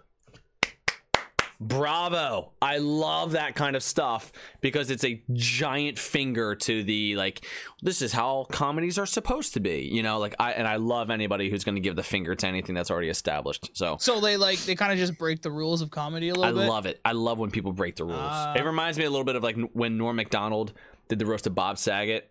Bravo. I love that kind of stuff because it's a giant finger to the like this is how comedies are supposed to be, you know, like I and I love anybody who's going to give the finger to anything that's already established. So so they like they kind of just break the rules of comedy a little bit. I love it. I love when people break the rules. Ah. it reminds me a little bit of like when Norm Macdonald did the roast of Bob Saget.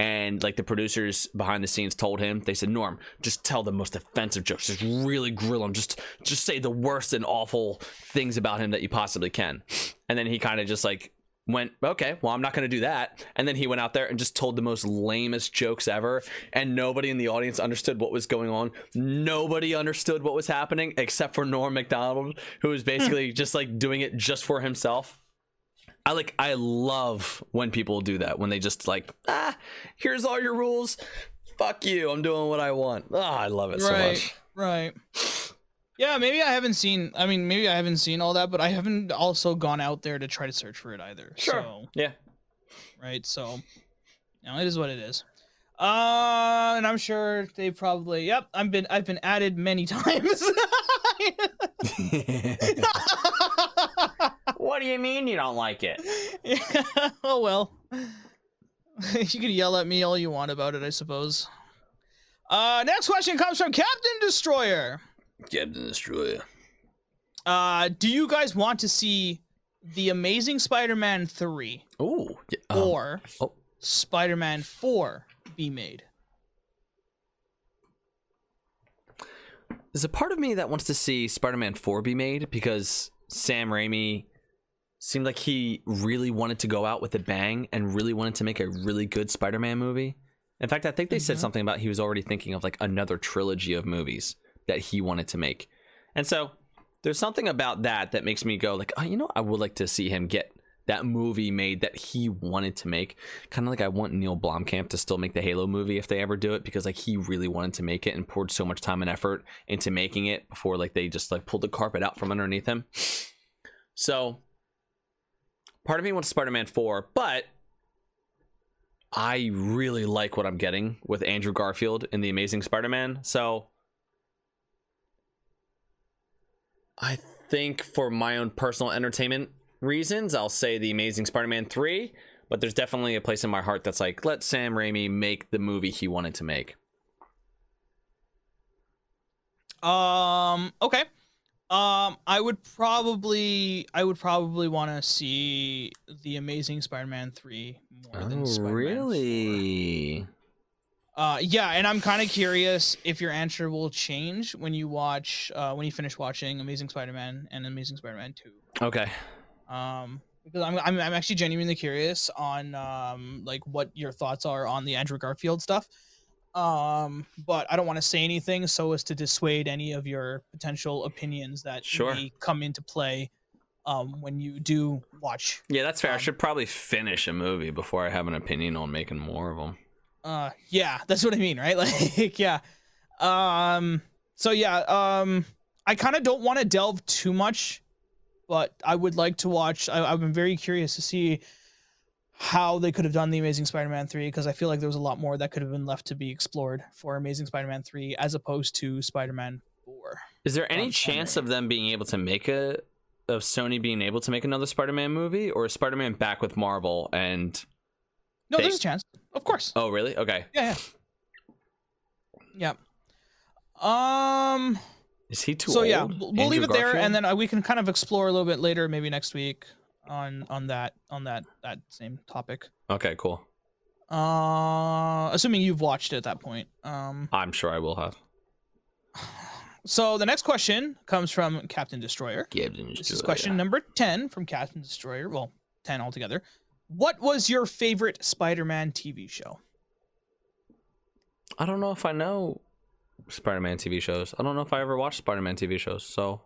And like the producers behind the scenes told him, they said, "Norm, just tell the most offensive jokes. Just really grill him. Just, just say the worst and awful things about him that you possibly can." And then he kind of just like went, "Okay, well, I'm not going to do that." And then he went out there and just told the most lamest jokes ever, and nobody in the audience understood what was going on. Nobody understood what was happening except for Norm Macdonald, who was hmm. basically just like doing it just for himself. I like I love when people do that when they just like ah here's all your rules fuck you I'm doing what I want oh I love it so right, much right. Yeah, maybe I haven't seen. I mean, maybe I haven't seen all that, but I haven't also gone out there to try to search for it either. So, yeah right. So, now it is what it is. Uh, and I'm sure they probably. Yep, I've been I've been added many times. what do you mean you don't like it Yeah, oh well. you can yell at me all you want about it, I suppose. Uh, next question comes from Captain Destroyer. Captain Destroyer Uh, do you guys want to see the Amazing Spider-Man three oh or oh. Spider-Man four be made? there's a part of me that wants to see Spider-Man 4 be made because Sam Raimi seemed like he really wanted to go out with a bang and really wanted to make a really good Spider-Man movie. In fact, I think they said Mhm. something about he was already thinking of like another trilogy of movies that he wanted to make. And so there's something about that that makes me go like, oh, you know, I would like to see him get that movie made that he wanted to make. Kind of like I want Neil Blomkamp to still make the Halo movie if they ever do it because like he really wanted to make it and poured so much time and effort into making it before like they just like pulled the carpet out from underneath him. So part of me wants Spider-Man 4, but I really like what I'm getting with Andrew Garfield in The Amazing Spider-Man. So I think for my own personal entertainment reasons, I'll say The Amazing Spider-Man 3, but there's definitely a place in my heart that's like let Sam Raimi make the movie he wanted to make. Um. Okay. Um. I would probably. I would probably want to see the Amazing Spider-Man three more than Oh, Spider-Man 4. really? Uh. Yeah, and I'm kind of curious if your answer will change when you watch. Uh. When you finish watching Amazing Spider-Man and Amazing Spider-Man two. Okay. Um. Because I'm, I'm I'm actually genuinely curious on um like what your thoughts are on the Andrew Garfield stuff. Um, but I don't want to say anything so as to dissuade any of your potential opinions that Sure. may come into play um when you do watch. Yeah, that's fair. I Um, should probably finish a movie before I have an opinion on making more of them. Uh yeah, that's what I mean, right? Like yeah. Um so yeah, um I kind of don't want to delve too much, but I would like to watch I, I've been very curious to see how they could have done the Amazing Spider-Man 3 because I feel like there was a lot more that could have been left to be explored for Amazing Spider-Man 3 as opposed to Spider-Man 4. Is there any chance of them being able to make a of Sony being able to make another Spider-Man movie or is Spider-Man back with Marvel and No, They- there's a chance. Of course. Oh, really? Okay. Yeah, yeah. Yeah. Um Is he too so old? yeah we'll, we'll leave Andrew it there and then uh, we can kind of explore a little bit later maybe next week on on that on that that same topic Okay, cool. uh assuming you've watched it at that point um I'm sure I will have. so the next question comes from captain destroyer this is question number 10 from captain destroyer well 10 altogether what was your favorite spider-man tv show I don't know if I know Spider-Man TV shows. I don't know if I ever watched Spider-Man TV shows, so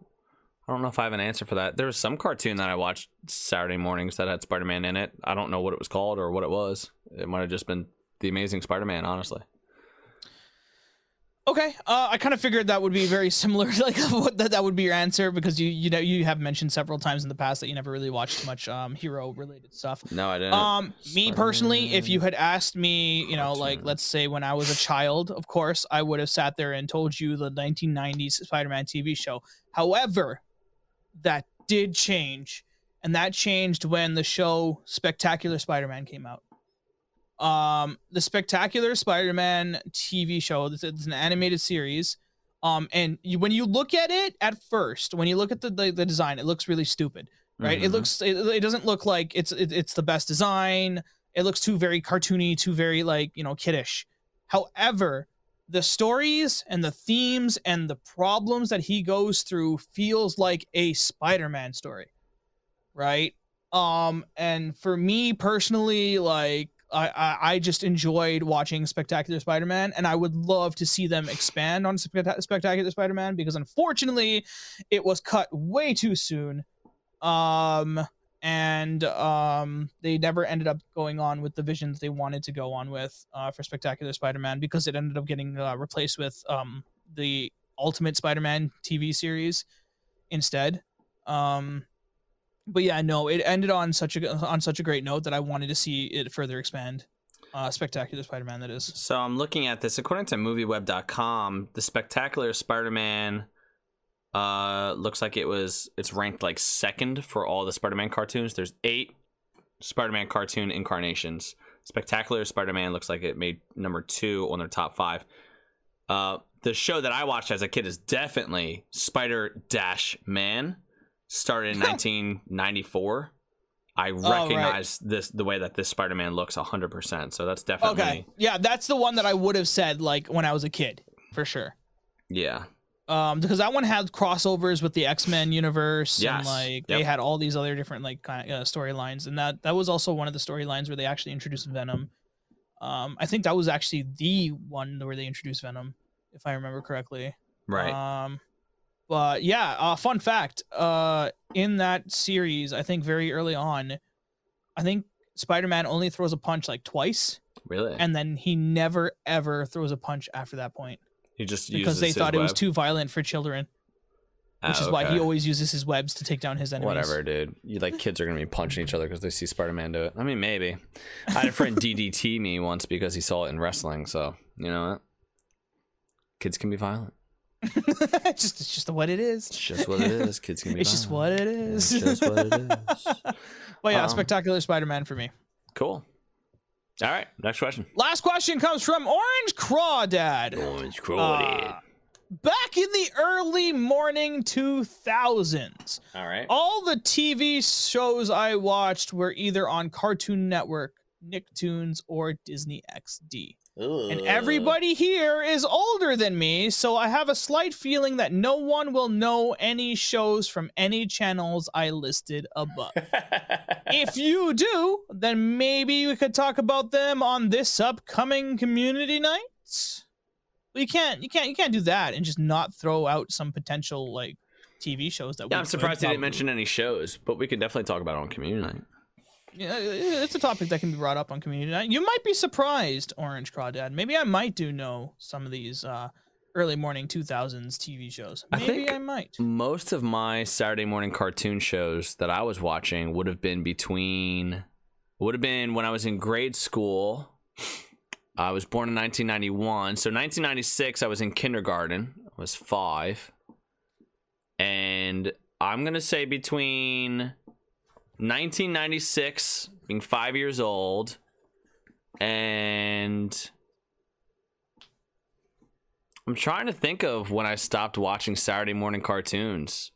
I don't know if I have an answer for that. There was some cartoon that I watched Saturday mornings that had Spider-Man in it. I don't know what it was called or what it was. It might have just been The Amazing Spider-Man, honestly. Okay, uh, I kind of figured that would be very similar, like what that, that would be your answer because you you know you have mentioned several times in the past that you never really watched much um hero related stuff. No, I didn't. Um, me personally, if you had asked me, you know, like let's say when I was a child, of course, I would have sat there and told you the 1990s Spider-Man TV show. However, that did change, and that changed when the show Spectacular Spider-Man came out. Um, the Spectacular Spider-Man TV show. It's, it's an animated series. Um, and you, when you look at it at first, when you look at the the, the design, it looks really stupid right? It Mhm. looks it, it doesn't look like it's it, it's the best design. It looks too very cartoony, too very like you know kiddish. However, the stories and the themes and the problems that he goes through feels like a Spider-Man story, right? Um, and for me personally, like I, I, just enjoyed watching Spectacular Spider-Man, and I would love to see them expand on Specta- Spectacular Spider-Man because unfortunately, it was cut way too soon um and um they never ended up going on with the visions they wanted to go on with uh for spectacular spider-man because it ended up getting uh, replaced with um the ultimate spider-man tv series instead um but yeah no it ended on such a on such a great note that i wanted to see it further expand uh spectacular spider-man that is So I'm looking at this. According to MovieWeb.com, the Spectacular Spider-Man uh, looks like it was it's ranked like second for all the Spider-Man cartoons. There's eight Spider-Man cartoon incarnations. Spectacular Spider-Man looks like it made number two on their top five. Uh, the show that I watched as a kid is definitely Spider Dash Man. Started in 1994. I Oh, right. recognize this the way that this Spider-Man looks 100%. So that's definitely okay yeah that's the one that i would have said like when i was a kid for sure yeah. Um because that one had crossovers with the x-men universe and Yes. like they had all these other different like kind of, uh, storylines and that that was also one of the storylines where they actually introduced venom um i think that was actually the one where they introduced venom if i remember correctly Right. Um, but yeah, uh, fun fact. Uh, in that series, I think very early on, I think Spider-Man only throws a punch like twice, really? and then he never ever throws a punch after that point he just because they thought it was too violent for children, which Ah, is why he always uses his webs to take down his enemies. Whatever, dude. You like kids are gonna be punching each other because they see Spider-Man do it. I mean, maybe. I had a friend DDT me once because he saw it in wrestling. So you know what? Kids can be violent. just it's just what it is. It's just what it is. Kids can be. It's just what it is. It's just what it is. But yeah, Um, spectacular Spider-Man for me. Cool. All right. Next question. Last question comes from Orange Crawdad. Orange Uh, back in the early morning 2000s, All right. all the TV shows I watched were either on Cartoon Network, Nicktoons, or Disney XD. And everybody here is older than me, so I have a slight feeling that no one will know any shows from any channels I listed above. if you do, then maybe we could talk about them on this upcoming community night. You can't, you can't, you can't do that and just not throw out some potential like TV shows that. yeah, I'm surprised they didn't mention any shows, but we can definitely talk about it on community night. Yeah, it's a topic that can be brought up on community night. You might be surprised, Orange Crawdad. Maybe I might do know some of these uh, early morning 2000s TV shows. I think- I might. Most of my Saturday morning cartoon shows that I was watching would have been between, would have been when I was in grade school. I was born in 1991. So 1996, I was in kindergarten. I was five. And I'm going to say between 1996, being five years old, and I'm trying to think of when I stopped watching Saturday morning cartoons.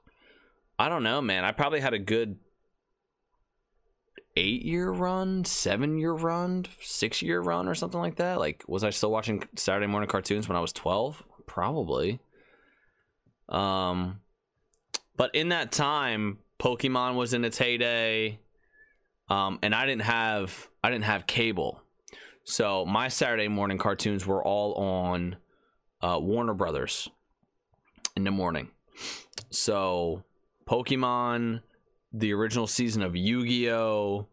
I don't know, man. I probably had a good eight year run, seven year run, six year run, or something like that. Like, was I still watching Saturday morning cartoons when I was 12? Probably. Um, but in that time, Pokemon was in its heyday. Um, and I didn't have I didn't have cable. So my Saturday morning cartoons were all on uh, Warner Brothers in the morning. So Pokemon, the original season of Yu-Gi-Oh.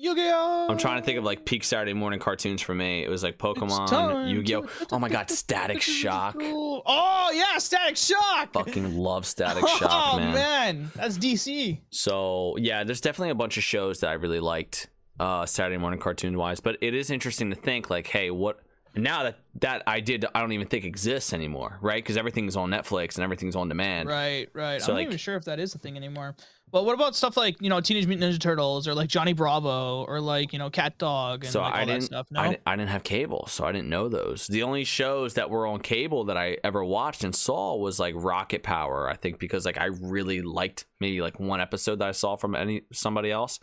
Yu-Gi-Oh! I'm trying to think of like peak Saturday morning cartoons for me. It was like Pokemon, Yu-Gi-Oh. Oh my god, Static Shock. Oh yeah, Static Shock. Fucking love Static Shock, oh man. man, that's DC. So yeah, there's definitely a bunch of shows that I really liked uh Saturday morning cartoon wise, but it is interesting to think like, hey, what now that that I did I don't even think exists anymore, right? Because everything's on Netflix and everything's on demand. Right, right. So, I'm not even sure if that is a thing anymore. But what about stuff like you know Teenage Mutant Ninja Turtles or like Johnny Bravo or like you know Cat Dog and So like, I all that didn't, stuff? No. I, I didn't have cable, so I didn't know those. The only shows that were on cable that I ever watched and saw was like Rocket Power. I think because like I really liked maybe like one episode that I saw from any somebody else,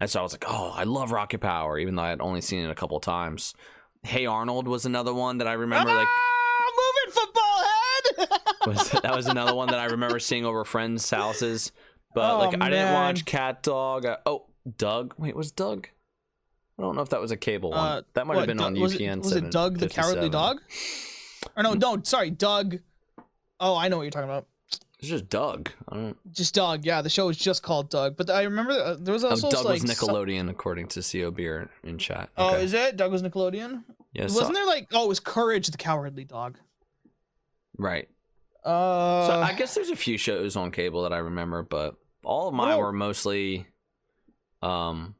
and so I was like, oh, I love Rocket Power, even though I had only seen it a couple times. Hey Arnold was another one that I remember like ah, moving football head. was that was another one that I remember seeing over friends' houses. But Oh, like I didn't watch Cat Dog. Uh, oh, Doug. Wait, was Doug? I don't know if that was a cable one. Uh, that might What, have been Doug- on was UPN. It, was it Doug the Cowardly Dog? Or no, no, sorry, Doug. Oh, I know what you're talking about. It's just Doug. I don't. Just Doug. Yeah, the show was just called Doug. But I remember uh, there was Oh, also Doug like was some- Nickelodeon, according to Co Beer in chat. Oh, is it? Doug was Nickelodeon. yeah, Wasn't so- there like? Oh, it was Courage the Cowardly Dog. right? Uh, So I guess there's a few shows on cable that I remember, but all of mine Well- were mostly, um,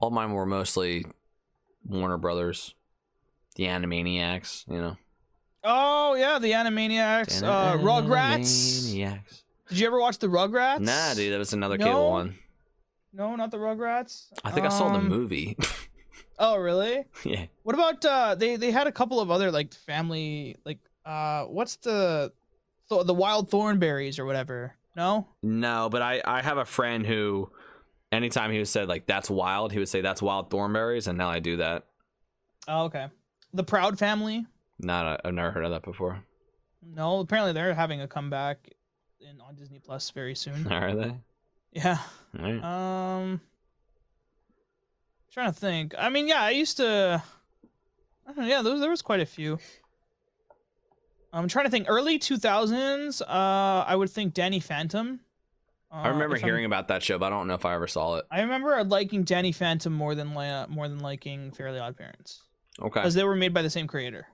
all of mine were mostly Warner Brothers, the Animaniacs. You know. Oh yeah, the Animaniacs, uh, Rugrats. Animaniacs. Did you ever watch the Rugrats? Nah, dude, that was another No? cable one. No, not the Rugrats. I think I saw the Um, movie. Oh really? yeah. What about uh? They they had a couple of other like family like uh. What's the th- the Wild Thornberrys or whatever? No. No, but I I have a friend who, anytime he was said like that's wild, he would say that's wild thornberries, and now I do that. Oh okay. The Proud Family. Not I've never heard of that before. No, apparently they're having a comeback in on Disney Plus very soon. Are they? Yeah. Right. Um, trying to think. I mean, yeah, I used to. I don't know, yeah, there was, there was quite a few. I'm trying to think. Early 2000s, uh, I would think Danny Phantom. Uh, I remember if I'm- hearing about that show, but I don't know if I ever saw it. I remember liking Danny Phantom more than uh, more than liking Fairly Odd Parents Okay. because they were made by the same creator.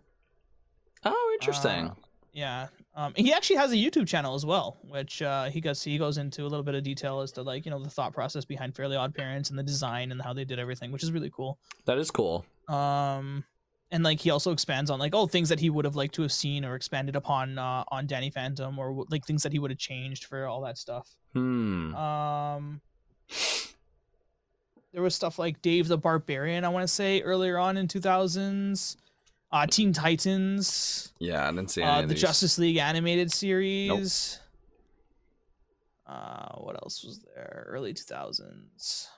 Oh, interesting. Uh, yeah. Um, he actually has a YouTube channel as well, which uh, he goes he goes into a little bit of detail as to like you know the thought process behind Fairly Odd Parents and the design and how they did everything, which is really cool. that is cool. Um, and like he also expands on like oh things that he would have liked to have seen or expanded upon uh, on Danny Phantom or like things that he would have changed for all that stuff. Hmm. Um, there was stuff like Dave the Barbarian, I want to say earlier on in 2000s. Uh, Teen Titans, Yeah, I didn't see any uh, the. Justice League animated series. Nope. Uh, what else was there? Early 2000s.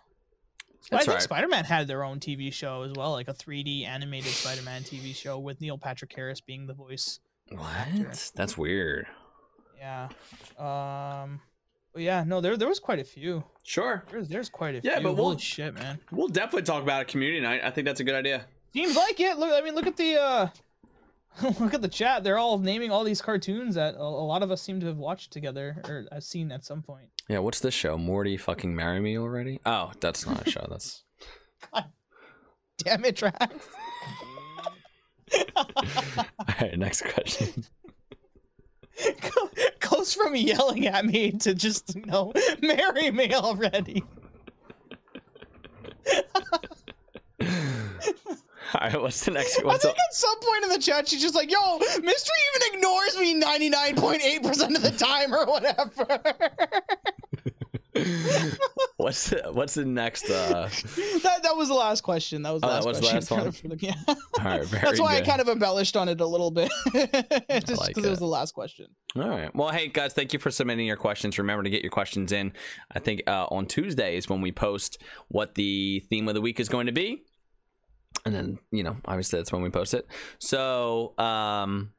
I That's think right. Spider-Man had their own TV show as well, like a 3D animated Spider-Man TV show with Neil Patrick Harris being the voice. What? That's weird. Yeah. Um. But yeah, no, there there was quite a few. Sure. There's there's quite a Yeah, few. but we'll- Holy shit, man. We'll definitely talk about a community night. I think that's a good idea. Seems like it. Look, I mean, look at the uh, look at the chat. They're all naming all these cartoons that a, a lot of us seem to have watched together or I've seen at some point. Yeah, what's this show? Morty fucking marry me already? Oh, that's not a show. That's God Damn it, Trax. all right. Next question. Goes from yelling at me to just you know marry me already. All right, what's the next? I think up? at some point in the chat she's just like, "Yo, Mystery even ignores me ninety nine point eight percent of the time or whatever." What's the What's the next? Uh, that that was the last question. That was the Oh, last that was the question. last one? Yeah. all right, very That's why good. I kind of embellished on it a little bit, just because like it was the last question. All right. Well, hey guys, thank you for submitting your questions. Remember to get your questions in. I think uh, on Tuesdays when we post what the theme of the week is going to be, and then you know, obviously that's when we post it. So, um,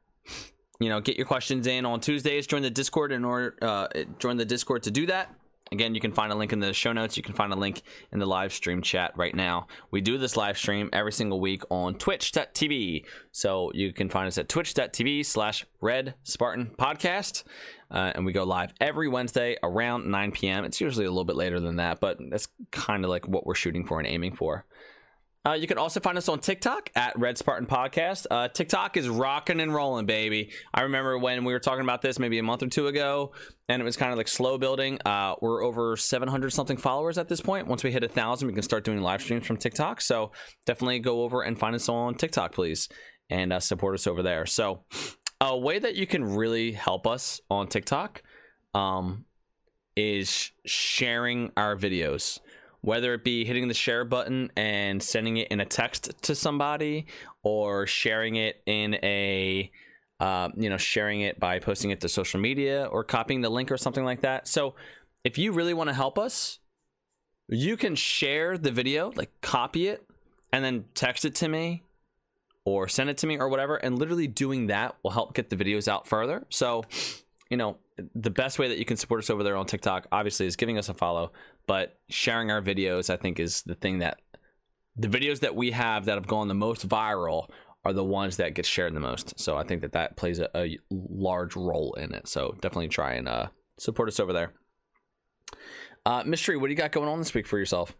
you know, get your questions in on Tuesdays. Join the Discord in order. Uh, join the Discord to do that. Again, you can find a link in the show notes. You can find a link in the live stream chat right now. We do this live stream every single week on twitch.tv. So you can find us at twitch.tv slash red Spartan podcast. Uh, and we go live every Wednesday around 9 p.m. It's usually a little bit later than that, but that's kind of like what we're shooting for and aiming for. Uh, you can also find us on TikTok at Red Spartan Podcast. Uh, TikTok is rocking and rolling, baby. I remember when we were talking about this maybe a month or two ago, and it was kind of like slow building. Uh, we're over 700 something followers at this point. Once we hit a thousand, we can start doing live streams from TikTok. So definitely go over and find us on TikTok, please, and uh, support us over there. So a way that you can really help us on TikTok um, is sharing our videos whether it be hitting the share button and sending it in a text to somebody or sharing it in a uh, you know sharing it by posting it to social media or copying the link or something like that. So if you really want to help us you can share the video like copy it and then text it to me or send it to me or whatever and literally doing that will help get the videos out further. So you know the best way that you can support us over there on tiktok obviously is giving us a follow but sharing our videos i think is the thing that the videos that we have that have gone the most viral are the ones that get shared the most. So i think that that plays a, a large role in it. So definitely try and uh, support us over there. Uh, mystery what do you got going on this week for yourself?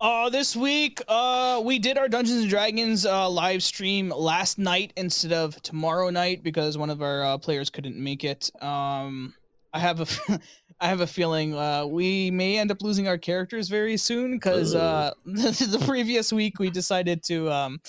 Uh, this week, uh, we did our Dungeons and Dragons uh, live stream last night instead of tomorrow night because one of our uh, players couldn't make it. Um, I have a, I have a feeling uh, we may end up losing our characters very soon because uh, the previous week we decided to. Um,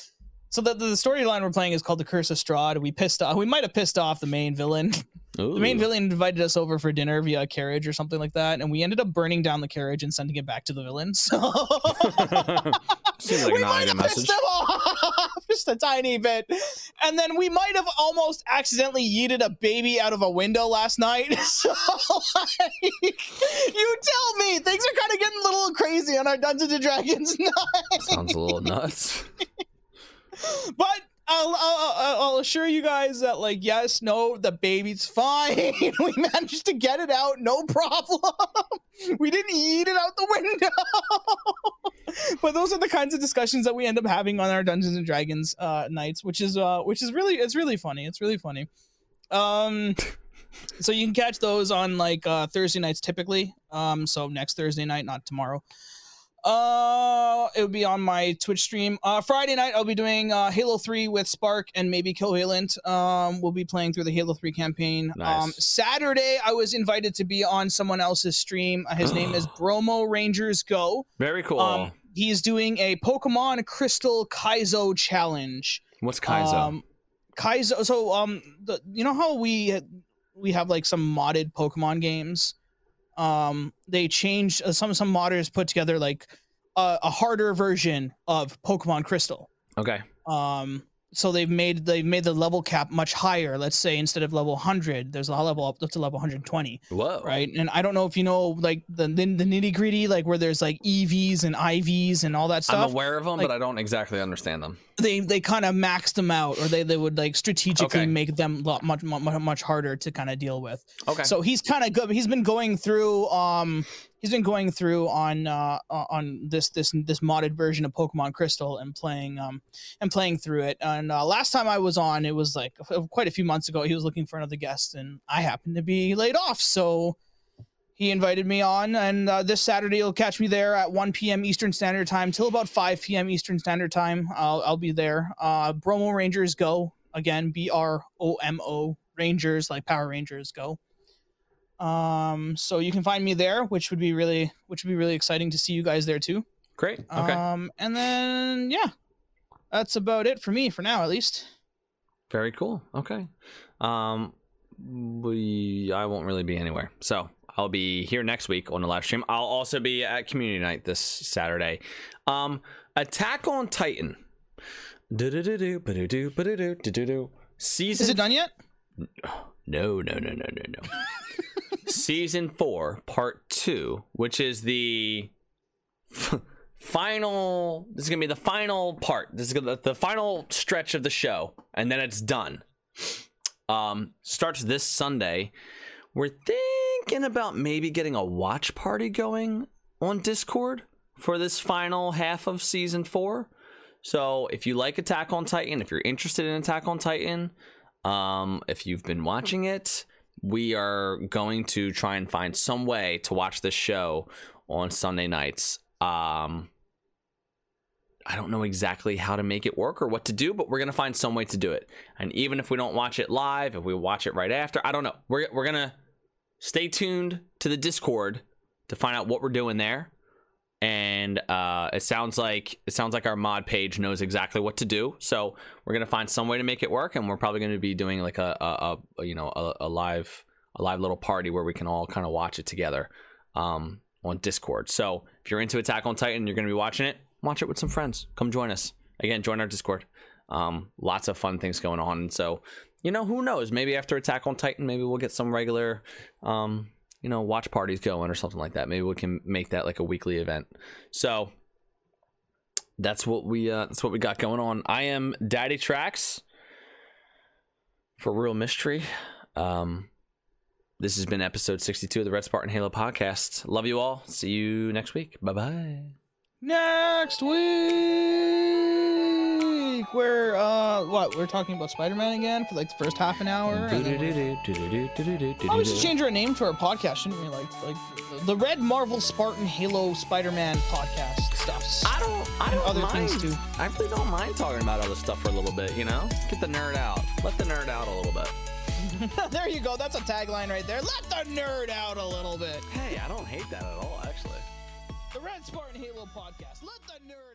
so the the storyline we're playing is called the Curse of Strahd. We pissed off. We might have pissed off the main villain. The main villain invited us over for dinner via a carriage or something like that, and we ended up burning down the carriage and sending it back to the villain. So Seems like we might have pissed message. him off just a tiny bit, and then we might have almost accidentally yeeted a baby out of a window last night. So like, you tell me, things are kind of getting a little crazy on our Dungeons and Dragons night. Sounds a little nuts. But I'll, I'll, I'll- assure you guys that, like, yes, no, the baby's fine. we managed to get it out, no problem. we didn't eat it out the window. but those are the kinds of discussions that we end up having on our Dungeons and Dragons uh, nights, which is uh, which is really it's really funny. It's really funny. Um, so you can catch those on like uh, Thursday nights typically. Um, so next Thursday night, not tomorrow. Uh, it would be on my Twitch stream. Uh, Friday night I'll be doing uh, Halo Three with Spark and maybe Covalent. Um, we'll be playing through the Halo Three campaign. Nice. Um, Saturday I was invited to be on someone else's stream. Uh, his name is Bromo Rangers Go. Very cool. Um, he's doing a Pokemon Crystal Kaizo challenge. What's Kaizo? Um, Kaizo. So um, the you know how we we have like some modded Pokemon games. Um, they changed uh, some some modders put together like a, a harder version of Pokemon Crystal. okay. Um, so they've made they've made the level cap much higher. Let's say instead of level 100, there's a level up to level 120 Whoa. right? And I don't know if you know like the the, the nitty gritty, like where there's like EVs and IVs and all that stuff. I'm aware of them, like- but I don't exactly understand them. They they kind of maxed them out, or they they would like strategically Okay. make them lot much much much harder to kind of deal with. Okay. So he's kind of good. He's been going through um he's been going through on uh on this this this modded version of Pokemon Crystal and playing um and playing through it. And uh, last time I was on, it was like quite a few months ago. He was looking for another guest, and I happened to be laid off, so he invited me on. And uh, this Saturday, you'll catch me there at 1 p.m. Eastern Standard Time till about 5 p.m. Eastern Standard Time. I'll I'll be there. Uh, Bromo Rangers go again. B R O M O Rangers like Power Rangers go. Um, so you can find me there, which would be really, which would be really exciting to see you guys there too. Great. Okay. Um, and then yeah, that's about it for me for now, at least. Very cool. Okay. Um, we I won't really be anywhere, so I'll be here next week on the live stream. I'll also be at community night this Saturday. Um, Attack on Titan. Season Is it done yet? No, no, no, no, no, no. Season four, part two, which is the f- final. This is gonna be the final part. This is gonna, the final stretch of the show, and then it's done. Um, starts this Sunday. We're thinking about maybe getting a watch party going on Discord for this final half of season four. So if you like Attack on Titan, if you're interested in Attack on Titan, um, if you've been watching it, we are going to try and find some way to watch this show on Sunday nights. Um, I don't know exactly how to make it work or what to do, but we're gonna find some way to do it. And even if we don't watch it live, if we watch it right after, I don't know. We're we're gonna stay tuned to the Discord to find out what we're doing there. And uh, it sounds like it sounds like our mod page knows exactly what to do. So we're gonna find some way to make it work, and we're probably gonna be doing like a, a, a you know a, a live a live little party where we can all kind of watch it together um, on Discord. So if you're into Attack on Titan, you're gonna be watching it. Watch it with some friends. Come join us again. Join our Discord. Um, lots of fun things going on. So you know who knows? Maybe after Attack on Titan, maybe we'll get some regular um, you know watch parties going or something like that. Maybe we can make that like a weekly event. So that's what we uh, that's what we got going on. I am Daddy Tracks for Real Mystery. Um, this has been episode 62 of the Red Spartan Halo podcast. Love you all. See you next week. Bye bye. Next week, we're uh, what? We're talking about Spider-Man again for like the first half an hour. and we're- Oh, we should change our name to our podcast, shouldn't we? Like, like the Red Marvel Spartan Halo Spider-Man podcast stuffs. I don't. I don't other mind. things, too. I really don't mind talking about other stuff for a little bit. You know, get the nerd out. Let the nerd out a little bit. there you go. That's a tagline right there. Let the nerd out a little bit. Hey, I don't hate that at all. Actually. The Red Spartan Halo podcast. Let the nerd out.